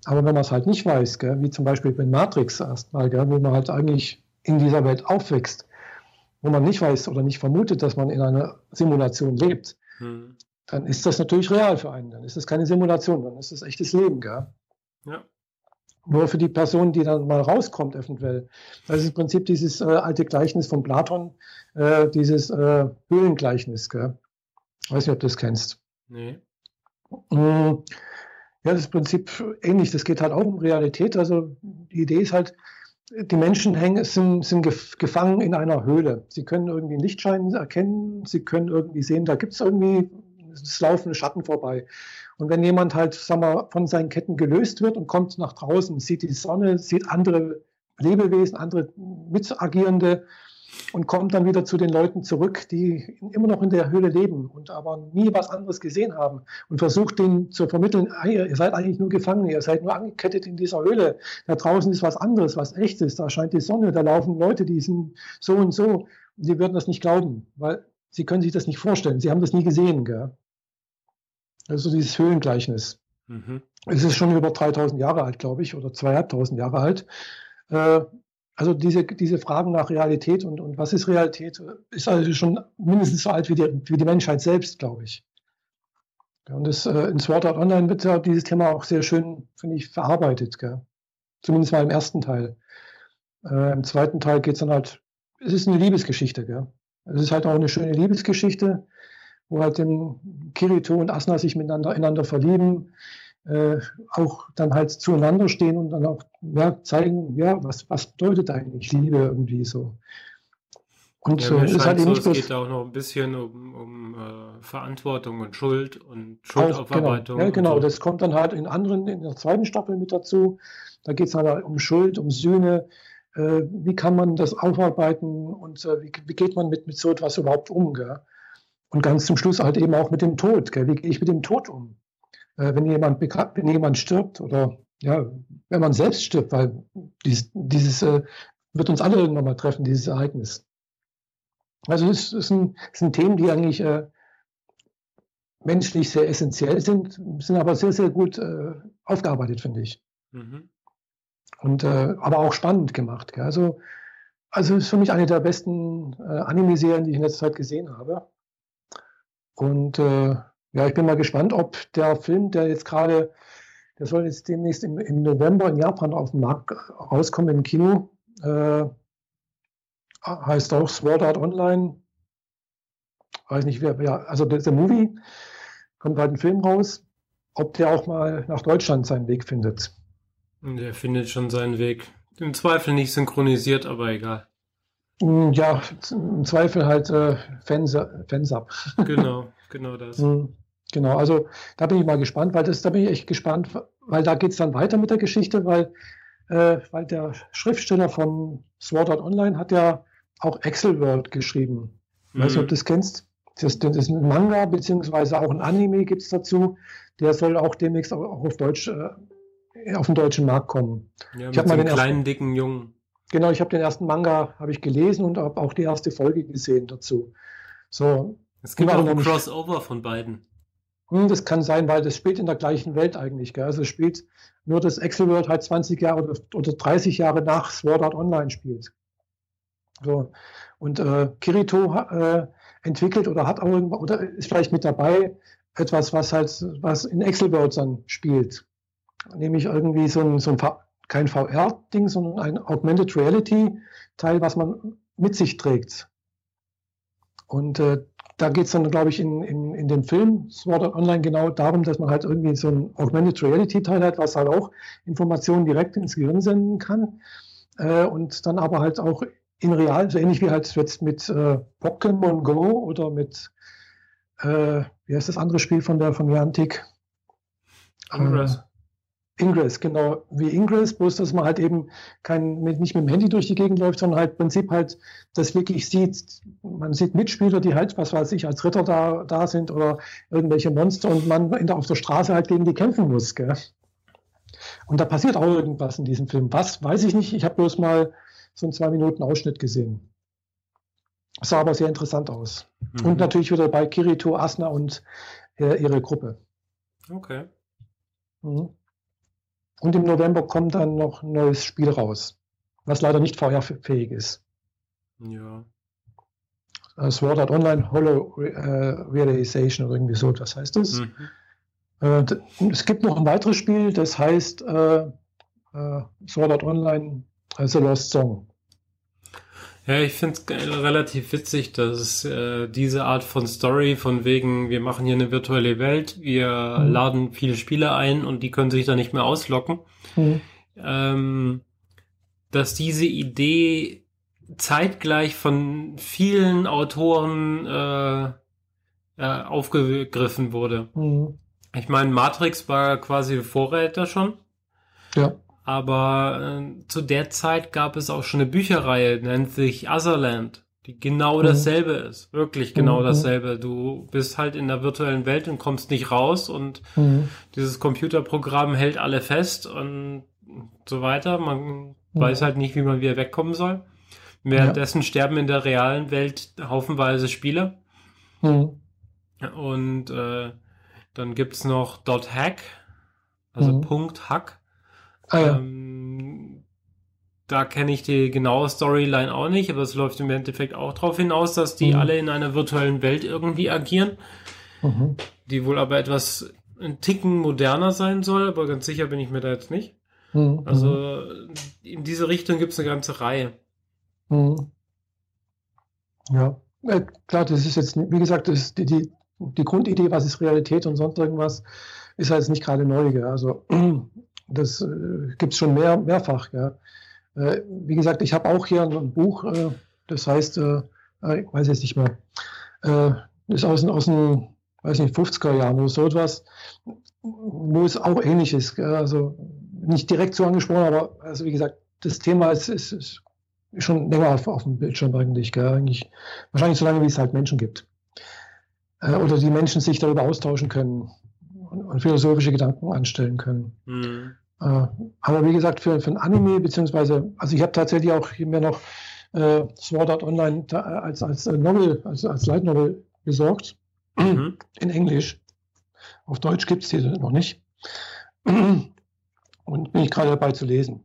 Aber wenn man es halt nicht weiß, gell, wie zum Beispiel bei Matrix erstmal, wo man halt eigentlich in dieser Welt aufwächst, wo man nicht weiß oder nicht vermutet, dass man in einer Simulation lebt, hm. Dann ist das natürlich real für einen. Dann ist es keine Simulation, dann ist es echtes Leben. Gell? Ja. Nur für die Person, die dann mal rauskommt, eventuell. Das ist im Prinzip dieses äh, alte Gleichnis von Platon, äh, dieses äh, Höhlengleichnis. Gell? Ich weiß nicht, ob du das kennst. Nee. Hm. Ja, das Prinzip ähnlich. Das geht halt auch um Realität. Also die Idee ist halt, die Menschen hängen, sind, sind gefangen in einer Höhle. Sie können irgendwie Lichtschein erkennen, sie können irgendwie sehen, da gibt es irgendwie, es laufen Schatten vorbei. Und wenn jemand halt, sagen wir, von seinen Ketten gelöst wird und kommt nach draußen, sieht die Sonne, sieht andere Lebewesen, andere Mitagierende, und kommt dann wieder zu den Leuten zurück, die immer noch in der Höhle leben und aber nie was anderes gesehen haben und versucht denen zu vermitteln, ihr seid eigentlich nur Gefangene, ihr seid nur angekettet in dieser Höhle. Da draußen ist was anderes, was echt ist. Da scheint die Sonne, da laufen Leute, die sind so und so. Sie würden das nicht glauben, weil sie können sich das nicht vorstellen. Sie haben das nie gesehen. Gell? Also dieses Höhlengleichnis. Mhm. Es ist schon über 3000 Jahre alt, glaube ich, oder 2500 Jahre alt. Äh, also diese, diese Fragen nach Realität und, und was ist Realität, ist also schon mindestens so alt wie die, wie die Menschheit selbst, glaube ich. Und das, äh, in Sword Art Online wird ja dieses Thema auch sehr schön, finde ich, verarbeitet. Gell? Zumindest mal im ersten Teil. Äh, Im zweiten Teil geht es dann halt, es ist eine Liebesgeschichte. Gell? Es ist halt auch eine schöne Liebesgeschichte, wo halt dem Kirito und Asna sich miteinander ineinander verlieben äh, auch dann halt zueinander stehen und dann auch ja, zeigen, ja, was, was bedeutet eigentlich Liebe irgendwie so. Und ja, äh, ist halt so, nicht es geht auch noch ein bisschen um, um äh, Verantwortung und Schuld und Schuldaufarbeitung. Auch, genau, ja, genau. So. das kommt dann halt in anderen, in der zweiten Staffel mit dazu. Da geht es halt um Schuld, um Sühne. Äh, wie kann man das aufarbeiten und äh, wie, wie, geht man mit, mit so etwas überhaupt um? Gell? Und ganz zum Schluss halt eben auch mit dem Tod. Gell? Wie gehe ich mit dem Tod um? äh, wenn, jemand wenn jemand stirbt oder ja, wenn man selbst stirbt, weil dies, dieses äh, wird uns alle irgendwann mal treffen, dieses Ereignis. Also es, es, sind, es sind Themen, die eigentlich äh, menschlich sehr essentiell sind, sind aber sehr, sehr gut äh, aufgearbeitet, finde ich. Mhm. Und äh, aber auch spannend gemacht. Gell? Also, also ist für mich eine der besten äh, Anime-Serien, die ich in letzter Zeit gesehen habe. Und äh, ja, ich bin mal gespannt, ob der Film, der jetzt gerade, der soll jetzt demnächst im, im November in Japan auf den Markt rauskommen im Kino, äh, heißt auch Sword Art Online. Weiß nicht, wer, ja, also der, der Movie kommt bald ein Film raus, ob der auch mal nach Deutschland seinen Weg findet. Der findet schon seinen Weg. Im Zweifel nicht synchronisiert, aber egal. Hm, ja, im Zweifel halt äh, Fans, Fans ab. Genau, genau das. Hm. Genau, also da bin ich mal gespannt, weil das, da bin ich echt gespannt, weil da geht es dann weiter mit der Geschichte, weil, äh, weil der Schriftsteller von Sword Art Online hat ja auch Excel World geschrieben. Mhm. Weiß nicht, ob du das kennst. Das, das ist ein Manga, beziehungsweise auch ein Anime gibt es dazu. Der soll auch demnächst auch auf Deutsch, äh, auf den deutschen Markt kommen. Ja, ich habe mal den kleinen, dicken Jungen. Genau, ich habe den ersten Manga habe ich gelesen und habe auch die erste Folge gesehen dazu. So. Es gibt auch ein Crossover von beiden. Hm, das kann sein, weil das spielt in der gleichen Welt eigentlich. Gell? Also spielt nur das Excel World halt 20 Jahre oder, oder 30 Jahre nach Sword Art Online spielt. So. Und äh, Kirito äh, entwickelt oder hat auch irgendwas, oder ist vielleicht mit dabei etwas, was halt, was in Excel World dann spielt. Nämlich irgendwie so ein, so ein kein VR-Ding, sondern ein Augmented Reality-Teil, was man mit sich trägt. Und äh, da geht es dann, glaube ich, in, in, in dem Film Sword Art Online genau darum, dass man halt irgendwie so ein Augmented Reality-Teil hat, was halt auch Informationen direkt ins Gehirn senden kann. Äh, und dann aber halt auch in real, so ähnlich wie halt jetzt mit äh, Pokémon Go oder mit, äh, wie heißt das andere Spiel von der von Niantic? Congress. Ingress, genau, wie Ingress, bloß dass man halt eben kein, mit, nicht mit dem Handy durch die Gegend läuft, sondern halt im Prinzip halt das wirklich sieht. Man sieht Mitspieler, die halt, was weiß ich, als Ritter da, da sind oder irgendwelche Monster und man in der, auf der Straße halt gegen die kämpfen muss. Gell? Und da passiert auch irgendwas in diesem Film. Was, weiß ich nicht. Ich habe bloß mal so einen zwei Minuten Ausschnitt gesehen. Sah aber sehr interessant aus. Mhm. Und natürlich wieder bei Kirito, Asna und äh, ihre Gruppe. Okay. Mhm. Und im November kommt dann noch ein neues Spiel raus, was leider nicht VR-fähig ist. Ja. Sword Art Online Hollow äh, Realization oder irgendwie so, was heißt das? Mhm. Äh, es gibt noch ein weiteres Spiel, das heißt äh, äh Sword Art Online äh, The Lost Song. Ja, ich finde es relativ witzig, dass es äh, diese Art von Story von wegen, wir machen hier eine virtuelle Welt, wir mhm. laden viele Spieler ein und die können sich da nicht mehr auslocken, mhm. ähm, dass diese Idee zeitgleich von vielen Autoren äh, äh, aufgegriffen wurde. Mhm. Ich meine, Matrix war quasi Vorräter schon. Ja. Aber äh, zu der Zeit gab es auch schon eine Bücherreihe, nennt sich Otherland, die genau mhm. dasselbe ist. Wirklich genau mhm. dasselbe. Du bist halt in der virtuellen Welt und kommst nicht raus und mhm. dieses Computerprogramm hält alle fest und so weiter. Man mhm. weiß halt nicht, wie man wieder wegkommen soll. Währenddessen ja. sterben in der realen Welt haufenweise Spieler. Mhm. Und äh, dann gibt's noch .hack, also. Punkt Hack. Ah, ähm, da kenne ich die genaue Storyline auch nicht, aber es läuft im Endeffekt auch darauf hinaus, dass die mhm. alle in einer virtuellen Welt irgendwie agieren, mhm. die wohl aber etwas ein Ticken moderner sein soll, aber ganz sicher bin ich mir da jetzt nicht. Mhm. Also in diese Richtung gibt es eine ganze Reihe. Mhm. Ja, äh, klar, das ist jetzt, wie gesagt, das die, die, die Grundidee, was ist Realität und sonst irgendwas, ist halt nicht gerade neu. Gell? Also das äh, gibt es schon mehr, mehrfach. Gell? Äh, wie gesagt, ich habe auch hier ein, Buch, äh, das heißt, äh, äh, ich weiß jetzt nicht mehr, äh, ist aus, aus den weiß nicht, 50er Jahren oder so etwas, wo es auch ähnlich ist. Also nicht direkt so angesprochen, aber also wie gesagt, das Thema ist, ist, ist schon länger auf, auf dem Bildschirm eigentlich, gell? eigentlich. Wahrscheinlich so lange, wie es halt Menschen gibt. Äh, oder die Menschen sich darüber austauschen können und, und philosophische Gedanken anstellen können. Mhm. Äh, aber wie gesagt, für, für ein Anime, beziehungsweise, also ich habe tatsächlich auch mir noch äh, Sword Art Online da, als, als Novel, als, als Light Novel besorgt. Mhm. In Englisch. Auf Deutsch gibt es die noch nicht. Und bin ich gerade dabei zu lesen.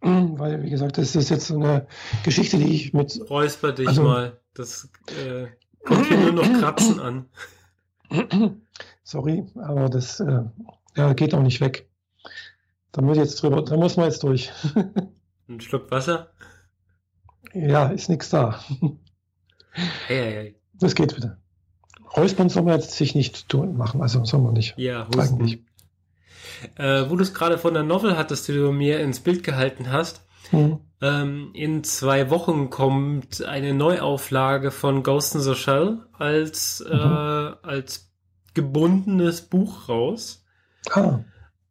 Weil, wie gesagt, das ist jetzt so eine Geschichte, die ich mit. Räusper dich also, mal. Das äh, kommt hier nur noch Kratzen an. Sorry, aber das äh, ja, geht auch nicht weg. Da muss jetzt drüber, da muss man jetzt durch. Ein Schluck Wasser? Ja, ist nichts da. Hey, hey, hey. Das geht wieder. Räuspern soll man jetzt sich nicht tun machen, also soll man nicht. Ja, husten. Eigentlich. Äh, wo du es gerade von der Novel hattest, die du mir ins Bild gehalten hast. Mhm. Ähm, in zwei Wochen kommt eine Neuauflage von Ghost in the Shell als, mhm. äh, als gebundenes Buch raus. Ah.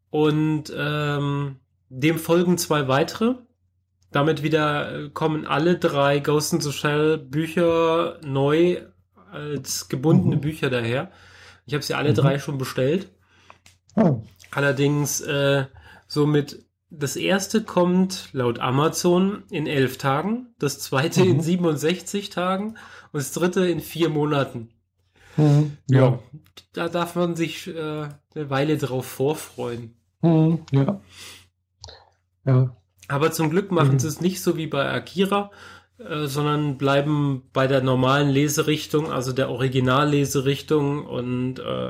Und ähm, dem folgen zwei weitere. Damit wieder äh, kommen alle drei Ghost in the Shell Bücher neu als gebundene mhm. Bücher daher. Ich habe sie alle mhm. drei schon bestellt. Oh. Allerdings äh, somit das erste kommt laut Amazon in elf Tagen, das zweite mhm. in 67 Tagen und das dritte in vier Monaten. Mhm. Ja. ja. da darf man sich äh, eine Weile drauf vorfreuen. Mhm. Ja. Ja. Aber zum Glück machen mhm. sie es nicht so wie bei Akira, äh, sondern bleiben bei der normalen Leserichtung, also der Originalleserichtung und äh,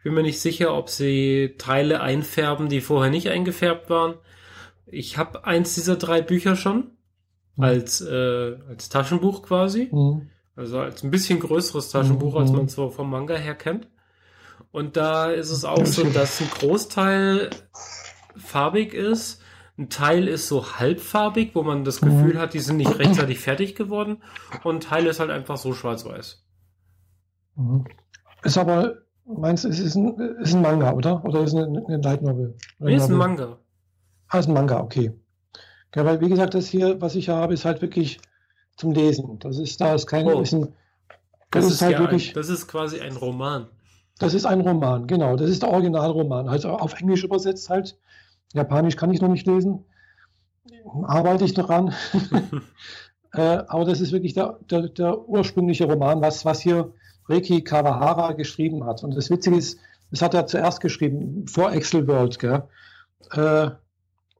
ich bin mir nicht sicher, ob sie Teile einfärben, die vorher nicht eingefärbt waren. Ich habe eins dieser drei Bücher schon mhm. als, äh, als Taschenbuch quasi. Mhm. Also als ein bisschen größeres Taschenbuch, mhm. als man so vom Manga her kennt. Und da ist es auch so, dass ein Großteil farbig ist. Ein Teil ist so halbfarbig, wo man das Gefühl hat, die sind nicht rechtzeitig fertig geworden. Und ein Teil ist halt einfach so schwarz-weiß. Mhm. Ist aber Meinst du, es ist ein, ist ein Manga, oder? Oder ist es eine, eine Light Novel? Nee, ist ein Manga. Ah, ist ein Manga, okay. Ja, weil, wie gesagt, das hier, was ich hier habe, ist halt wirklich zum Lesen. Das ist, da ist kein, oh. ist ein, das, das ist, ist, halt ja wirklich. Ein, das ist quasi ein Roman. Das ist ein Roman, genau. Das ist der Originalroman. Also auf Englisch übersetzt halt. Japanisch kann ich noch nicht lesen. Arbeite ich noch an. äh, aber das ist wirklich der, der, der ursprüngliche Roman, was, was hier Reiki Kawahara geschrieben hat. Und das Witzige ist, das hat er zuerst geschrieben, vor Excel World, gell? Äh,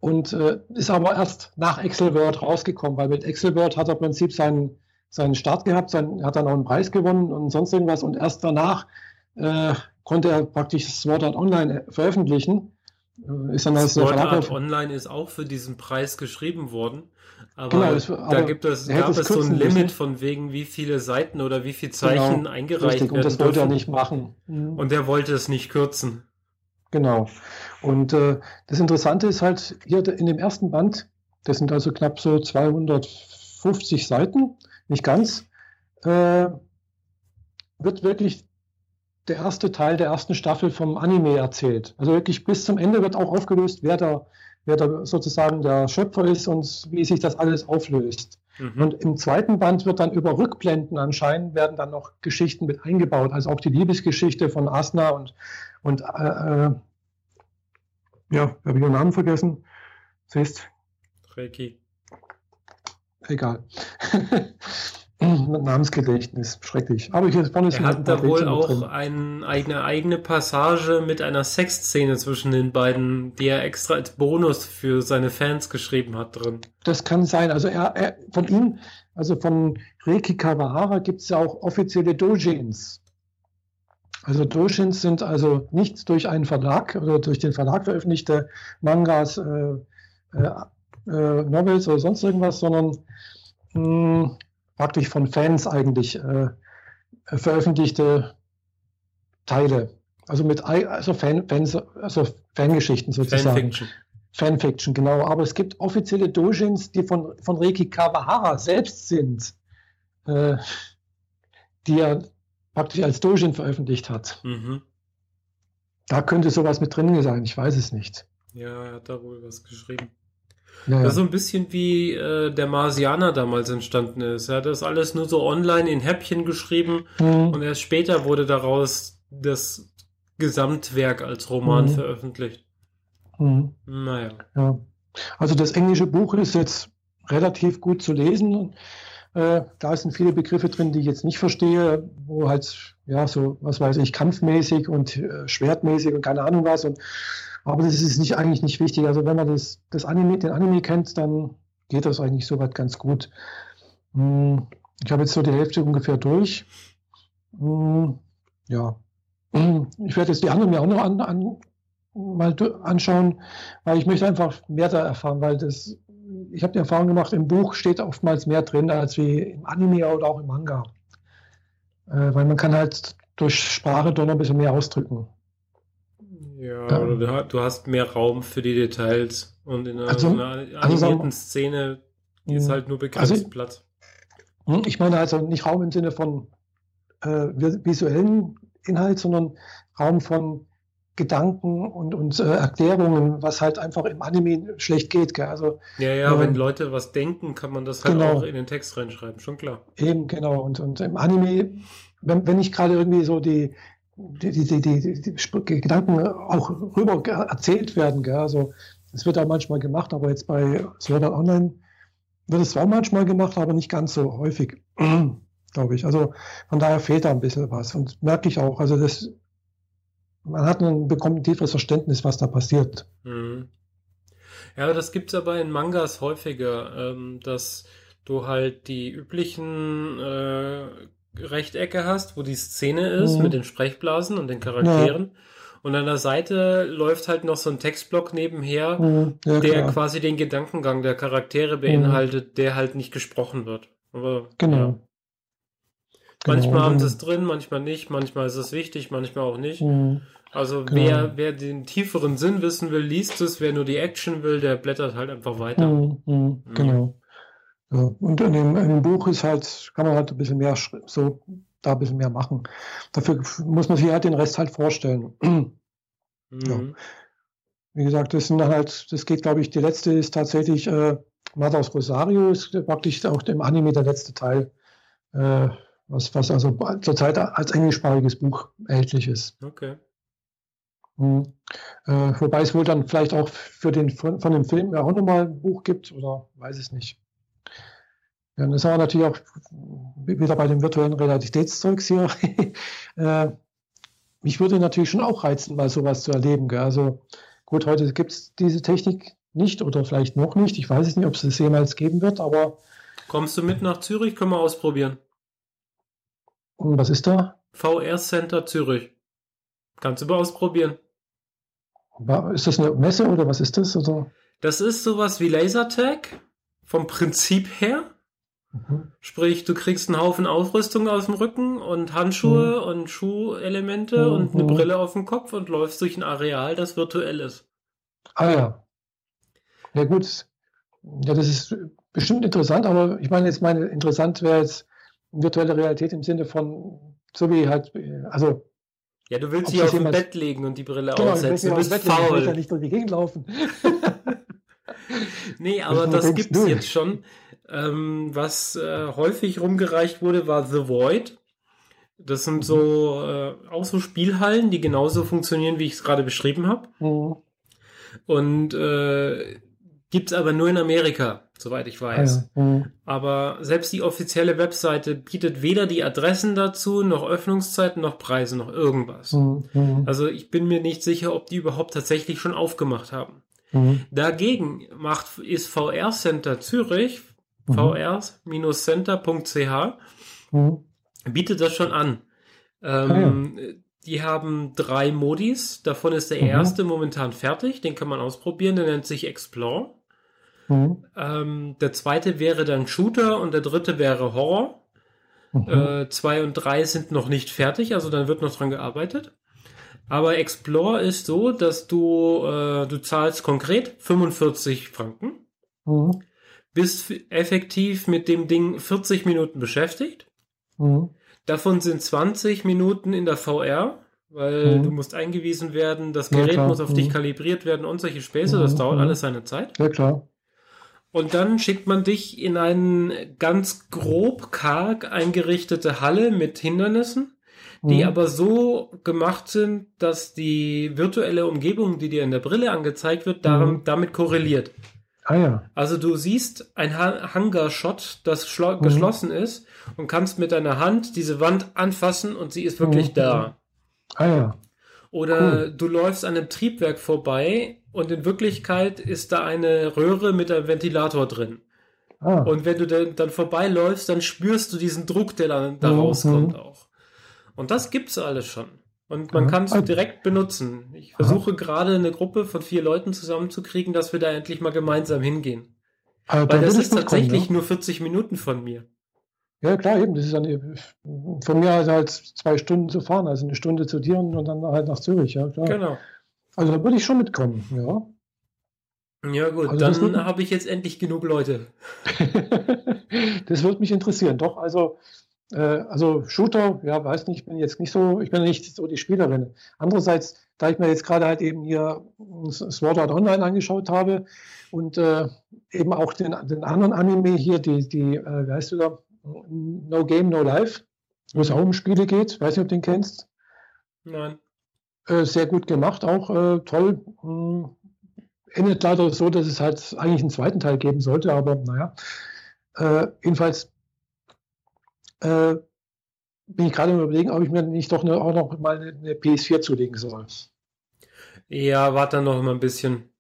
und äh, ist aber erst nach Excel World rausgekommen, weil mit Excel World hat er im Prinzip seinen, seinen Start gehabt, sein, hat dann auch einen Preis gewonnen und sonst irgendwas. Und erst danach äh, konnte er praktisch Sword Art Online veröffentlichen. Äh, ist dann als Sword Art Online ist auch für diesen Preis geschrieben worden. Aber, genau, das, aber da gibt es, gab es so ein Limit müssen. von wegen, wie viele Seiten oder wie viele Zeichen genau, eingereicht richtig, werden. Und das wollte dürfen. er nicht machen. Mhm. Und er wollte es nicht kürzen. Genau. Und äh, das Interessante ist halt, hier in dem ersten Band, das sind also knapp so 250 Seiten, nicht ganz, äh, wird wirklich der erste Teil der ersten Staffel vom Anime erzählt. Also wirklich bis zum Ende wird auch aufgelöst, wer der, wer da sozusagen der Schöpfer ist und wie sich das alles auflöst. Mhm. Und im zweiten Band wird dann über Rückblenden anscheinend werden dann noch Geschichten mit eingebaut, also auch die Liebesgeschichte von Asna und, und äh, äh, ja, habe ich den Namen vergessen? Siehst? Reiki. Egal. Namensgedächtnis, schrecklich. Aber ich vorne ist Er hat da wohl auch ein, eine eigene Passage mit einer Sexszene zwischen den beiden, die er extra als Bonus für seine Fans geschrieben hat drin. Das kann sein. Also er, er von ihm, also von Reiki Kawahara gibt es ja auch offizielle Dojins. Also Dojins sind also nicht durch einen Verlag oder durch den Verlag veröffentlichte Mangas, äh, äh, äh, Novels oder sonst irgendwas, sondern mh, hm, praktisch von Fans eigentlich äh, veröffentlichte Teile. Also mit also Fan, Fans, also Fangeschichten sozusagen. Fanfiction. Fanfiction, genau. Aber es gibt offizielle Dojins, die von, von Reiki Kawahara selbst sind, äh, die er praktisch als Dojin veröffentlicht hat. Mhm. Da könnte sowas mit drin sein, ich weiß es nicht. Ja, er hat da wohl was geschrieben. Ja, ja. so ein bisschen wie äh, der Marsianer damals entstanden ist. Er hat das alles nur so online in Häppchen geschrieben mhm. und erst später wurde daraus das Gesamtwerk als Roman mhm. veröffentlicht. Mhm. Naja. Ja. Also das englische Buch ist jetzt relativ gut zu lesen. Äh, da sind viele Begriffe drin, die ich jetzt nicht verstehe, wo halt, ja, so, was weiß ich, kampfmäßig und äh, schwertmäßig und keine Ahnung was. Und aber das ist nicht, eigentlich nicht wichtig. Also wenn man das, das Anime, den Anime kennt, dann geht das eigentlich soweit ganz gut. Hm, ich habe jetzt so die Hälfte ungefähr durch. Hm, ja. Ich werde jetzt die anderen mir auch noch an, an, mal anschauen, weil ich möchte einfach mehr da erfahren, weil das, ich habe die Erfahrung gemacht, im Buch steht oftmals mehr drin als wie im Anime oder auch im Manga. Äh, weil man kann halt durch Sprache doch noch ein bisschen mehr ausdrücken. Ja, ja. oder du hast mehr Raum für die Details und in einer, also, einer also animierten also, Szene ist halt nur begrenzt also, Platz. Hm, ich meine also nicht Raum im Sinne von äh, visuellen Inhalt, sondern Raum von Gedanken und, und äh, Erklärungen, was halt einfach im Anime schlecht geht. Gell? Also, ja, ja, äh, wenn Leute was denken, kann man das halt genau, auch in den Text reinschreiben, schon klar. Eben, genau. Und, und im Anime, wenn, wenn ich gerade irgendwie so die, die, die, die, die, Gedanken auch rüber erzählt werden. Gell? Also es wird auch manchmal gemacht, aber jetzt bei Art Online wird es zwar manchmal gemacht, aber nicht ganz so häufig, glaube ich. Also von daher fehlt da ein bisschen was und merke ich auch. Also das, man hat ein, bekommt ein tieferes Verständnis, was da passiert. Mhm. Ja, das gibt es aber in Mangas häufiger, ähm, dass du halt die üblichen äh, Rechtecke hast, wo die Szene ist mhm. mit den Sprechblasen und den Charakteren. Ja. Und an der Seite läuft halt noch so ein Textblock nebenher, mhm. ja, der klar. quasi den Gedankengang der Charaktere beinhaltet, mhm. der halt nicht gesprochen wird. Aber, genau. Ja. Manchmal genau. haben sie es drin, manchmal nicht, manchmal ist es wichtig, manchmal auch nicht. Mhm. Also genau. wer, wer den tieferen Sinn wissen will, liest es, wer nur die Action will, der blättert halt einfach weiter. Mhm. Mhm. Genau. Ja, und in dem, in dem, Buch ist halt, kann man halt ein bisschen mehr so da ein bisschen mehr machen. Dafür muss man sich halt den Rest halt vorstellen. Mhm. Ja. Wie gesagt, das sind dann halt, das geht, glaube ich, die letzte ist tatsächlich äh, Mother's Rosario, ist praktisch auch im Anime der letzte Teil, äh, was, was also zurzeit als englischsprachiges Buch erhältlich ist. Okay. Mhm. Äh, wobei es wohl dann vielleicht auch für den, von, von dem Film ja auch nochmal ein Buch gibt, oder weiß es nicht. Das haben wir natürlich auch wieder bei dem virtuellen Realitätszeugs hier. äh, mich würde natürlich schon auch reizen, mal sowas zu erleben. Gell? Also gut, heute gibt es diese Technik nicht oder vielleicht noch nicht. Ich weiß es nicht, ob es das jemals geben wird, aber. Kommst du mit nach Zürich? Können wir ausprobieren. Und was ist da? VR Center Zürich. Kannst du mal ausprobieren. Ist das eine Messe oder was ist das? Oder? Das ist sowas wie Lasertag vom Prinzip her. Mhm. Sprich, du kriegst einen Haufen Ausrüstung aus dem Rücken und Handschuhe mhm. und Schuhelemente mhm. und eine Brille auf dem Kopf und läufst durch ein Areal, das virtuell ist. Ah ja. Ja gut. Ja, das ist bestimmt interessant, aber ich meine jetzt meine interessant wäre jetzt virtuelle Realität im Sinne von so wie halt also ja, du willst dich auf dem Bett legen und die Brille genau, aufsetzen. Du bist faul. Ich will ja nicht durch die Gegend laufen. nee, aber das gibt's du? jetzt schon. Ähm, was äh, häufig rumgereicht wurde, war The Void. Das sind so äh, auch so Spielhallen, die genauso funktionieren, wie ich es gerade beschrieben habe. Mhm. Und äh, gibt's aber nur in Amerika, soweit ich weiß. Ja, ja. Aber selbst die offizielle Webseite bietet weder die Adressen dazu, noch Öffnungszeiten, noch Preise, noch irgendwas. Mhm. Also ich bin mir nicht sicher, ob die überhaupt tatsächlich schon aufgemacht haben. Mhm. Dagegen macht ist VR Center Zürich, mhm. vr-center.ch, mhm. bietet das schon an. Ähm, ah, ja. Die haben drei Modis, davon ist der mhm. erste momentan fertig, den kann man ausprobieren, der nennt sich Explore. Mhm. Ähm, der zweite wäre dann Shooter und der dritte wäre Horror. Mhm. Äh, zwei und drei sind noch nicht fertig, also dann wird noch dran gearbeitet. Aber Explore ist so, dass du, äh, du zahlst konkret 45 Franken, mhm. Bist effektiv mit dem Ding 40 Minuten beschäftigt. Mhm. Davon sind 20 Minuten in der VR, weil mhm. du musst eingewiesen werden, das Gerät ja, muss auf dich mhm. kalibriert werden und solche Späße, das mhm. dauert mhm. alles seine Zeit. Ja, klar. Und dann schickt man dich in eine ganz grob karg eingerichtete Halle mit Hindernissen, die mhm. aber so gemacht sind, dass die virtuelle Umgebung, die dir in der Brille angezeigt wird, darum, damit korreliert. Ah ja. Also du siehst ein Hangar-Shot, das mhm. geschlossen ist und kannst mit deiner Hand diese Wand anfassen und sie ist wirklich mhm. da. Ah ja. Oder cool. du läufst an einem Triebwerk vorbei und in Wirklichkeit ist da eine Röhre mit einem Ventilator drin. Ah. Und wenn du dann, dann vorbeiläufst, dann spürst du diesen Druck, der dann da mhm. rauskommt auch. Und das gibt's alles schon. Und man kann es ah. direkt benutzen. Ich versuche gerade eine Gruppe von vier Leuten zusammenzukriegen, dass wir da endlich mal gemeinsam hingehen. Aber Weil das ist tatsächlich kommen, ja? nur 40 Minuten von mir. Ja, klar, eben. Das ist dann von mir halt zwei Stunden zu fahren, also eine Stunde zu dir und dann halt nach Zürich, ja, klar. Genau. Also da würde ich schon mitkommen, ja. Ja, gut, also dann habe ich jetzt endlich genug Leute. das würde mich interessieren, doch. Also, also Shooter, ja, weiß nicht, ich bin jetzt nicht so, ich bin nicht so die Spielerin. Andererseits, da ich mir jetzt gerade halt eben hier Sword Art Online angeschaut habe und äh, eben auch den, den anderen Anime hier, die, die äh, wie heißt du da, No Game, No Life, wo es auch um Spiele geht. Weiß nicht, ob du den kennst. Nein. Äh, sehr gut gemacht, auch äh, toll. Hm. Endet leider so, dass es halt eigentlich einen zweiten Teil geben sollte, aber naja. Äh, jedenfalls äh, bin ich gerade überlegen, ob ich mir nicht doch eine, auch noch mal eine, eine PS4 zulegen soll. Ja, warte dann noch mal ein bisschen.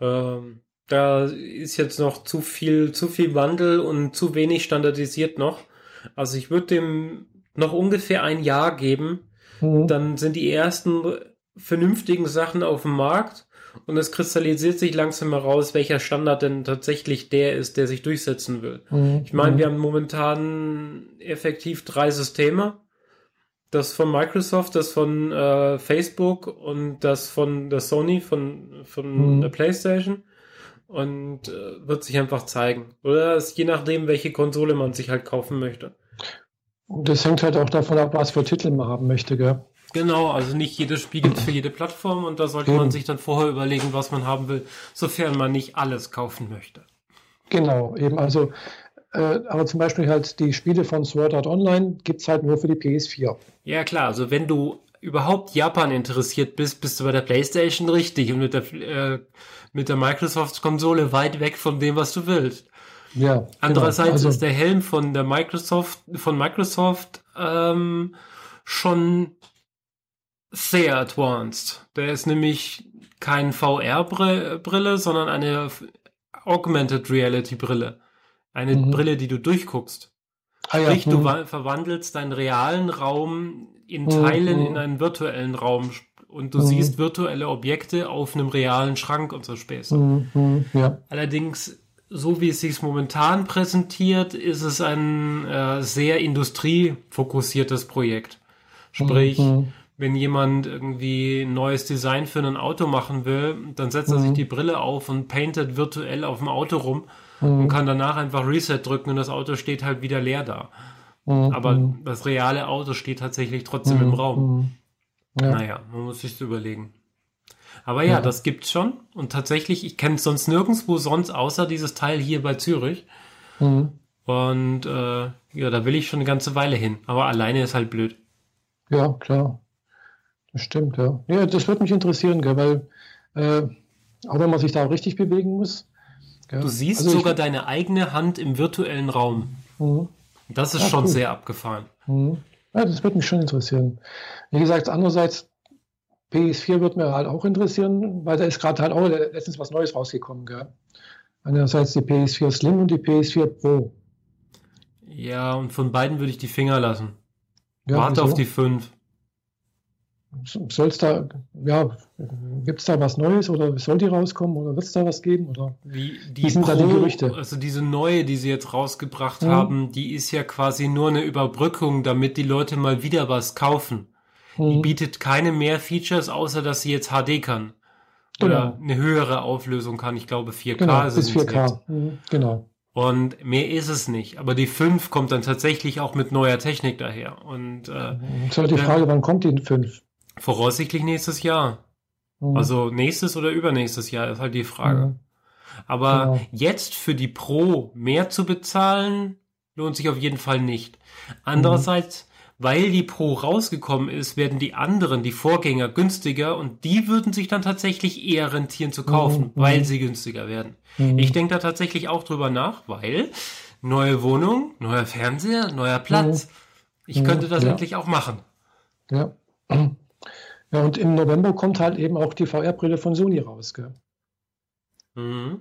Ähm, da ist jetzt noch zu viel, zu viel Wandel und zu wenig standardisiert noch. Also ich würde dem noch ungefähr ein Jahr geben. Mhm. Dann sind die ersten vernünftigen Sachen auf dem Markt und es kristallisiert sich langsam heraus, welcher Standard denn tatsächlich der ist, der sich durchsetzen will. Mhm. Ich meine, wir haben momentan effektiv drei Systeme. Das von Microsoft, das von äh, Facebook und das von der Sony, von, von mhm. der PlayStation und äh, wird sich einfach zeigen. Oder ist je nachdem, welche Konsole man sich halt kaufen möchte. Das hängt halt auch davon ab, was für Titel man haben möchte, gell? Genau, also nicht jedes Spiel gibt für jede Plattform und da sollte eben. man sich dann vorher überlegen, was man haben will, sofern man nicht alles kaufen möchte. Genau, eben, also äh, aber zum Beispiel halt die Spiele von Sword Art Online gibt es halt nur für die PS4. Ja klar, also wenn du überhaupt Japan interessiert bist, bist du bei der PlayStation richtig und mit der, äh, mit der Microsoft-Konsole weit weg von dem, was du willst. Ja. Genau. Andererseits genau. also, ist der Helm von der Microsoft, von Microsoft ähm, schon sehr advanced. Der ist nämlich kein VR-Brille, sondern eine Augmented Reality Brille. Eine mhm. Brille, die du durchguckst. Ah, Sprich, ja. du mhm. verwandelst deinen realen Raum in Teilen mhm. in einen virtuellen Raum und du mhm. siehst virtuelle Objekte auf einem realen Schrank und so Späße. Mhm. Ja. Allerdings, so wie es sich momentan präsentiert, ist es ein äh, sehr industriefokussiertes Projekt. Sprich, mhm. Wenn jemand irgendwie ein neues Design für ein Auto machen will, dann setzt er sich mhm. die Brille auf und paintet virtuell auf dem Auto rum und kann danach einfach Reset drücken und das Auto steht halt wieder leer da. Mhm. Aber das reale Auto steht tatsächlich trotzdem mhm. im Raum. Ja. Naja, man muss sich überlegen. Aber ja, ja, das gibt's schon. Und tatsächlich, ich kenne es sonst nirgendwo sonst, außer dieses Teil hier bei Zürich. Mhm. Und äh, ja, da will ich schon eine ganze Weile hin. Aber alleine ist halt blöd. Ja, klar. Stimmt, ja. Ja, das würde mich interessieren, gell, weil äh, auch wenn man sich da richtig bewegen muss. Gell. Du siehst also sogar ich, deine eigene Hand im virtuellen Raum. Mhm. Das ist ja, schon cool. sehr abgefahren. Mhm. Ja, das würde mich schon interessieren. Wie gesagt, andererseits, PS4 wird mir halt auch interessieren, weil da ist gerade halt auch letztens was Neues rausgekommen. Gell? Einerseits die PS4 Slim und die PS4 Pro. Ja, und von beiden würde ich die Finger lassen. Ja, Warte auf die 5. Soll es da, ja, gibt es da was Neues oder soll die rauskommen oder wird es da was geben? Oder wie, die wie sind Pro, da die Gerüchte? Also diese neue, die sie jetzt rausgebracht mhm. haben, die ist ja quasi nur eine Überbrückung, damit die Leute mal wieder was kaufen. Mhm. Die bietet keine mehr Features, außer dass sie jetzt HD kann. Oder genau. eine höhere Auflösung kann. Ich glaube 4K genau, bis 4K. Mhm, genau. Und mehr ist es nicht. Aber die 5 kommt dann tatsächlich auch mit neuer Technik daher. Und äh, Jetzt halt die Frage, wann kommt die 5? Voraussichtlich nächstes Jahr. Mhm. Also nächstes oder übernächstes Jahr ist halt die Frage. Mhm. Aber genau. jetzt für die Pro mehr zu bezahlen, lohnt sich auf jeden Fall nicht. Andererseits, mhm. weil die Pro rausgekommen ist, werden die anderen, die Vorgänger, günstiger und die würden sich dann tatsächlich eher rentieren zu kaufen, mhm. weil sie günstiger werden. Mhm. Ich denke da tatsächlich auch drüber nach, weil neue Wohnung, neuer Fernseher, neuer Platz. Mhm. Ich könnte das ja. endlich auch machen. Ja. Ja, und im November kommt halt eben auch die VR-Brille von Sony raus. Mhm.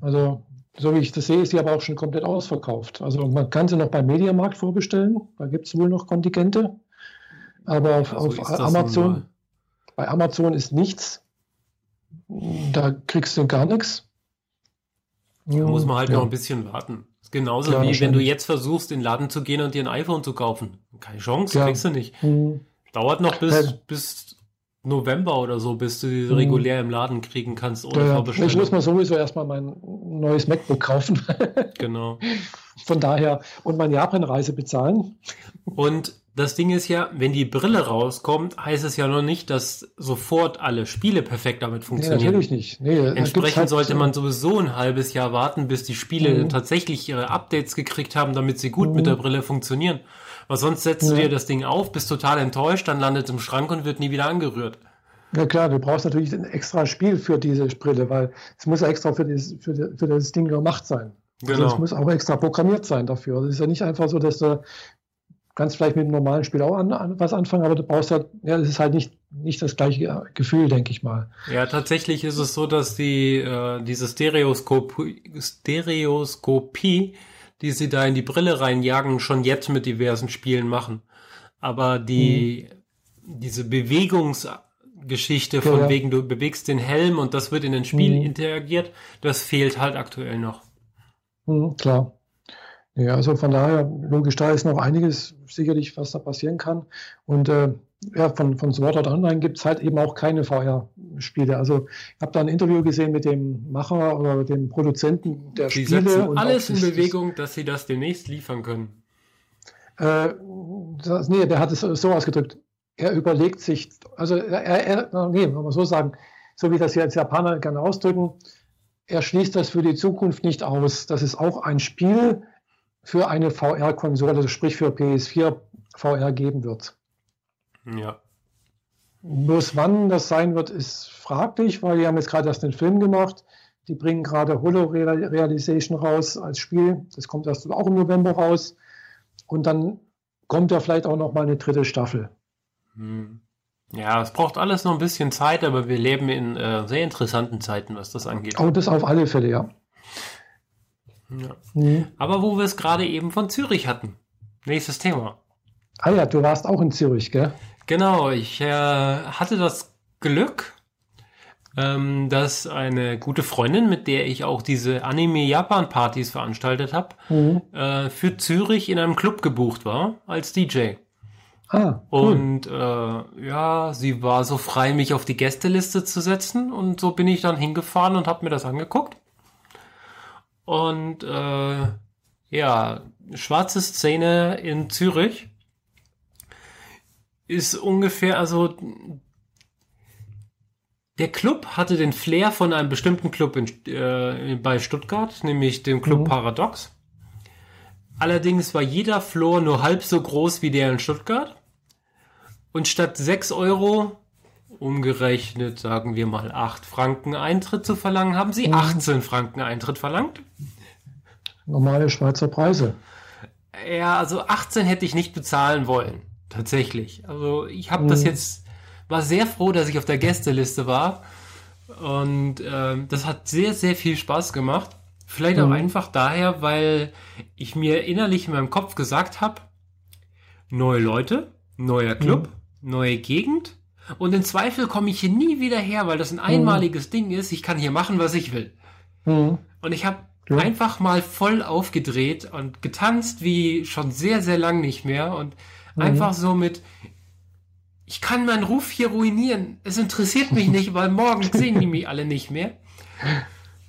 Also, so wie ich das sehe, ist sie aber auch schon komplett ausverkauft. Also man kann sie noch beim Mediamarkt vorbestellen. Da gibt es wohl noch Kontingente. Aber auf, also auf Amazon, bei Amazon ist nichts. Da kriegst du gar nichts. Da muss man halt ja. noch ein bisschen warten. Genauso Klar, wie wenn du jetzt versuchst, in den Laden zu gehen und dir ein iPhone zu kaufen. Keine Chance, ja. kriegst du nicht. Mhm. Dauert noch bis, ja. bis November oder so, bis du die mhm. regulär im Laden kriegen kannst ohne ja, Vorbestellung. Ich muss mal sowieso erstmal mein neues MacBook kaufen. genau. Von daher und meine Japan-Reise bezahlen. Und das Ding ist ja, wenn die Brille rauskommt, heißt es ja noch nicht, dass sofort alle Spiele perfekt damit funktionieren. Nee, natürlich nicht. Nee, Entsprechend halt sollte man sowieso ein halbes Jahr warten, bis die Spiele mhm. tatsächlich ihre Updates gekriegt haben, damit sie gut mhm. mit der Brille funktionieren. Weil sonst setzt ja. du dir das Ding auf, bist total enttäuscht, dann landet es im Schrank und wird nie wieder angerührt. Ja klar, du brauchst natürlich ein extra Spiel für diese Brille, weil es muss ja extra für, dieses, für, die, für das Ding gemacht sein. Also genau. Also es muss auch extra programmiert sein dafür. Also es ist ja nicht einfach so, dass du kannst vielleicht mit einem normalen Spiel auch an, an, was anfangen, aber du brauchst halt, ja, es ist halt nicht, nicht das gleiche Gefühl, denke ich mal. Ja, tatsächlich ist es so, dass die äh, diese Stereoskop Stereoskopie die sie da in die Brille reinjagen, schon jetzt mit diversen Spielen machen. Aber die, mhm. diese Bewegungsgeschichte von ja, wegen, du bewegst den Helm und das wird in den Spiel mhm. interagiert, das fehlt halt aktuell noch. Mhm, klar. Ja, also von daher, logisch, da ist noch einiges sicherlich, was da passieren kann. Und äh, ja, von, von Sword Art Online gibt es halt eben auch keine VR-Spiele. Also ich habe da ein Interview gesehen mit dem Macher oder dem Produzenten der die Spiele. Setzen alles in Bewegung, dass sie das demnächst liefern können. Äh, das, nee, der hat es so ausgedrückt. Er überlegt sich, also er, er nee, muss man so sagen, so wie das jetzt Japaner gerne ausdrücken, er schließt das für die Zukunft nicht aus, dass es auch ein Spiel für eine VR-Konsole, also sprich für PS4 VR geben wird. Ja. Bloß wann das sein wird, ist fraglich, weil die haben jetzt gerade erst den Film gemacht. Die bringen gerade Holo Realization raus als Spiel. Das kommt erst auch im November raus. Und dann kommt da vielleicht auch noch mal eine dritte Staffel. Hm. Ja, es braucht alles noch ein bisschen Zeit, aber wir leben in äh, sehr interessanten Zeiten, was das angeht. Oh, das auf alle Fälle, ja. ja. Mhm. Aber wo wir es gerade eben von Zürich hatten. Nächstes Thema. Ah ja, du warst auch in Zürich, gell? Genau, ich äh, hatte das Glück, ähm, dass eine gute Freundin, mit der ich auch diese Anime-Japan-Partys veranstaltet habe, mhm. äh, für Zürich in einem Club gebucht war als DJ. Ah, cool. Und äh, ja, sie war so frei, mich auf die Gästeliste zu setzen und so bin ich dann hingefahren und habe mir das angeguckt. Und äh, ja, schwarze Szene in Zürich ist ungefähr, also der Club hatte den Flair von einem bestimmten Club in, äh, bei Stuttgart, nämlich dem Club mhm. Paradox. Allerdings war jeder Floor nur halb so groß wie der in Stuttgart. Und statt 6 Euro, umgerechnet, sagen wir mal 8 Franken Eintritt zu verlangen, haben sie 18 mhm. Franken Eintritt verlangt. Normale Schweizer Preise. Ja, also 18 hätte ich nicht bezahlen wollen. Tatsächlich. Also ich habe mhm. das jetzt, war sehr froh, dass ich auf der Gästeliste war. Und äh, das hat sehr, sehr viel Spaß gemacht. Vielleicht mhm. auch einfach daher, weil ich mir innerlich in meinem Kopf gesagt habe, neue Leute, neuer Club, mhm. neue Gegend. Und im Zweifel komme ich hier nie wieder her, weil das ein einmaliges Ding ist. Ich kann hier machen, was ich will. Mhm. Und ich habe ja. einfach mal voll aufgedreht und getanzt wie schon sehr, sehr lang nicht mehr und mhm. einfach so mit, ich kann meinen Ruf hier ruinieren. Es interessiert mich nicht, weil morgen sehen die mich alle nicht mehr.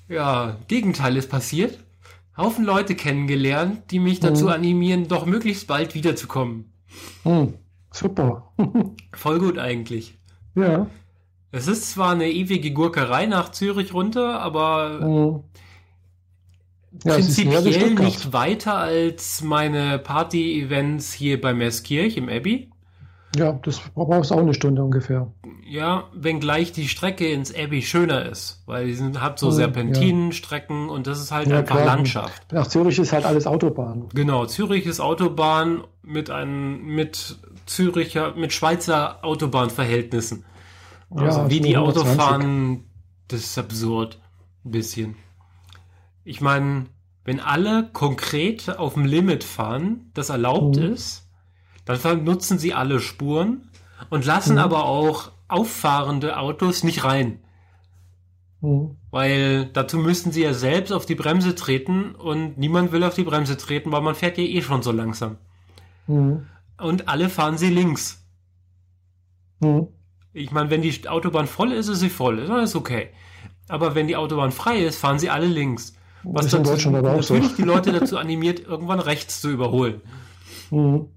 Ja, Gegenteil ist passiert. Haufen Leute kennengelernt, die mich dazu mhm. animieren, doch möglichst bald wiederzukommen. Mhm. Super. Voll gut eigentlich. Ja. Es ist zwar eine ewige Gurkerei nach Zürich runter, aber mhm. Ja, prinzipiell nicht weiter als meine Party-Events hier bei Meßkirch im Abbey. Ja, das brauchst auch eine Stunde ungefähr. Ja, wenngleich die Strecke ins Abbey schöner ist, weil die sind, hat so hm, Serpentinenstrecken ja. und das ist halt ja, einfach klar. Landschaft. Nach Zürich ist halt alles Autobahn. Genau, Zürich ist Autobahn mit einem, mit Züricher, mit Schweizer Autobahnverhältnissen. Also ja, wie die Auto fahren, das ist absurd. Ein bisschen. Ich meine, wenn alle konkret auf dem Limit fahren, das erlaubt mhm. ist, dann nutzen sie alle Spuren und lassen mhm. aber auch auffahrende Autos nicht rein. Mhm. Weil dazu müssten sie ja selbst auf die Bremse treten und niemand will auf die Bremse treten, weil man fährt ja eh schon so langsam. Mhm. Und alle fahren sie links. Mhm. Ich meine, wenn die Autobahn voll ist, ist sie voll. Das ist okay. Aber wenn die Autobahn frei ist, fahren sie alle links. Was dann natürlich so. die Leute dazu animiert, irgendwann rechts zu überholen. Mhm.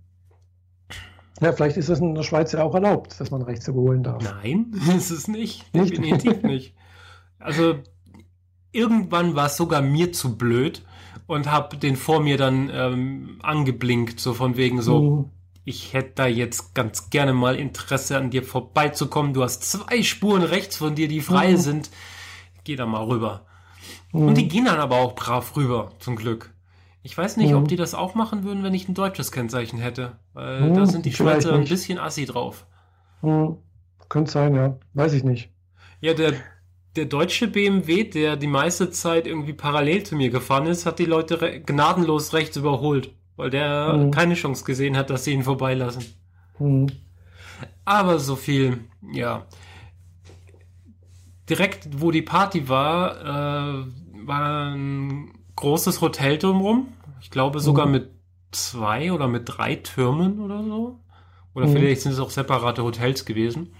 Ja, vielleicht ist es in der Schweiz ja auch erlaubt, dass man rechts überholen darf. Nein, ist es nicht. nicht? Definitiv nicht. Also irgendwann war es sogar mir zu blöd und habe den vor mir dann ähm, angeblinkt, so von wegen so, mhm. ich hätte da jetzt ganz gerne mal Interesse an dir vorbeizukommen. Du hast zwei Spuren rechts von dir, die frei mhm. sind. Geh da mal rüber. Mhm. Und die gehen dann aber auch brav rüber, zum Glück. Ich weiß nicht, mhm. ob die das auch machen würden, wenn ich ein deutsches Kennzeichen hätte. Weil mhm, da sind die Schweizer ein bisschen assi drauf. Mhm. Könnte sein, ja. Weiß ich nicht. Ja, der, der deutsche BMW, der die meiste Zeit irgendwie parallel zu mir gefahren ist, hat die Leute re gnadenlos rechts überholt, weil der mhm. keine Chance gesehen hat, dass sie ihn vorbeilassen. Mhm. Aber so viel, ja. Direkt, wo die Party war, äh, war ein großes Hotel drumherum. Ich glaube sogar mhm. mit zwei oder mit drei Türmen oder so. Oder mhm. vielleicht sind es auch separate Hotels gewesen.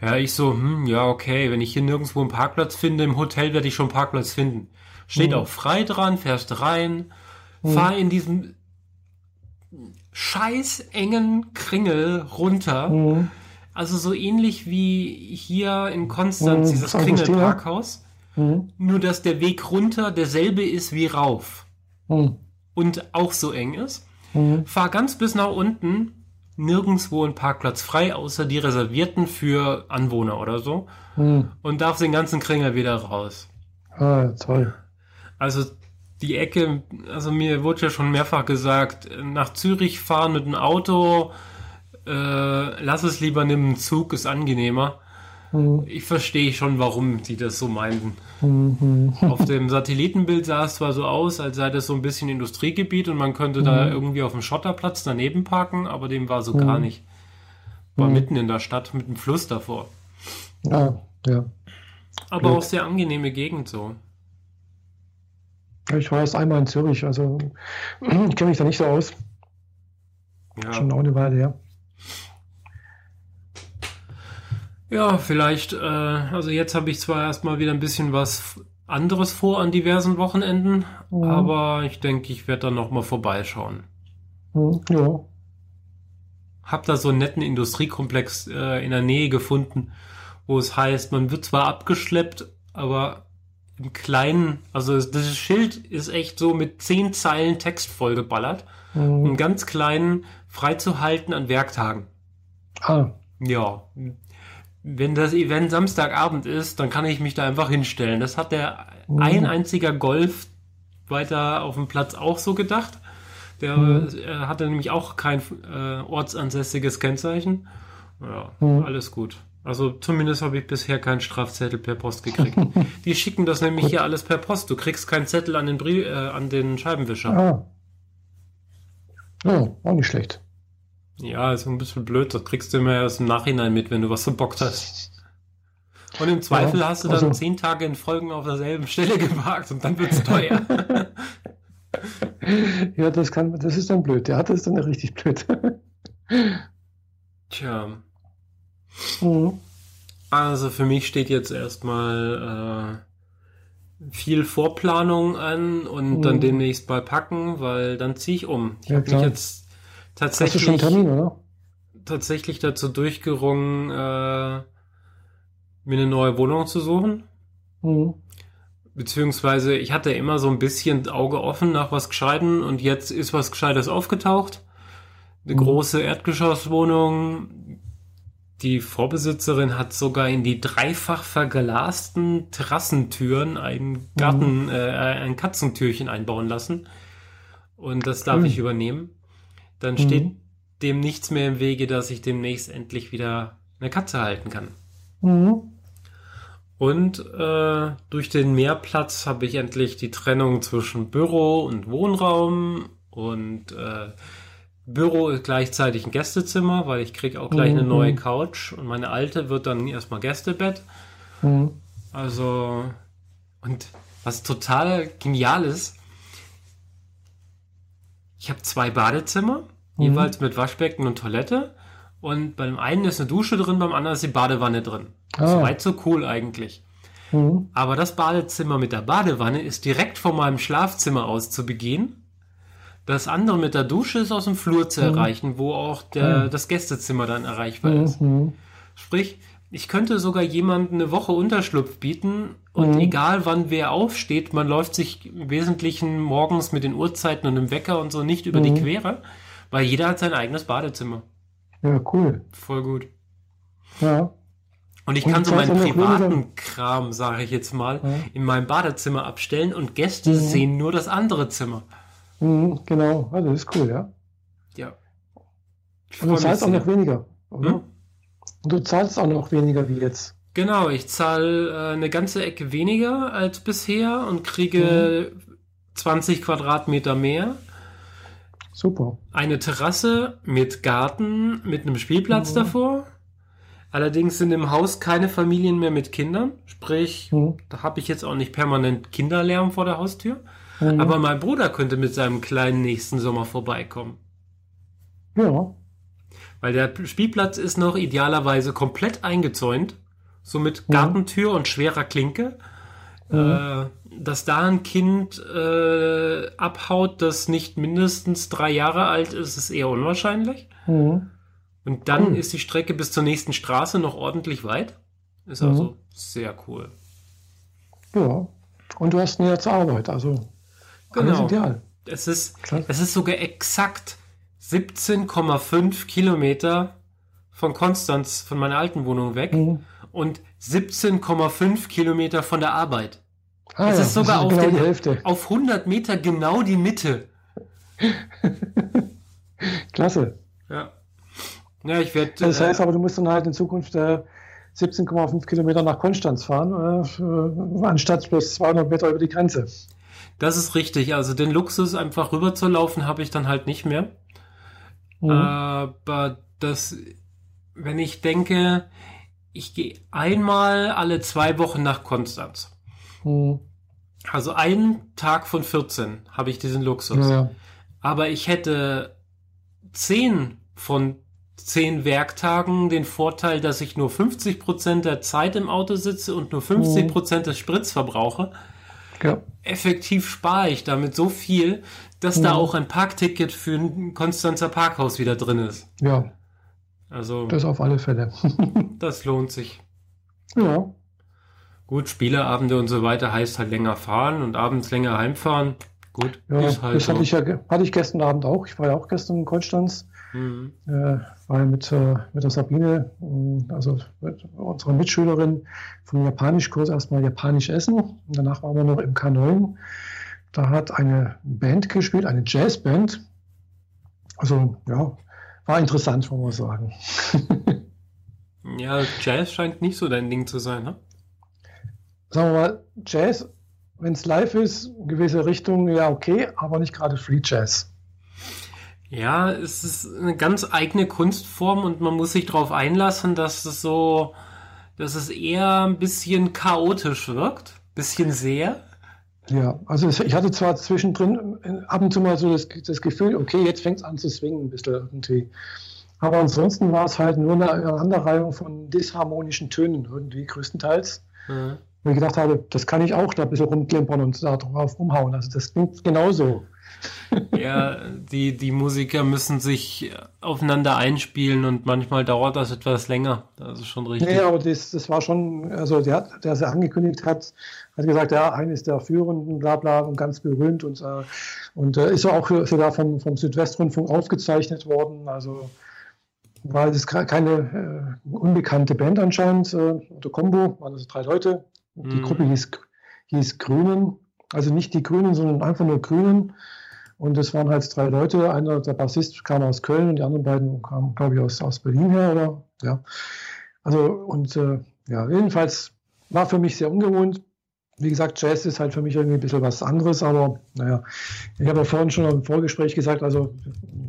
Ja, ich so, hm, ja, okay, wenn ich hier nirgendwo einen Parkplatz finde, im Hotel werde ich schon einen Parkplatz finden. Steht mhm. auch frei dran, fährst rein, mhm. fahr in diesem scheiß engen Kringel runter. Also so ähnlich wie hier in Konstanz, mhm. dieses Kringelparkhaus. Mhm. Nur, dass der Weg runter derselbe ist wie rauf. Mhm. Und auch so eng ist. Mhm. Fahr ganz bis nach unten, nirgendwo ein Parkplatz frei, außer die reservierten für Anwohner oder so. Mhm. Und darf den ganzen Kringel wieder raus. Ah, toll. Also die Ecke, also mir wurde ja schon mehrfach gesagt, nach Zürich fahren mit dem Auto, äh, lass es lieber nimm einen Zug, ist angenehmer. Mhm. Ich verstehe schon, warum die das so meinten. Mhm. Auf dem Satellitenbild sah es zwar so aus, als sei das so ein bisschen Industriegebiet und man könnte mhm. da irgendwie auf dem Schotterplatz daneben parken, aber dem war so mhm. gar nicht. War mhm. mitten in der Stadt mit einem Fluss davor. Ja, ja. Aber Glück. auch sehr angenehme Gegend so. Ich war erst einmal in Zürich, also ich kenne mich da nicht so aus. Ja. Schon auch eine Weile her. Ja, vielleicht, äh, also jetzt habe ich zwar erstmal wieder ein bisschen was anderes vor an diversen Wochenenden, mhm. aber ich denke, ich werde dann nochmal vorbeischauen. Mhm, ja. Hab da so einen netten Industriekomplex äh, in der Nähe gefunden, wo es heißt, man wird zwar abgeschleppt, aber im Kleinen, also das Schild ist echt so mit zehn Zeilen Text vollgeballert, mhm. um ganz kleinen freizuhalten an Werktagen. Ah. Ja. Wenn das Event Samstagabend ist, dann kann ich mich da einfach hinstellen. Das hat der mhm. ein einziger Golf weiter auf dem Platz auch so gedacht. Der mhm. äh, hatte nämlich auch kein äh, ortsansässiges Kennzeichen. Ja, mhm. alles gut. Also zumindest habe ich bisher keinen Strafzettel per Post gekriegt. Die schicken das nämlich hier alles per Post. Du kriegst keinen Zettel an den, Brie äh, an den Scheibenwischer. Ah. Oh, auch nicht schlecht. Ja, ist ein bisschen blöd. Das kriegst du immer erst im Nachhinein mit, wenn du was verbockt hast. Und im Zweifel ja, hast du dann also, zehn Tage in Folgen auf derselben Stelle geparkt und dann wird es teuer. ja, das kann, das ist dann blöd. Der hat es dann richtig blöd. Tja. Mhm. Also für mich steht jetzt erstmal äh, viel Vorplanung an und mhm. dann demnächst bei packen, weil dann ziehe ich um. Ich ja, habe mich jetzt tatsächlich Hast du schon Termin, oder? tatsächlich dazu durchgerungen, äh, mir eine neue Wohnung zu suchen. Mhm. Beziehungsweise ich hatte immer so ein bisschen Auge offen nach was Gescheiten und jetzt ist was Gescheites aufgetaucht. Eine mhm. große Erdgeschosswohnung. Die Vorbesitzerin hat sogar in die dreifach verglasten Terrassentüren ein Garten, mhm. äh, ein Katzentürchen einbauen lassen. Und das darf ich übernehmen. Dann steht mhm. dem nichts mehr im Wege, dass ich demnächst endlich wieder eine Katze halten kann. Mhm. Und äh, durch den Mehrplatz habe ich endlich die Trennung zwischen Büro und Wohnraum und äh, Büro ist gleichzeitig ein Gästezimmer, weil ich kriege auch gleich mhm. eine neue Couch und meine alte wird dann erstmal Gästebett. Mhm. Also und was total genial ist, ich habe zwei Badezimmer, mhm. jeweils mit Waschbecken und Toilette und beim einen ist eine Dusche drin, beim anderen ist die Badewanne drin. Ah. Soweit so cool eigentlich. Mhm. Aber das Badezimmer mit der Badewanne ist direkt von meinem Schlafzimmer aus zu begehen. Das andere mit der Dusche ist aus dem Flur zu mhm. erreichen, wo auch der, mhm. das Gästezimmer dann erreichbar ist. Mhm. Sprich, ich könnte sogar jemandem eine Woche Unterschlupf bieten und mhm. egal wann wer aufsteht, man läuft sich im Wesentlichen morgens mit den Uhrzeiten und dem Wecker und so nicht über die mhm. Quere, weil jeder hat sein eigenes Badezimmer. Ja, cool. Voll gut. Ja. Und ich und kann so meinen privaten Kram, sage ich jetzt mal, ja. in meinem Badezimmer abstellen und Gäste mhm. sehen nur das andere Zimmer. Mhm, genau, also das ist cool, ja. Ja. Und du zahlst auch noch weniger, oder? Hm? Und du zahlst auch noch weniger wie jetzt. Genau, ich zahle äh, eine ganze Ecke weniger als bisher und kriege mhm. 20 Quadratmeter mehr. Super. Eine Terrasse mit Garten, mit einem Spielplatz mhm. davor Allerdings sind im Haus keine Familien mehr mit Kindern. Sprich, mhm. da habe ich jetzt auch nicht permanent Kinderlärm vor der Haustür. Mhm. Aber mein Bruder könnte mit seinem Kleinen nächsten Sommer vorbeikommen. Ja. Weil der Spielplatz ist noch idealerweise komplett eingezäunt. So mit Gartentür und schwerer Klinke. Mhm. Äh, dass da ein Kind äh, abhaut, das nicht mindestens drei Jahre alt ist, ist eher unwahrscheinlich. Mhm. Und dann hm. ist die Strecke bis zur nächsten Straße noch ordentlich weit. Ist also mhm. sehr cool. Ja. Und du hast näher zur Arbeit, also genau. ideal. Es ist, es ist sogar exakt 17,5 Kilometer von Konstanz, von meiner alten Wohnung weg mhm. und 17,5 Kilometer von der Arbeit. Ah, es ja, ist sogar ist auf, genau den, auf 100 Meter genau die Mitte. Klasse. Ja. Ja, ich werde. Das heißt äh, aber, du musst dann halt in Zukunft äh, 17,5 Kilometer nach Konstanz fahren, äh, anstatt bloß 200 Meter über die Grenze. Das ist richtig. Also den Luxus, einfach rüber zu laufen, habe ich dann halt nicht mehr. Mhm. Aber das, wenn ich denke, ich gehe einmal alle zwei Wochen nach Konstanz. Mhm. Also einen Tag von 14 habe ich diesen Luxus. Ja. Aber ich hätte zehn von zehn Werktagen den Vorteil, dass ich nur 50 Prozent der Zeit im Auto sitze und nur 50 Prozent des Spritz verbrauche. Ja. Effektiv spare ich damit so viel, dass da auch ein Parkticket für ein Konstanzer Parkhaus wieder drin ist. Ja. Also. Das auf alle Fälle. das lohnt sich. Ja. Gut, Spieleabende und so weiter heißt halt länger fahren und abends länger heimfahren. Gut, ja, ist halt das so. hatte ich ja hatte ich gestern Abend auch. Ich war ja auch gestern in Konstanz, mhm. äh, war mit, äh, mit der Sabine, äh, also mit unserer Mitschülerin vom Japanischkurs erstmal Japanisch essen. Und danach waren wir noch im K9. Da hat eine Band gespielt, eine Jazzband. Also ja, war interessant, muss man sagen. ja, Jazz scheint nicht so dein Ding zu sein, ne? Sagen wir mal, Jazz, wenn es live ist, gewisse Richtung, ja okay, aber nicht gerade Free Jazz. Ja, es ist eine ganz eigene Kunstform und man muss sich darauf einlassen, dass es so, dass es eher ein bisschen chaotisch wirkt, bisschen sehr. Ja, also ich hatte zwar zwischendrin äh, ab und zu mal so das, das Gefühl, okay, jetzt fängt es an zu swingen ein bisschen irgendwie. Aber ansonsten war es halt nur eine Aneinanderreihung von disharmonischen Tönen irgendwie größtenteils. Mhm. Und ich gedacht habe, das kann ich auch da ein bisschen rumklimpern und da drauf rumhauen. Also das klingt genauso. Ja, die, die Musiker müssen sich aufeinander einspielen und manchmal dauert das etwas länger. Das ist schon richtig. Ja, aber das, das war schon, also der, der es angekündigt hat, hat gesagt, ja, eines der führenden, bla bla, und ganz berühmt und, äh, und äh, ist auch sogar vom, vom Südwestrundfunk aufgezeichnet worden. Also war das keine äh, unbekannte Band anscheinend, äh, oder Combo, waren also drei Leute. Die mhm. Gruppe hieß, hieß Grünen, also nicht die Grünen, sondern einfach nur Grünen. Und es waren halt drei Leute. Einer, der Bassist kam aus Köln und die anderen beiden kamen, glaube ich, aus, aus Berlin her, oder? Ja. Also, und äh, ja, jedenfalls war für mich sehr ungewohnt. Wie gesagt, Jazz ist halt für mich irgendwie ein bisschen was anderes, aber naja, ich habe ja vorhin schon im Vorgespräch gesagt, also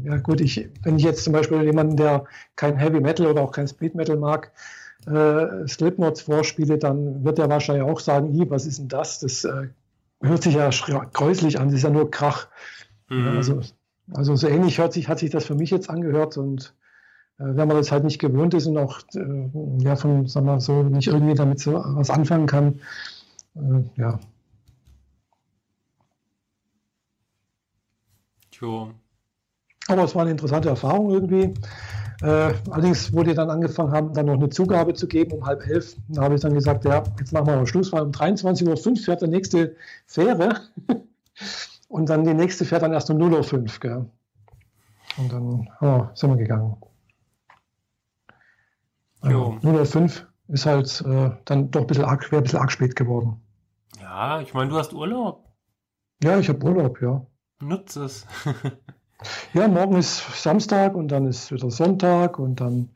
ja gut, ich, wenn ich jetzt zum Beispiel jemanden, der kein Heavy Metal oder auch kein Speed Metal mag, äh, Slipknots vorspiele, dann wird er wahrscheinlich auch sagen, was ist denn das? Das äh, hört sich ja gräuslich an, das ist ja nur Krach. Mhm. Also, also so ähnlich hört sich, hat sich das für mich jetzt angehört und äh, wenn man das halt nicht gewöhnt ist und auch äh, ja, von, sagen wir so, nicht irgendwie damit so was anfangen kann, äh, ja. Jo. Aber es war eine interessante Erfahrung irgendwie. Äh, allerdings, wo die dann angefangen haben, dann noch eine Zugabe zu geben um halb elf, da habe ich dann gesagt, ja, jetzt machen wir mal Schluss, weil um 23.05 Uhr fährt der nächste Fähre und dann die nächste fährt dann erst um 0.05 Uhr. Gell? Und dann oh, sind wir gegangen. Jo. 0.05 Uhr ist halt äh, dann doch ein bisschen arg, ein bisschen arg spät geworden. Ja, ich meine, du hast Urlaub. Ja, ich habe Urlaub, ja. Nutze es. Ja, morgen ist Samstag und dann ist wieder Sonntag und dann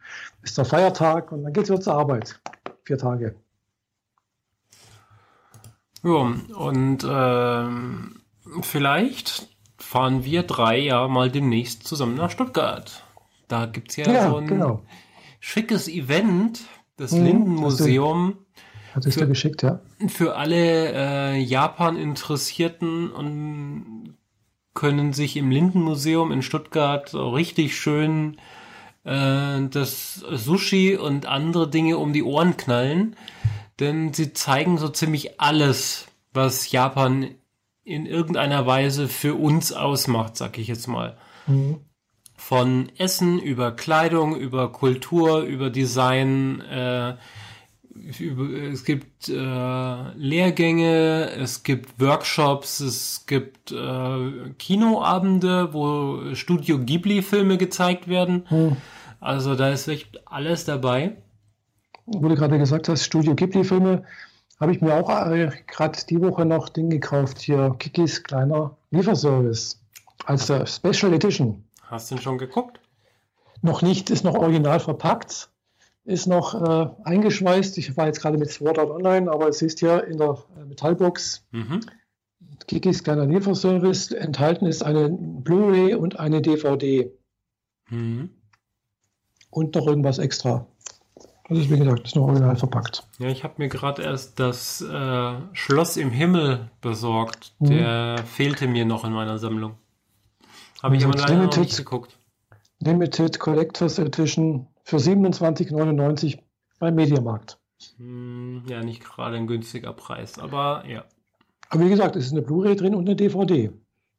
ist der Feiertag und dann geht es wieder zur Arbeit. Vier Tage. Ja, und ähm, vielleicht fahren wir drei ja mal demnächst zusammen nach Stuttgart. Da gibt es ja, ja, so ein genau. schickes Event, das hm, Lindenmuseum. Hat sich da geschickt, ja. Für alle äh, Japan-Interessierten und können sich im Lindenmuseum in Stuttgart richtig schön äh, das Sushi und andere Dinge um die Ohren knallen, denn sie zeigen so ziemlich alles, was Japan in irgendeiner Weise für uns ausmacht, sag ich jetzt mal. Mhm. Von Essen über Kleidung, über Kultur, über Design, äh, es gibt äh, Lehrgänge, es gibt Workshops, es gibt äh, Kinoabende, wo Studio Ghibli-Filme gezeigt werden. Hm. Also da ist echt alles dabei. Wo du gerade gesagt hast, Studio Ghibli-Filme, habe ich mir auch äh, gerade die Woche noch Ding gekauft, hier Kikis kleiner Lieferservice als Special Edition. Hast du ihn schon geguckt? Noch nicht, ist noch original verpackt ist noch äh, eingeschweißt. Ich war jetzt gerade mit Sword Art Online, aber es ist hier in der äh, Metallbox mhm. Kikis kleiner Lieferservice. Enthalten ist eine Blu-ray und eine DVD. Mhm. Und noch irgendwas extra. Also wie gesagt, ist noch original verpackt. Ja, ich habe mir gerade erst das äh, Schloss im Himmel besorgt. Mhm. Der fehlte mir noch in meiner Sammlung. Habe ich aber leider Limited, noch nicht geguckt. Limited Collectors Edition für 27,99 beim Mediamarkt. Hm, ja, nicht gerade ein günstiger Preis, aber ja. Aber wie gesagt, es ist eine Blu-ray drin und eine DVD.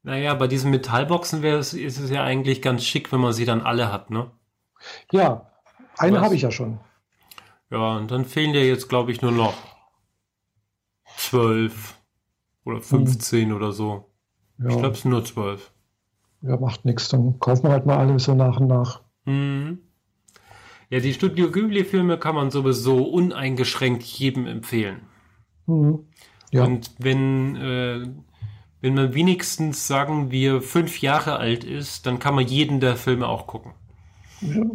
Naja, bei diesen Metallboxen wäre es, ist es ja eigentlich ganz schick, wenn man sie dann alle hat, ne? Ja, eine habe ich ja schon. Ja, und dann fehlen dir jetzt, glaube ich, nur noch zwölf oder 15 hm. oder so. Ja. Ich glaube, es sind nur zwölf. Ja, macht nichts. Dann kaufen wir halt mal alle so nach und nach. Mhm. Ja, die Studio Ghibli-Filme kann man sowieso uneingeschränkt jedem empfehlen. Mhm. Ja. Und wenn, äh, wenn man wenigstens, sagen wir, fünf Jahre alt ist, dann kann man jeden der Filme auch gucken.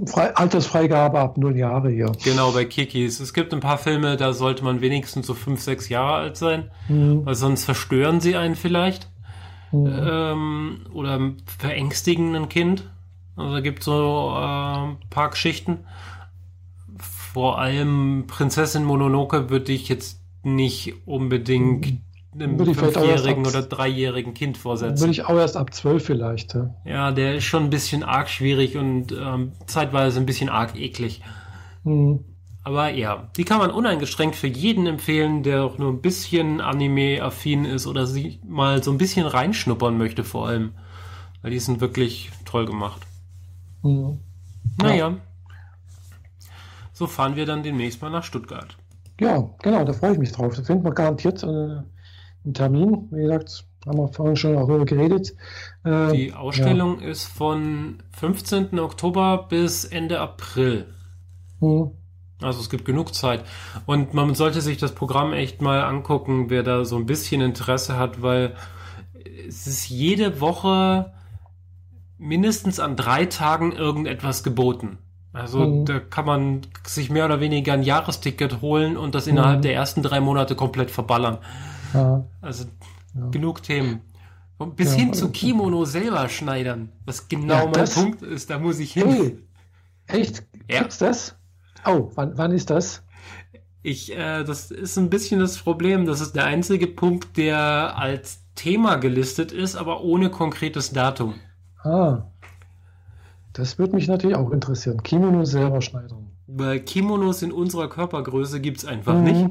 Fre Altersfreigabe ab null Jahre hier. Genau, bei Kikis. Es gibt ein paar Filme, da sollte man wenigstens so fünf, sechs Jahre alt sein, mhm. weil sonst verstören sie einen vielleicht. Mhm. Ähm, oder verängstigen ein Kind. Also da gibt es so äh, ein paar Geschichten. Vor allem Prinzessin Mononoke würde ich jetzt nicht unbedingt einem fünfjährigen oder dreijährigen Kind vorsetzen. Würde ich auch erst ab zwölf vielleicht. Ja. ja, der ist schon ein bisschen arg schwierig und ähm, zeitweise ein bisschen arg eklig. Mhm. Aber ja, die kann man uneingeschränkt für jeden empfehlen, der auch nur ein bisschen Anime-affin ist oder sie mal so ein bisschen reinschnuppern möchte vor allem. Weil die sind wirklich toll gemacht. Mhm. Naja. Ja. So fahren wir dann demnächst mal nach Stuttgart. Ja, genau, da freue ich mich drauf. Da finden wir garantiert äh, einen Termin. Wie gesagt, haben wir vorhin schon darüber geredet. Äh, die Ausstellung ja. ist von 15. Oktober bis Ende April. Mhm. Also es gibt genug Zeit. Und man sollte sich das Programm echt mal angucken, wer da so ein bisschen Interesse hat, weil es ist jede Woche mindestens an drei Tagen irgendetwas geboten. Also mhm. da kann man sich mehr oder weniger ein Jahresticket holen und das innerhalb mhm. der ersten drei Monate komplett verballern. Ja. Also ja. genug Themen. Bis ja. hin zu Kimono selber schneidern, was genau mein? Punkt ist, da muss ich hin. Hey. Echt? Ja. Gibt's das? Oh, wann, wann ist das? Ich, äh, das ist ein bisschen das Problem. Das ist der einzige Punkt, der als Thema gelistet ist, aber ohne konkretes Datum. Ah. Das würde mich natürlich auch interessieren. Kimono selber schneidern. Weil Kimonos in unserer Körpergröße gibt es einfach mhm. nicht.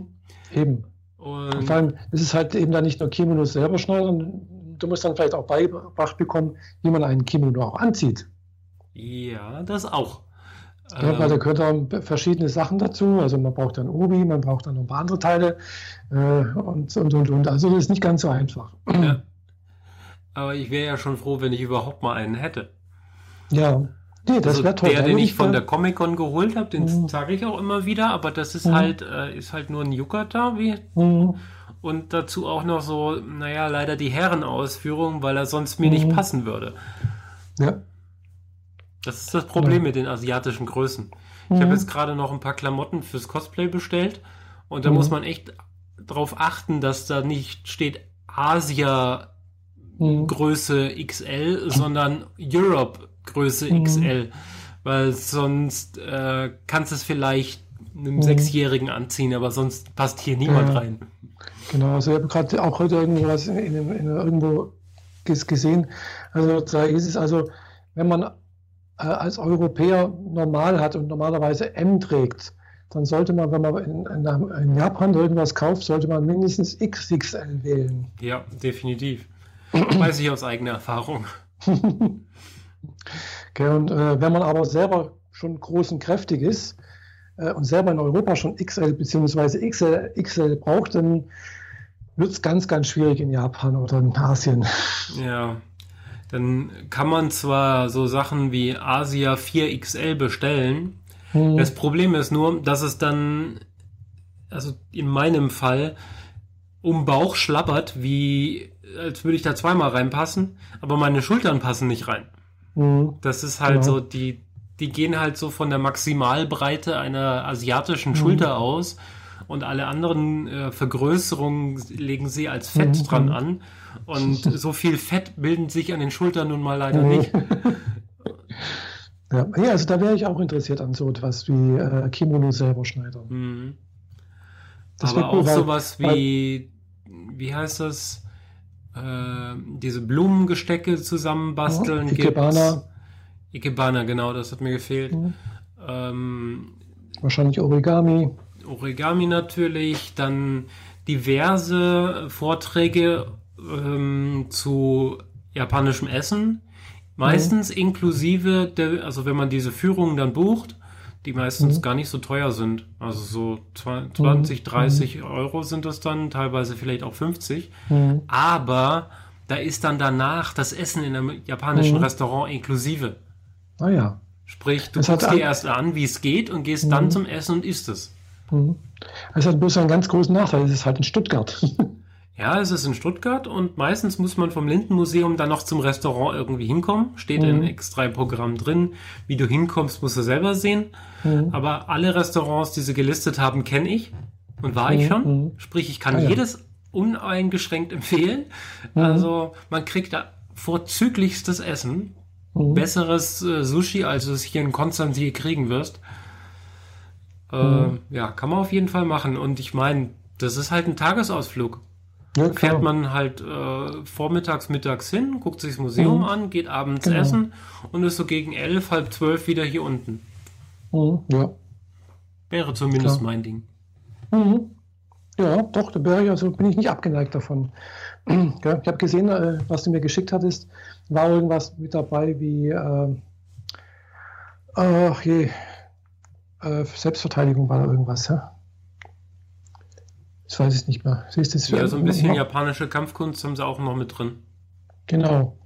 Eben. Und vor allem ist es halt eben dann nicht nur Kimonos selber schneidern, du musst dann vielleicht auch beigebracht bekommen, wie man einen Kimono auch anzieht. Ja, das auch. Ja, weil da gehören dann verschiedene Sachen dazu. Also man braucht dann Obi, man braucht dann noch ein paar andere Teile äh, und, und, und, und. Also das ist nicht ganz so einfach. Ja. Aber ich wäre ja schon froh, wenn ich überhaupt mal einen hätte. Ja. Nee, das also wäre toll. Der, den ich von der Comic-Con geholt habe, den mhm. sage ich auch immer wieder, aber das ist mhm. halt, äh, ist halt nur ein Yukata, wie. Mhm. Und dazu auch noch so, naja, leider die Herrenausführung, weil er sonst mir nicht mhm. passen würde. Ja. Das ist das Problem ja. mit den asiatischen Größen. Ich habe mhm. jetzt gerade noch ein paar Klamotten fürs Cosplay bestellt und da muss mhm. man echt darauf achten, dass da nicht steht Asia Größe XL, sondern Europe Größe mhm. XL, weil sonst äh, kannst du es vielleicht einem mhm. Sechsjährigen anziehen, aber sonst passt hier niemand ja. rein. Genau, also ich habe gerade auch heute irgendwas in, in, in, irgendwo gesehen. Also da ist es also, wenn man äh, als Europäer normal hat und normalerweise M trägt, dann sollte man, wenn man in, in, in Japan irgendwas kauft, sollte man mindestens XXL wählen. Ja, definitiv. Weiß ich aus eigener Erfahrung. Okay, und äh, wenn man aber selber schon groß und kräftig ist äh, und selber in Europa schon XL bzw. XL, XL braucht, dann wird es ganz, ganz schwierig in Japan oder in Asien. Ja, dann kann man zwar so Sachen wie Asia 4XL bestellen. Hm. Das Problem ist nur, dass es dann, also in meinem Fall, um Bauch schlappert, wie als würde ich da zweimal reinpassen, aber meine Schultern passen nicht rein. Mhm. Das ist halt genau. so, die, die gehen halt so von der Maximalbreite einer asiatischen mhm. Schulter aus und alle anderen äh, Vergrößerungen legen sie als Fett mhm. dran an. Und so viel Fett bilden sich an den Schultern nun mal leider nicht. Ja, ja also da wäre ich auch interessiert an so etwas wie äh, Kimono selber schneidern. Mhm. Aber auch sowas wie, wie heißt das? Äh, diese Blumengestecke zusammenbasteln. Oh, Ikebana. Ikebana, genau, das hat mir gefehlt. Mhm. Ähm, Wahrscheinlich Origami. Origami natürlich, dann diverse Vorträge ähm, zu japanischem Essen. Meistens mhm. inklusive der, also wenn man diese Führungen dann bucht, die meistens mhm. gar nicht so teuer sind. Also so 20, 30 mhm. Euro sind das dann, teilweise vielleicht auch 50. Mhm. Aber da ist dann danach das Essen in einem japanischen mhm. Restaurant inklusive. Ah ja. Sprich, du das guckst dir erst an, wie es geht und gehst dann mhm. zum Essen und isst es. Mhm. Es hat bloß einen ganz großen Nachteil, es ist halt in Stuttgart. Ja, es ist in Stuttgart und meistens muss man vom Lindenmuseum dann noch zum Restaurant irgendwie hinkommen. Steht mhm. in extra Programm drin. Wie du hinkommst, musst du selber sehen. Mhm. Aber alle Restaurants, die sie gelistet haben, kenne ich und war mhm. ich schon. Mhm. Sprich, ich kann ah, ja. jedes uneingeschränkt empfehlen. Mhm. Also man kriegt da vorzüglichstes Essen. Mhm. Besseres äh, Sushi, als du es hier in Konstanz hier kriegen wirst. Äh, ja, kann man auf jeden Fall machen. Und ich meine, das ist halt ein Tagesausflug. Ja, fährt man halt äh, vormittags, mittags hin, guckt sich das Museum mhm. an, geht abends genau. essen und ist so gegen elf, halb zwölf wieder hier unten. Mhm, ja. Wäre zumindest Klar. mein Ding. Mhm. Ja, doch, da wäre ich, also bin ich nicht abgeneigt davon. ja, ich habe gesehen, äh, was du mir geschickt hattest, war irgendwas mit dabei wie äh, ach je, äh, Selbstverteidigung war da irgendwas, ja? Das weiß ich nicht mehr. Siehst du, ja, so ein bisschen noch? japanische Kampfkunst haben sie auch noch mit drin. Genau.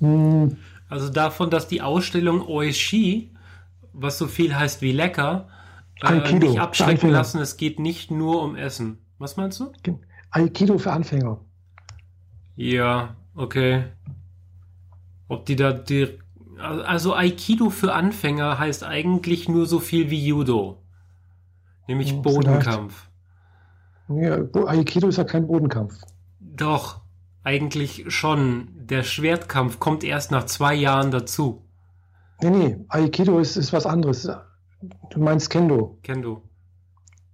Hm. Also davon, dass die Ausstellung Oishi, was so viel heißt wie lecker, äh, nicht abschrecken lassen, es geht nicht nur um Essen. Was meinst du? Aikido für Anfänger. Ja, okay. Ob die da die. Also Aikido für Anfänger heißt eigentlich nur so viel wie Judo. Nämlich hm, Bodenkampf. Vielleicht. Ja, Aikido ist ja kein Bodenkampf. Doch, eigentlich schon. Der Schwertkampf kommt erst nach zwei Jahren dazu. Nee, nee, Aikido ist, ist was anderes. Du meinst Kendo. Kendo.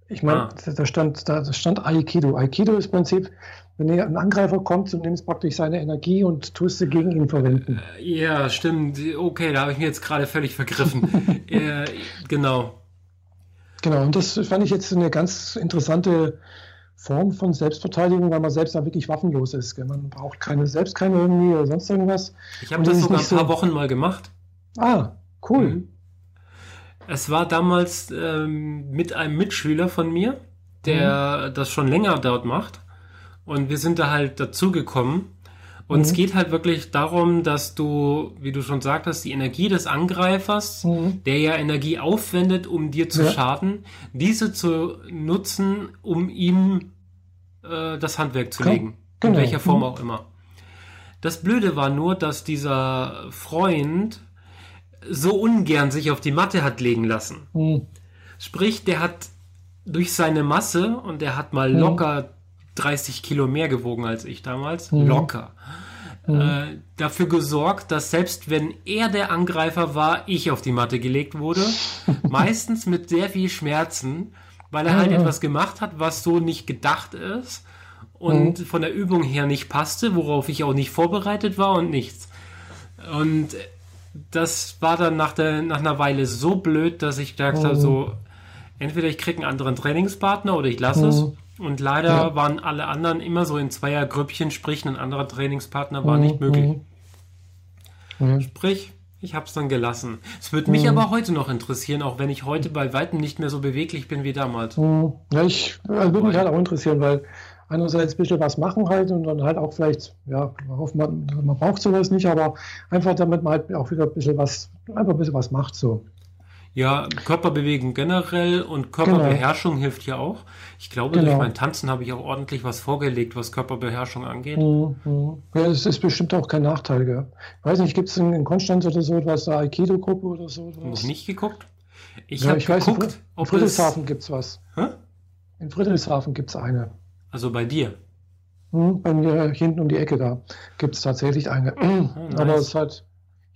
Ich meine, ah. da, stand, da stand Aikido. Aikido ist im Prinzip, wenn ein Angreifer kommt, du nimmst praktisch seine Energie und tust sie gegen ihn verwenden. Äh, ja, stimmt. Okay, da habe ich mir jetzt gerade völlig vergriffen. äh, genau. Genau, und das fand ich jetzt eine ganz interessante Form von Selbstverteidigung, weil man selbst da wirklich waffenlos ist. Gell? Man braucht keine, selbst keine irgendwie oder sonst irgendwas. Ich habe das sogar ein paar so... Wochen mal gemacht. Ah, cool. Mhm. Es war damals ähm, mit einem Mitschüler von mir, der mhm. das schon länger dort macht. Und wir sind da halt dazugekommen. Und mhm. es geht halt wirklich darum, dass du, wie du schon sagtest, die Energie des Angreifers, mhm. der ja Energie aufwendet, um dir zu ja. schaden, diese zu nutzen, um ihm äh, das Handwerk zu legen. Genau. In welcher Form mhm. auch immer. Das Blöde war nur, dass dieser Freund so ungern sich auf die Matte hat legen lassen. Mhm. Sprich, der hat durch seine Masse und der hat mal mhm. locker 30 Kilo mehr gewogen als ich damals, mhm. locker. Mhm. Äh, dafür gesorgt, dass selbst wenn er der Angreifer war, ich auf die Matte gelegt wurde. meistens mit sehr viel Schmerzen, weil er halt etwas gemacht hat, was so nicht gedacht ist und mhm. von der Übung her nicht passte, worauf ich auch nicht vorbereitet war und nichts. Und das war dann nach, der, nach einer Weile so blöd, dass ich gedacht habe, so, entweder ich kriege einen anderen Trainingspartner oder ich lasse es. Und leider ja. waren alle anderen immer so in Zweiergrüppchen, sprich ein anderer Trainingspartner war mhm. nicht möglich. Mhm. Sprich, ich habe es dann gelassen. Es würde mich mhm. aber heute noch interessieren, auch wenn ich heute bei weitem nicht mehr so beweglich bin wie damals. Mhm. Ja, ich also würde mich halt auch interessieren, weil einerseits ein bisschen was machen halt und dann halt auch vielleicht, ja, man, man, man braucht sowas nicht, aber einfach damit man halt auch wieder ein bisschen was, einfach ein bisschen was macht so. Ja, Körperbewegung generell und Körperbeherrschung genau. hilft ja auch. Ich glaube, genau. durch mein Tanzen habe ich auch ordentlich was vorgelegt, was Körperbeherrschung angeht. Mhm. mhm. Ja, es ist bestimmt auch kein Nachteil. Gell? Ich weiß nicht, gibt es in, in Konstanz oder so etwas, eine Aikido-Gruppe oder so? Noch nicht geguckt? Ich ja, habe geguckt, weiß, in Friedrichshafen gibt es was. Hä? In Friedrichshafen gibt es eine. Also bei dir? Hm, bei mir hinten um die Ecke da gibt es tatsächlich eine. Oh, nice. Aber es ist halt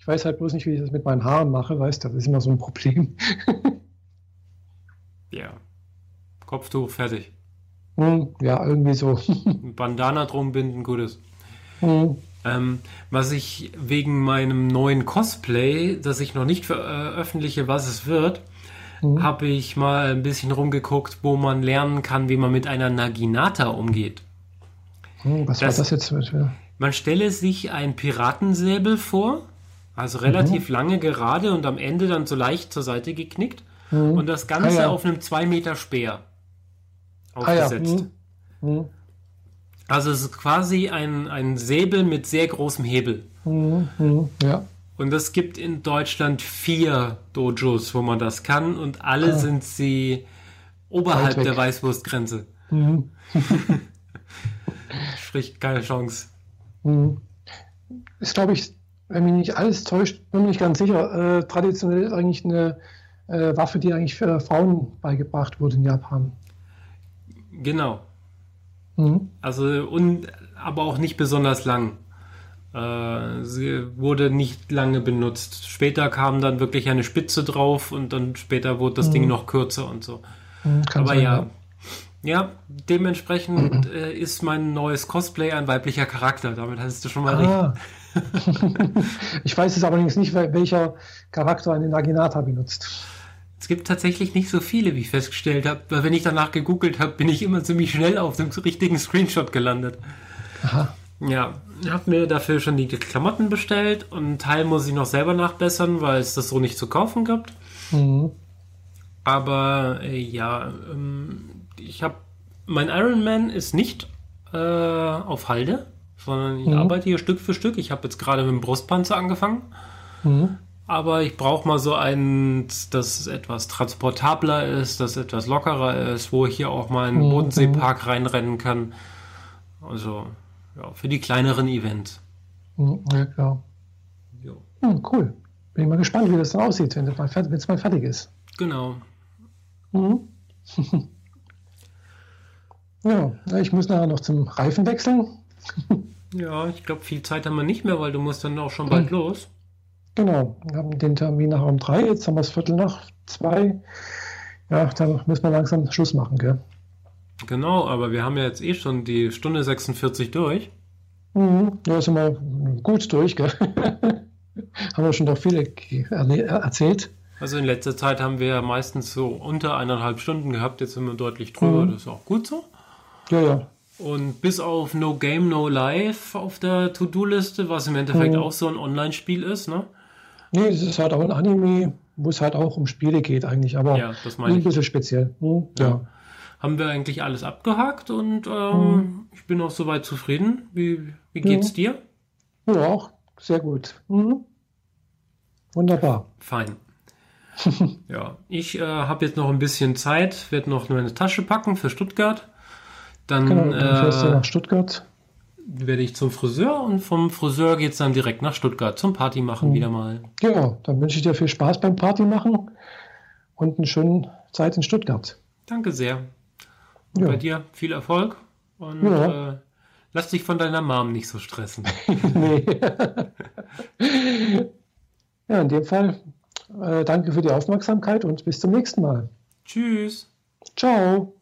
ich weiß halt bloß nicht, wie ich das mit meinen Haaren mache, weißt du, das ist immer so ein Problem. ja. Kopftuch, fertig. Hm, ja, irgendwie so. Bandana drum binden, gutes. Hm. Ähm, was ich wegen meinem neuen Cosplay, das ich noch nicht veröffentliche, was es wird, hm. habe ich mal ein bisschen rumgeguckt, wo man lernen kann, wie man mit einer Naginata umgeht. Hm, was das, war das jetzt? Man stelle sich ein Piratensäbel vor, also relativ mhm. lange gerade und am Ende dann so leicht zur Seite geknickt. Mhm. Und das Ganze ah, ja. auf einem 2 Meter Speer aufgesetzt. Ah, ja. mhm. Also es ist quasi ein, ein Säbel mit sehr großem Hebel. Mhm. mhm. Ja. Und es gibt in Deutschland vier Dojos, wo man das kann und alle ah. sind sie oberhalb der Weißwurstgrenze. Mhm. Sprich, keine Chance. Mhm. Ist, glaube ich, wenn mich nicht alles täuscht, bin mir nicht ganz sicher, äh, traditionell ist eigentlich eine äh, Waffe, die eigentlich für Frauen beigebracht wurde in Japan. Genau. Mhm. Also, und, aber auch nicht besonders lang. Äh, sie wurde nicht lange benutzt. Später kam dann wirklich eine Spitze drauf und dann später wurde das mhm. Ding noch kürzer und so. Mhm, aber sein, ja. Ja, dementsprechend äh, ist mein neues Cosplay ein weiblicher Charakter. Damit hast du schon mal ah. recht. ich weiß es allerdings nicht, welcher Charakter eine Naginata benutzt. Es gibt tatsächlich nicht so viele, wie ich festgestellt habe. Weil wenn ich danach gegoogelt habe, bin ich immer ziemlich schnell auf dem richtigen Screenshot gelandet. Aha. Ja, ich habe mir dafür schon die Klamotten bestellt und einen Teil muss ich noch selber nachbessern, weil es das so nicht zu kaufen gibt. Mhm. Aber äh, ja, ähm, ich habe mein Iron Man ist nicht äh, auf Halde, sondern ich mhm. arbeite hier Stück für Stück. Ich habe jetzt gerade mit dem Brustpanzer angefangen. Mhm. Aber ich brauche mal so einen, das etwas transportabler ist, das etwas lockerer ist, wo ich hier auch mal in den mhm. Bodenseepark reinrennen kann. Also ja, für die kleineren Events. Mhm, ja, klar. Hm, cool. Bin ich mal gespannt, wie das dann aussieht, wenn es mal, mal, fertig ist. Genau. Mhm. ja, ich muss nachher noch zum Reifen wechseln. ja, ich glaube, viel Zeit haben wir nicht mehr, weil du musst dann auch schon bald mhm. los. Genau, wir haben den Termin nachher um drei, jetzt haben wir es Viertel nach zwei. Ja, dann müssen wir langsam Schluss machen, gell? Genau, aber wir haben ja jetzt eh schon die Stunde 46 durch. Mhm, da sind wir gut durch, gell? haben wir schon doch viele erzählt. Also in letzter Zeit haben wir ja meistens so unter eineinhalb Stunden gehabt, jetzt sind wir deutlich drüber, mhm. das ist auch gut so. Ja, ja. Und bis auf No Game, No Life auf der To-Do-Liste, was im Endeffekt mhm. auch so ein Online-Spiel ist, ne? Nee, es ist halt auch ein Anime, wo es halt auch um Spiele geht eigentlich, aber ja, das meine ein bisschen speziell. Hm, ja. ja haben wir eigentlich alles abgehakt und ähm, mhm. ich bin auch soweit zufrieden. Wie, wie geht's ja. dir? Ja, auch sehr gut. Mhm. Wunderbar. Fein. ja, ich äh, habe jetzt noch ein bisschen Zeit, werde noch meine Tasche packen für Stuttgart. Dann, genau, dann fährst du äh, nach Stuttgart. Werde ich zum Friseur und vom Friseur geht es dann direkt nach Stuttgart zum Party machen mhm. wieder mal. Genau, dann wünsche ich dir viel Spaß beim Party machen und eine schöne Zeit in Stuttgart. Danke sehr. Ja. Bei dir viel Erfolg und ja. äh, lass dich von deiner Mom nicht so stressen. nee. ja, in dem Fall äh, danke für die Aufmerksamkeit und bis zum nächsten Mal. Tschüss. Ciao.